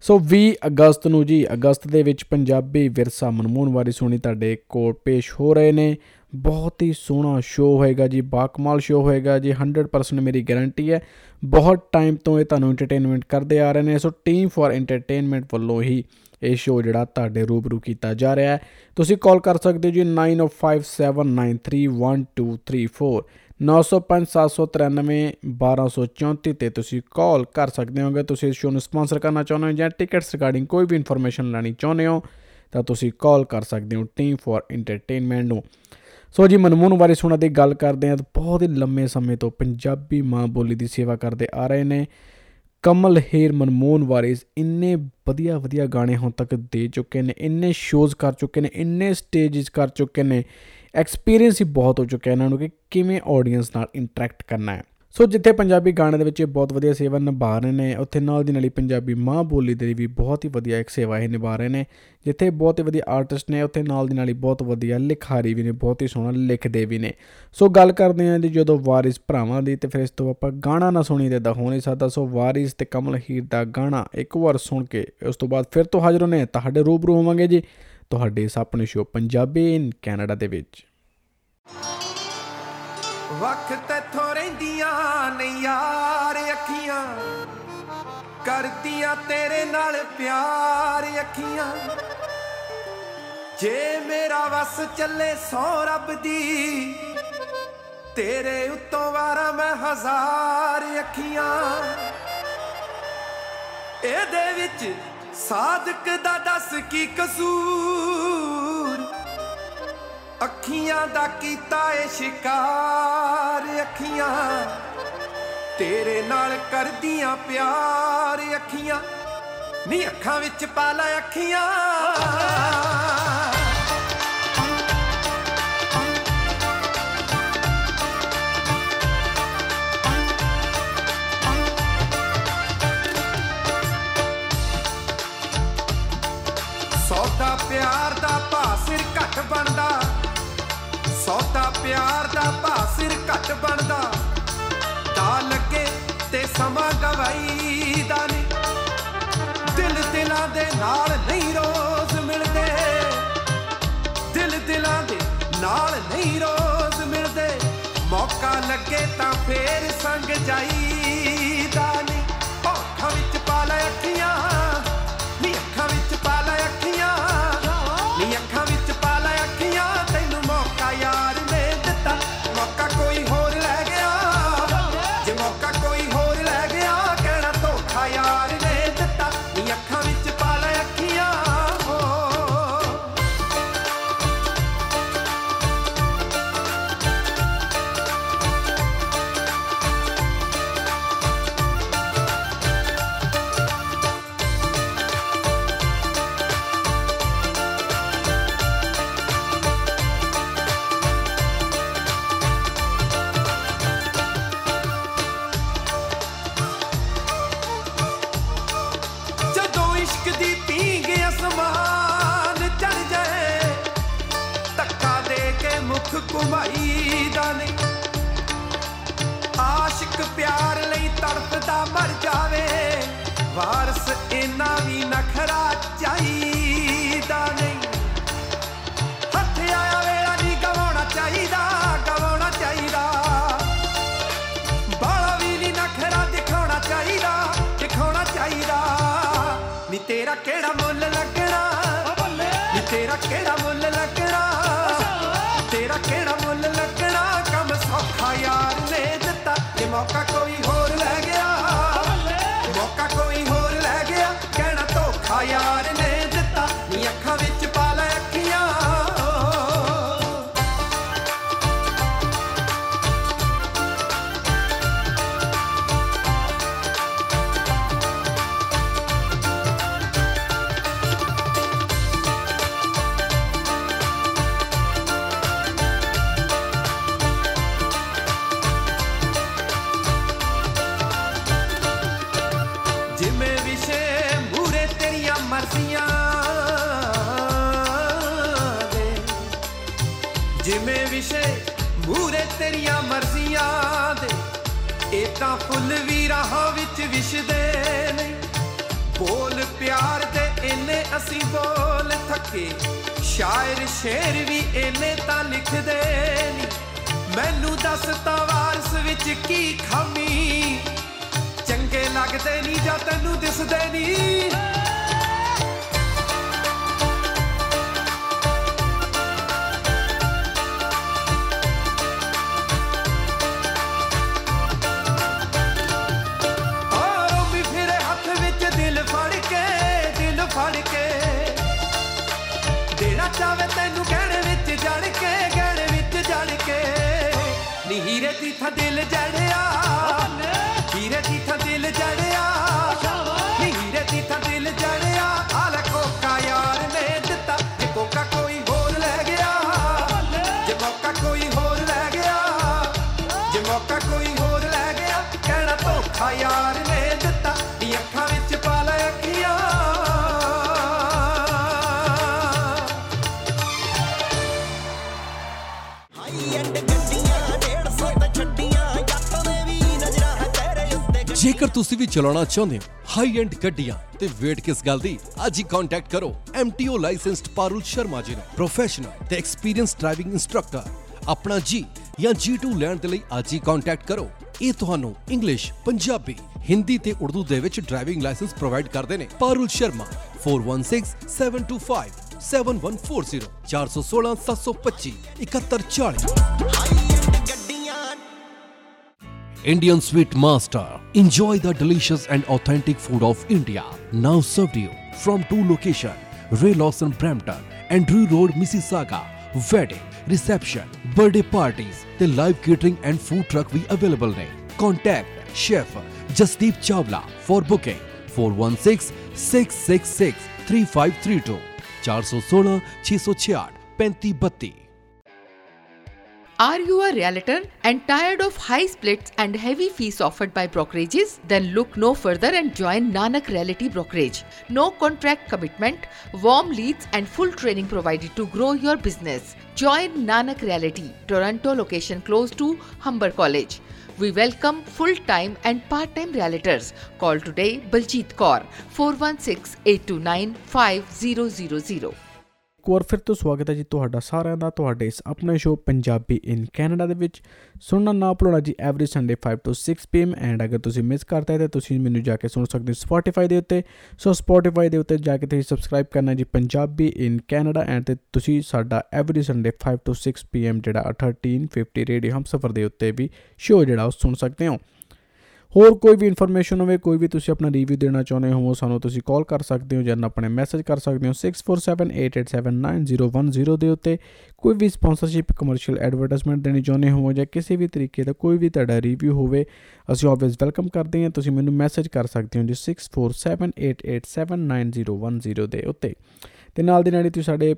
ਸੋ 20 ਅਗਸਤ ਨੂੰ ਜੀ, ਅਗਸਤ ਦੇ ਵਿੱਚ ਪੰਜਾਬੀ ਵਿਰਸਾ ਮਨਮੋਹਨ ਵਾਰੀ ਸੋਣੀ ਤੁਹਾਡੇ ਕੋਲ ਪੇਸ਼ ਹੋ ਰਹੇ ਨੇ। ਬਹੁਤ ਹੀ ਸੋਹਣਾ ਸ਼ੋਅ ਹੋਏਗਾ ਜੀ, ਬਾਕਮਾਲ ਸ਼ੋਅ ਹੋਏਗਾ ਜੀ 100% ਮੇਰੀ ਗਾਰੰਟੀ ਹੈ। ਬਹੁਤ ਟਾਈਮ ਤੋਂ ਇਹ ਤੁਹਾਨੂੰ ਐਂਟਰਟੇਨਮੈਂਟ ਕਰਦੇ ਆ ਰਹੇ ਨੇ। ਸੋ ਟੀਮ ਫॉर ਐਂਟਰਟੇਨਮੈਂਟ ਵੱਲੋਂ ਹੀ ਇਹ ਸ਼ੋਅ ਜਿਹੜਾ ਤੁਹਾਡੇ ਰੂਬਰੂ ਕੀਤਾ ਜਾ ਰਿਹਾ ਹੈ। ਤੁਸੀਂ ਕਾਲ ਕਰ ਸਕਦੇ ਹੋ ਜੀ 9057931234 9057931234 ਤੇ ਤੁਸੀਂ ਕਾਲ ਕਰ ਸਕਦੇ ਹੋਗੇ। ਤੁਸੀਂ ਇਸ ਸ਼ੋਅ ਨੂੰ ਸਪਾਂਸਰ ਕਰਨਾ ਚਾਹੁੰਦੇ ਹੋ ਜਾਂ ਟਿਕਟਸ ਰਿਗਾਰਡਿੰਗ ਕੋਈ ਵੀ ਇਨਫੋਰਮੇਸ਼ਨ ਲੈਣੀ ਚਾਹੁੰਦੇ ਹੋ, ਤਾਂ ਤੁਸੀਂ ਕਾਲ ਕਰ ਸਕਦੇ ਹੋ ਟੀਮ ਫॉर ਐਂਟਰਟੇਨਮੈਂਟ ਨੂੰ। ਸੋ ਜੀ, ਮਨਮੋਹਨ ਬਾਰੇ ਸੁਣਾ ਦੀ ਗੱਲ ਕਰਦੇ ਹਾਂ। ਤਾਂ ਬਹੁਤ ਹੀ ਲੰਮੇ ਸਮੇਂ ਤੋਂ ਪੰਜਾਬੀ ਮਾਂ ਬੋਲੀ ਦੀ ਸੇਵਾ ਕਰਦੇ ਆ ਰਹੇ ਨੇ। ਕਮਲ ਹੇਰ ਮਨਮੋਹਨ ਵਾਰਿਸ ਇੰਨੇ ਵਧੀਆ ਵਧੀਆ ਗਾਣੇ ਹੁਣ ਤੱਕ ਦੇ ਚੁੱਕੇ ਨੇ, ਇੰਨੇ ਸ਼ੋਜ਼ ਕਰ ਚੁੱਕੇ ਨੇ, ਇੰਨੇ ਸਟੇਜਸ ਕਰ ਚੁੱਕੇ ਨੇ ਐਕਸਪੀਰੀਅੰਸ ਹੀ ਬਹੁਤ ਹੋ ਚੁੱਕਿਆ ਇਹਨਾਂ ਨੂੰ ਕਿ ਕਿਵੇਂ ਆਡੀਅנס ਨਾਲ ਇੰਟਰੈਕਟ ਕਰਨਾ ਹੈ। ਸੋ ਜਿੱਥੇ ਪੰਜਾਬੀ ਗਾਣੇ ਦੇ ਵਿੱਚ ਇਹ ਬਹੁਤ ਵਧੀਆ ਸੇਵਾ ਨਿਭਾ ਰਹੇ ਨੇ, ਉੱਥੇ ਨਾਲ ਦੀ ਨਾਲ ਹੀ ਪੰਜਾਬੀ ਮਾਂ ਬੋਲੀ ਦੇ ਵੀ ਬਹੁਤ ਹੀ ਵਧੀਆ ਇੱਕ ਸੇਵਾ ਇਹ ਨਿਭਾ ਰਹੇ ਨੇ, ਜਿੱਥੇ ਬਹੁਤ ਹੀ ਵਧੀਆ ਆਰਟਿਸਟ ਨੇ, ਉੱਥੇ ਨਾਲ ਦੀ ਨਾਲ ਹੀ ਬਹੁਤ ਵਧੀਆ ਲਿਖਾਰੀ ਵੀ ਨੇ, ਬਹੁਤ ਹੀ ਸੋਹਣਾ ਲਿਖਦੇ ਵੀ ਨੇ। ਸੋ ਗੱਲ ਕਰਦੇ ਆਂ ਜੀ ਜਦੋਂ ਵਾਰਿਸ ਭਰਾਵਾਂ ਦੀ, ਤੇ ਫਿਰ ਇਸ ਤੋਂ ਆਪਾਂ ਗਾਣਾ ਨਾ ਸੁਣੀ ਤੇ ਦਾ ਹੋ ਨਹੀਂ ਸਕਦਾ। ਸੋ ਵਾਰਿਸ ਤੇ ਕਮਲ ਹੀਰ ਦਾ ਗਾਣਾ ਇੱਕ ਵਾਰ ਸੁਣ ਕੇ, ਉਸ ਤੋਂ ਬਾਅਦ ਫਿਰ ਤੋਂ ਹਾਜ਼ਰ ਹੋਣੇ ਤੁਹਾਡੇ ਰੂਬਰੂ ਹੋਵਾਂਗੇ ਜੀ, ਤੁਹਾਡੇ ਇਸ ਆਪਣੇ ਸ਼ੋਅ ਪੰਜਾਬੀ ਇਨ ਕੈਨੇਡਾ ਦੇ ਵਿੱਚ। ਵਕਤ ਕਰਦੀਆਂ ਤੇਰੇ ਨਾਲ ਪਿਆਰ ਅੱਖੀਆਂ। ਜੇ ਮੇਰਾ ਵਸ ਚੱਲੇ ਸੋ ਰੱਬ ਦੀ, ਤੇਰੇ ਉੱਤੋਂ ਵਾਰਾ ਮੈਂ ਹਜ਼ਾਰ ਅੱਖੀਆਂ। ਇਹਦੇ ਵਿੱਚ ਸਾਦਕ ਦਾ ਦੱਸ ਕੀ ਕਸੂਰ? ਅੱਖੀਆਂ ਦਾ ਕੀਤਾ ਏ ਸ਼ਿਕਾਰ ਅੱਖੀਆਂ। ਤੇਰੇ ਨਾਲ ਕਰਦੀਆਂ ਪਿਆਰ ਅੱਖੀਆਂ। ਨੀ ਅੱਖਾਂ ਵਿੱਚ ਪਾ ਲੈ ਅੱਖੀਆਂ। ਸੌਦਾ ਪਿਆਰ ਦਾ ਭਾ ਸਿਰ ਘੱਟ ਬਣਦਾ। ਸੌਦਾ ਪਿਆਰ ਦਾ ਭਾ ਸਿਰ ਘੱਟ ਬਣਦਾ। ਦਾ ਲੱਗੇ ਤੇ ਸਮਾਂ ਗਵਾਈਦਾ ਨਹੀਂ ਦਿਲ ਦਿਲਾਂ ਦੇ ਨਾਲ ਨਹੀਂ ਰੋਜ਼ ਮਿਲਦੇ। ਦਿਲ ਦਿਲਾਂ ਦੇ ਨਾਲ ਨਹੀਂ ਰੋਜ਼ ਮਿਲਦੇ। ਮੌਕਾ ਲੱਗੇ ਤਾਂ ਫੇਰ ਸੰਗ ਜਾਈਦਾ। ਮਰ ਜਾਵੇ। ਵਾਰਸ ਇਨਾ ਵੀ ਨਖਰਾ ਚਾਹੀਦਾ ਨਹੀਂ। ਹੱਥ ਆਇਆ ਵੇਲਾ ਨਹੀਂ ਗਵਾਉਣਾ ਚਾਹੀਦਾ ਗਵਾਉਣਾ ਚਾਹੀਦਾ। ਬਾਲਾ ਵੀ ਨਹੀਂ ਨਖਰਾ ਦਿਖਾਉਣਾ ਚਾਹੀਦਾ ਦਿਖਾਉਣਾ ਚਾਹੀਦਾ। ਨੀ ਤੇਰਾ ਕਿਹੜਾ ਮੁੱਲ ਲੱਗਣਾ? ਨੀ ਤੇਰਾ ਕਿਹੜਾ ਮੁੱਲ ਲੱਗਣਾ? ਤੇਰਾ ਕਿਹੜਾ ਮੁੱਲ ਲੱਗਣਾ? ਕੰਮ ਸੌਖਾ ਯਾਰ ਨੇ ਦਿੱਤਾ। ਜੇ ਮੌਕਾ ਕੋਈ ਹੋਰ ਧੋਖਾ ਰਾਹਾਂ ਵਿੱਚ ਵਿਛਦੇ ਨੇ ਬੋਲ ਪਿਆਰ ਦੇ ਇੰਨੇ ਅਸੀਂ ਬੋਲ ਥੱਕੇ। ਸ਼ਾਇਰ ਸ਼ੇਰ ਵੀ ਇੰਨੇ ਤਾਂ ਲਿਖਦੇ ਨਹੀਂ। ਮੈਨੂੰ ਦੱਸ ਤਾਂ ਵਾਰਸ ਵਿੱਚ ਕੀ ਖਾਮੀ। ਚੰਗੇ ਲੱਗਦੇ ਨਹੀਂ ਜਾਂ ਤੈਨੂੰ ਦਿਸਦੇ ਨਹੀਂ। ਦੇਣਾ ਚਾਵੇ ਤੈਨੂੰ ਗਹਿਣੇ ਵਿੱਚ ਜੜ ਕੇ ਗਹਿਣੇ ਵਿੱਚ ਜੜ ਕੇ ਨੀ ਹੀਰੇ ਦੀ ਥਾਂ ਦਿਲ ਜੜਿਆ। ਹੀਰੇ ਦੀ ਥਾਂ ਦਿਲ ਜੜਿਆ। ਨੀ ਹੀਰੇ ਦੀ ਥਾਂ ਦਿਲ ਜੜਿਆ। ਆ ਲੈ ਕੋਕਾ ਯਾਰ ਨੇ ਦਿੱਤਾ, ਜੇ ਕੋਕਾ ਕੋਈ ਹੋਰ ਲੈ ਗਿਆ। ਜੇ ਮੌਕਾ ਕੋਈ ਹੋਰ ਲੈ ਗਿਆ, ਜੇ ਮੌਕਾ ਕੋਈ ਹੋਰ ਲੈ ਗਿਆ, ਕਹਿਣਾ ਧੋਖਾ ਯਾਰ ਜੇਕਰ ਤੁਸੀਂ ਵੀ ਚਲਾਉਣਾ ਚਾਹੁੰਦੇ ਹੋ ਹਾਈ ਐਂਡ ਗੱਡੀਆਂ, ਤੇ ਵੇਟ ਕਿਸ ਗੱਲ ਦੀ, ਅੱਜ ਹੀ ਕੰਟੈਕਟ ਕਰੋ MTO ਲਾਇਸੈਂਸਡ ਪਾਰੁਲ ਸ਼ਰਮਾ ਜੀ ਨੂੰ ਪ੍ਰੋਫੈਸ਼ਨਲ ਤੇ ਐਕਸਪੀਰੀਅੰਸ ਡਰਾਈਵਿੰਗ ਇੰਸਟ੍ਰਕਟਰ ਆਪਣਾ ਜੀ ਜਾਂ G2 ਲੈਣ ਦੇ ਲਈ ਅੱਜ ਹੀ ਕੰਟੈਕਟ ਕਰੋ। ਇਹ ਤੁਹਾਨੂੰ ਇੰਗਲਿਸ਼ ਪੰਜਾਬੀ ਹਿੰਦੀ ਤੇ ਉਰਦੂ ਦੇ ਵਿੱਚ ਡਰਾਈਵਿੰਗ ਲਾਇਸੈਂਸ ਪ੍ਰੋਵਾਈਡ ਕਰਦੇ ਨੇ। Parul Sharma 416725 7140 416 725 7140 Indian Sweet Master. Enjoy the delicious and authentic food of India. Now served you from two locations, Ray Lawson Brampton and Drew Road, Mississauga. Wedding, reception, birthday parties, the live catering and food truck we available ne. Contact Chef Jasdeep Chawla for booking 416-666-3532 416 666 3532 Are you a realtor and tired of high splits and heavy fees offered by brokerages? Then look no further and join Nanak Realty Brokerage. No contract commitment, warm leads, and full training provided to grow your business. Join Nanak Realty, Toronto location close to Humber College. We welcome full time and part time realtors. Call today Baljeet Kaur 416 829 5000. ਇੱਕ ਵਾਰ ਫਿਰ ਤੋਂ ਸਵਾਗਤ ਹੈ ਜੀ ਤੁਹਾਡਾ ਸਾਰਿਆਂ ਦਾ, ਤੁਹਾਡੇ ਇਸ ਆਪਣੇ ਸ਼ੋਅ ਪੰਜਾਬੀ ਇਨ ਕੈਨੇਡਾ ਦੇ ਵਿੱਚ। ਸੁਣਨਾ ਨਾ ਭੁੱਲਣਾ ਜੀ ਐਵਰੀ ਸੰਡੇ 5 ਤੋਂ 6 ਪੀਐਮ ਐਂਡ ਅਗਰ ਤੁਸੀਂ ਮਿਸ ਕਰਤਾ ਤਾਂ ਤੁਸੀਂ ਮੈਨੂੰ ਜਾ ਕੇ ਸੁਣ ਸਕਦੇ ਹੋ ਸਪੋਟੀਫਾਈ ਦੇ ਉੱਤੇ। ਸੋ ਸਪੋਟੀਫਾਈ ਦੇ ਉੱਤੇ ਜਾ ਕੇ ਤੁਸੀਂ ਸਬਸਕ੍ਰਾਈਬ ਕਰਨਾ ਜੀ ਪੰਜਾਬੀ ਇਨ ਕੈਨੇਡਾ ਐਂਡ ਤੇ ਤੁਸੀਂ ਸਾਡਾ ਐਵਰੀ ਸੰਡੇ 5 ਤੋਂ 6 ਪੀਐਮ ਜਿਹੜਾ 1350 ਰੇਡੀਓ ਹਮਸਫਰ ਦੇ ਉੱਤੇ ਵੀ ਸ਼ੋਅ ਜਿਹੜਾ ਉਹ ਸੁਣ ਸਕਦੇ ਹੋ। ਹੋਰ ਕੋਈ ਵੀ ਇਨਫੋਰਮੇਸ਼ਨ ਹੋਵੇ, ਕੋਈ ਵੀ ਤੁਸੀਂ ਆਪਣਾ ਰਿਵਿਊ ਦੇਣਾ ਚਾਹੁੰਦੇ ਹੋ, ਸਾਨੂੰ ਤੁਸੀਂ ਕਾਲ ਕਰ ਸਕਦੇ ਹੋ ਜਾਂ ਆਪਣੇ ਮੈਸੇਜ ਕਰ ਸਕਦੇ ਹੋ 6478879010 ਦੇ ਉੱਤੇ। ਕੋਈ ਵੀ ਸਪਾਂਸਰਸ਼ਿਪ ਕਮਰਸ਼ੀਅਲ ਐਡਵਰਟਾਈਜ਼ਮੈਂਟ ਦੇਣੀ ਚਾਹੁੰਦੇ ਹੋ ਜਾਂ ਕਿਸੇ ਵੀ ਤਰੀਕੇ ਦਾ ਕੋਈ ਵੀ ਤੁਹਾਡਾ ਰਿਵਿਊ ਹੋਵੇ, ਅਸੀਂ ਆਲਵੇਜ਼ ਵੈਲਕਮ ਕਰਦੇ ਹਾਂ। ਤੁਸੀਂ ਮੈਨੂੰ ਮੈਸੇਜ ਕਰ ਸਕਦੇ ਹੋ ਜੀ 6478879010 ਦੇ ਉੱਤੇ। ਤੇ ਨਾਲ ਦੀ ਨਾਲ ਹੀ ਤੁਸੀਂ ਸਾਡੇ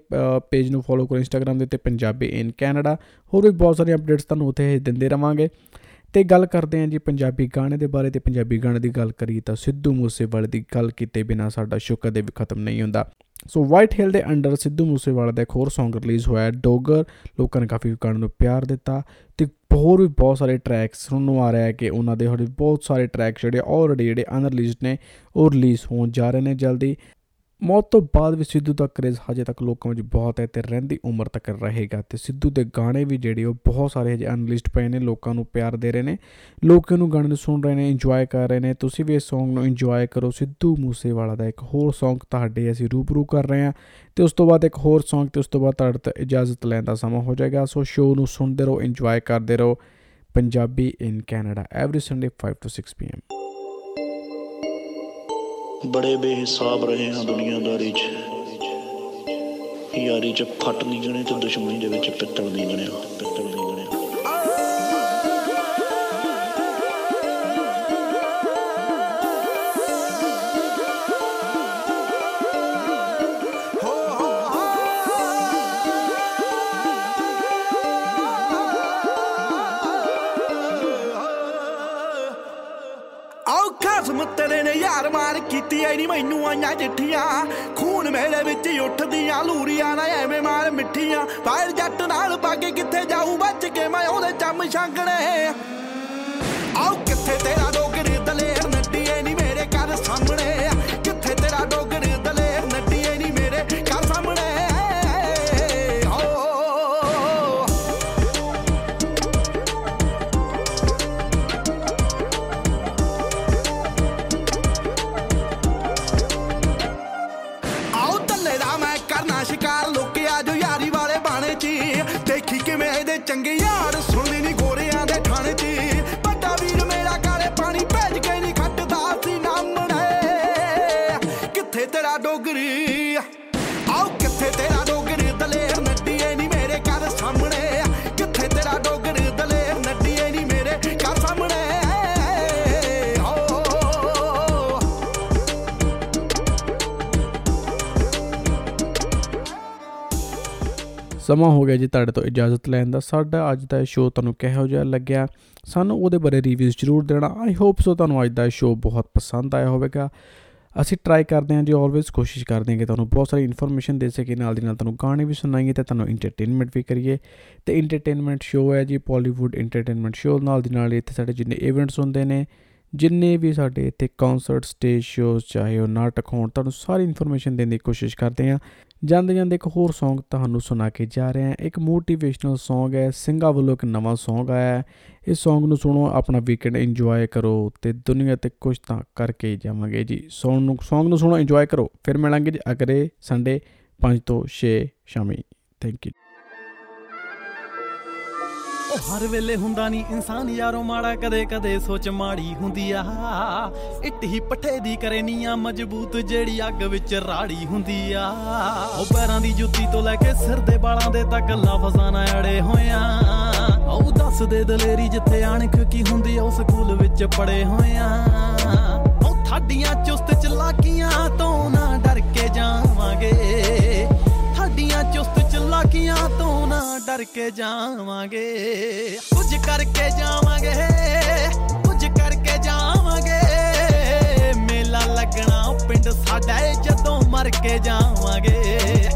ਪੇਜ ਨੂੰ ਫੋਲੋ ਕਰੋ ਇੰਸਟਾਗ੍ਰam ਦੇ ਉੱਤੇ, ਪੰਜਾਬੀ ਇਨ ਕੈਨੇਡਾ ਹੋਰ ਵੀ ਬਹੁਤ ਸਾਰੀਆਂ ਅਪਡੇਟਸ ਤੁਹਾਨੂੰ ਉੱਥੇ ਦਿੰਦੇ ਰਵਾਂਗੇ। ਤੇ ਗੱਲ ਕਰਦੇ ਹਾਂ ਜੀ ਪੰਜਾਬੀ ਗਾਣੇ ਦੇ ਬਾਰੇ ਤੇ ਪੰਜਾਬੀ ਗਾਣੇ ਦੀ ਗੱਲ ਕਰੀ ਤਾਂ ਸਿੱਧੂ ਮੂਸੇਵਾਲੇ ਦੀ ਗੱਲ ਕੀਤੇ ਬਿਨਾ ਸਾਡਾ ਸ਼ੋਅ ਕਦੇ ਵੀ ਖਤਮ ਨਹੀਂ ਹੁੰਦਾ। ਸੋ ਵਾਈਟ ਹਿਲ ਦੇ ਅੰਡਰ ਸਿੱਧੂ ਮੂਸੇਵਾਲੇ ਦਾ ਇੱਕ ਹੋਰ Song ਰਿਲੀਜ਼ ਹੋਇਆ ਡੋਗਰ ਲੋਕਾਂ ਨੇ ਕਾਫੀ ਗਾਣੇ ਨੂੰ ਪਿਆਰ ਦਿੱਤਾ ਤੇ ਹੋਰ ਵੀ ਬਹੁਤ ਸਾਰੇ ਟਰੈਕਸ ਸੁਣਨ ਨੂੰ ਆ ਰਿਹਾ ਹੈ ਕਿ ਉਹਨਾਂ ਦੇ ਹੋਰ ਬਹੁਤ ਸਾਰੇ ਟਰੈਕ ਜਿਹੜੇ ਆਲਰੇਡੀ ਜਿਹੜੇ ਅਨਰਿਲੀਜ਼ਡ ਨੇ ਉਹ ਰਿਲੀਜ਼ ਹੋਣ ਜਾ ਰਹੇ ਨੇ ਜਲਦੀ। ਮੌਤ ਤੋਂ ਬਾਅਦ ਵੀ ਸਿੱਧੂ ਦਾ ਕਰੇਜ਼ ਹਜੇ ਤੱਕ ਲੋਕਾਂ ਵਿੱਚ ਬਹੁਤ ਹੈ ਤੇ ਰਹਿੰਦੀ ਉਮਰ ਤੱਕ ਰਹੇਗਾ ਤੇ ਸਿੱਧੂ ਦੇ ਗਾਣੇ ਵੀ ਜਿਹੜੇ ਉਹ ਬਹੁਤ ਸਾਰੇ ਹਜੇ ਅਨਲਿਸਟ ਪਏ ਨੇ, ਲੋਕਾਂ ਨੂੰ ਪਿਆਰ ਦੇ ਰਹੇ ਨੇ, ਲੋਕ ਇਹਨੂੰ ਗਾਣੇ ਨੂੰ ਸੁਣ ਰਹੇ ਨੇ ਇੰਜੋਏ ਕਰ ਰਹੇ ਨੇ, ਤੁਸੀਂ ਵੀ ਇਸ Song ਨੂੰ ਇੰਜੋਏ ਕਰੋ, ਸਿੱਧੂ ਮੂਸੇਵਾਲਾ ਦਾ ਇੱਕ ਹੋਰ Song ਤੁਹਾਡੇ ਅਸੀਂ ਰੂਬਰੂ ਕਰ ਰਹੇ ਹਾਂ ਤੇ ਉਸ ਤੋਂ ਬਾਅਦ ਇੱਕ ਹੋਰ Song ਤੇ ਉਸ ਤੋਂ ਬਾਅਦ ਤੁਹਾਡੇ ਤੋਂ ਇਜਾਜ਼ਤ ਲੈਣ ਦਾ ਸਮਾਂ ਹੋ ਜਾਏਗਾ, ਸੋ ਸ਼ੋਅ ਨੂੰ ਸੁਣਦੇ ਰਹੋ ਇੰਜੋਏ ਕਰਦੇ ਰਹੋ, Punjabi in Canada every Sunday 5 ਤੋਂ 6 ਪੀਐਮ ਬੜੇ ਬੇਹਿਸਾਬ ਰਹੇ ਹਾਂ ਦੁਨੀਆਦਾਰੀ 'ਚ। ਯਾਰੀ 'ਚ ਫੱਟ ਨਹੀਂ ਗਣੇ ਤੇ ਦੁਸ਼ਮਣੀ ਦੇ ਵਿੱਚ ਪਿੱਤਲ ਨਹੀਂ ਗਣਿਆ ਪਿੱਤਲ ਨਹੀਂ ਮੈਨੂੰ ਆਈਆਂ ਚਿੱਠੀਆਂ। ਖੂਨ ਮੇਰੇ ਵਿੱਚ ਹੀ ਉੱਠਦੀਆਂ, ਲੂਰੀਆਂ ਨਾ ਐਵੇਂ ਮਾਰ ਮਿੱਠੀਆਂ। ਫਾਇਰ ਜੱਟ ਨਾਲ ਪਾ ਕੇ ਕਿੱਥੇ ਜਾਊ, ਬਚ ਕੇ ਮੈਂ ਉਹਦੇ ਚੰਮ ਛਾਂਗਣੇ। ਡੋਗਰੀ ਆਓ ਕਿੱਥੇ ਤੇਰਾ ਡੋਗਰੀ ਦਲੇਰ ਨੱਡੀਏ ਨਹੀਂ ਮੇਰੇ ਘਰ ਸਾਹਮਣੇ ਕਿੱਥੇ ਤੇਰਾ ਡੋਗਰੀ ਦਲੇਰ ਨੱਡੀਏ ਨਹੀਂ ਮੇਰੇ ਘਰ ਸਾਹਮਣੇ ਹੋ ਸਮਾਂ ਹੋ ਗਿਆ ਜੀ ਤੁਹਾਡੇ ਤੋਂ ਇਜਾਜ਼ਤ ਲੈਣ ਦਾ। ਸਾਡਾ ਅੱਜ ਦਾ ਸ਼ੋਅ ਤੁਹਾਨੂੰ ਕਿਹੋ ਜਿਹਾ ਲੱਗਿਆ? ਸਾਨੂੰ ਉਹਦੇ ਬਾਰੇ ਰਿਵਿਊਜ਼ ਜ਼ਰੂਰ ਦੇਣਾ। ਆਈ ਹੋਪ ਸੋ ਤੁਹਾਨੂੰ ਅੱਜ ਦਾ ਸ਼ੋਅ ਬਹੁਤ ਪਸੰਦ ਆਇਆ ਹੋਵੇਗਾ। ਅਸੀਂ ਟਰਾਈ ਕਰਦੇ ਹਾਂ ਜੀ ਆਲਵੇਜ਼ ਕੋਸ਼ਿਸ਼ ਕਰਦੇ ਹਾਂ ਕਿ ਤੁਹਾਨੂੰ ਬਹੁਤ ਸਾਰੀ ਇਨਫੋਰਮੇਸ਼ਨ ਦੇ ਸਕੀਏ ਨਾਲ ਦੀ ਨਾਲ ਤੁਹਾਨੂੰ ਗਾਣੇ ਵੀ ਸੁਣਾਈਏ ਤੇ ਤੁਹਾਨੂੰ ਇੰਟਰਟੇਨਮੈਂਟ ਵੀ ਕਰੀਏ। ਤੇ ਇੰਟਰਟੇਨਮੈਂਟ ਸ਼ੋਅ ਹੈ ਜੀ ਬਾਲੀਵੁੱਡ ਇੰਟਰਟੇਨਮੈਂਟ ਸ਼ੋਅ ਨਾਲ ਦੀ ਨਾਲ ਇੱਥੇ ਸਾਡੇ ਜਿੰਨੇ ਇਵੈਂਟਸ ਹੁੰਦੇ ਨੇ ਜਿੰਨੇ ਵੀ ਸਾਡੇ ਇੱਥੇ ਕਨਸਰਟ ਸਟੇਜ ਸ਼ੋਅਸ ਚਾਹੇ ਉਹ ਨਾਟਕ ਹੋਣ, ਤੁਹਾਨੂੰ ਸਾਰੀ ਇਨਫੋਰਮੇਸ਼ਨ ਦੇਣ ਦੀ ਕੋਸ਼ਿਸ਼ ਕਰਦੇ ਹਾਂ। ਜਾਂਦੇ ਜਾਂਦੇ ਇੱਕ ਹੋਰ Song ਤੁਹਾਨੂੰ ਸੁਣਾ ਕੇ ਜਾ ਰਹੇ ਹਾਂ। ਇੱਕ ਮੋਟੀਵੇਸ਼ਨਲ Song ਹੈ, ਸਿੰਘਾ ਵੱਲੋਂ ਇੱਕ ਨਵਾਂ Song ਆਇਆ ਹੈ। ਇਸ Song ਨੂੰ ਸੁਣੋ, ਆਪਣਾ ਵੀਕਐਂਡ ਇੰਜੋਏ ਕਰੋ ਤੇ ਦੁਨੀਆ ਤੇ ਕੁਝ ਤਾਂ ਕਰਕੇ ਹੀ ਜਾਵਾਂਗੇ ਜੀ। Song ਨੂੰ Song ਨੂੰ ਸੁਣੋ ਇੰਜੋਏ ਕਰੋ। ਫਿਰ ਮਿਲਾਂਗੇ ਜੀ ਅਗਲੇ ਸੰਡੇ 5 ਤੋਂ 6 ਸ਼ਾਮੀ। ਥੈਂਕ ਯੂ ਉਹ ਹਰ ਵੇਲੇ ਹੁੰਦਾ ਨਹੀਂ ਇਨਸਾਨ ਯਾਰੋ ਮਾੜਾ, ਕਦੇ ਕਦੇ ਸੋਚ ਮਾੜੀ ਹੁੰਦੀ ਆ। ਇੱਟ ਹੀ ਪੱਠੇ ਦੀ ਕਰੇ ਨੀਆਂ ਮਜ਼ਬੂਤ, ਜਿਹੜੀ ਅੱਗ ਵਿੱਚ ਰਾੜੀ ਹੁੰਦੀ ਆ। ਉਹ ਪੈਰਾਂ ਦੀ ਜੁੱਤੀ ਤੋਂ ਲੈ ਕੇ ਸਿਰ ਦੇ ਵਾਲਾਂ ਦੇ ਤੱਕ ਲਫ਼ਜ਼ਾਂ ਨਾਲ ਅੜੇ ਹੋਇਆਂ ਉਹ ਦੱਸ ਦੇ ਦਲੇਰੀ ਜਿੱਥੇ ਅਣਖ ਕੀ ਹੁੰਦੀ ਆ ਉਹ ਸਕੂਲ ਵਿੱਚ ਪੜੇ ਹੋਇਆਂ ਉਹ ਥਾਡੀਆਂ ਚੁਸਤ ਚਲਾਕੀਆਂ ਤੋਂ ਨਾ ਡਰ ਕੇ ਜਾਵਾਂਗੇ। ਡਰ ਕੇ ਜਾਵਾਂਗੇ। ਕੁਝ ਕਰਕੇ ਜਾਵਾਂਗੇ, ਕੁਝ ਕਰਕੇ ਜਾਵਾਂਗੇ। ਮੇਲਾ ਲੱਗਣਾ ਪਿੰਡ ਸਾਡਾ ਏ, ਜਦੋਂ ਮਰ ਕੇ ਜਾਵਾਂਗੇ।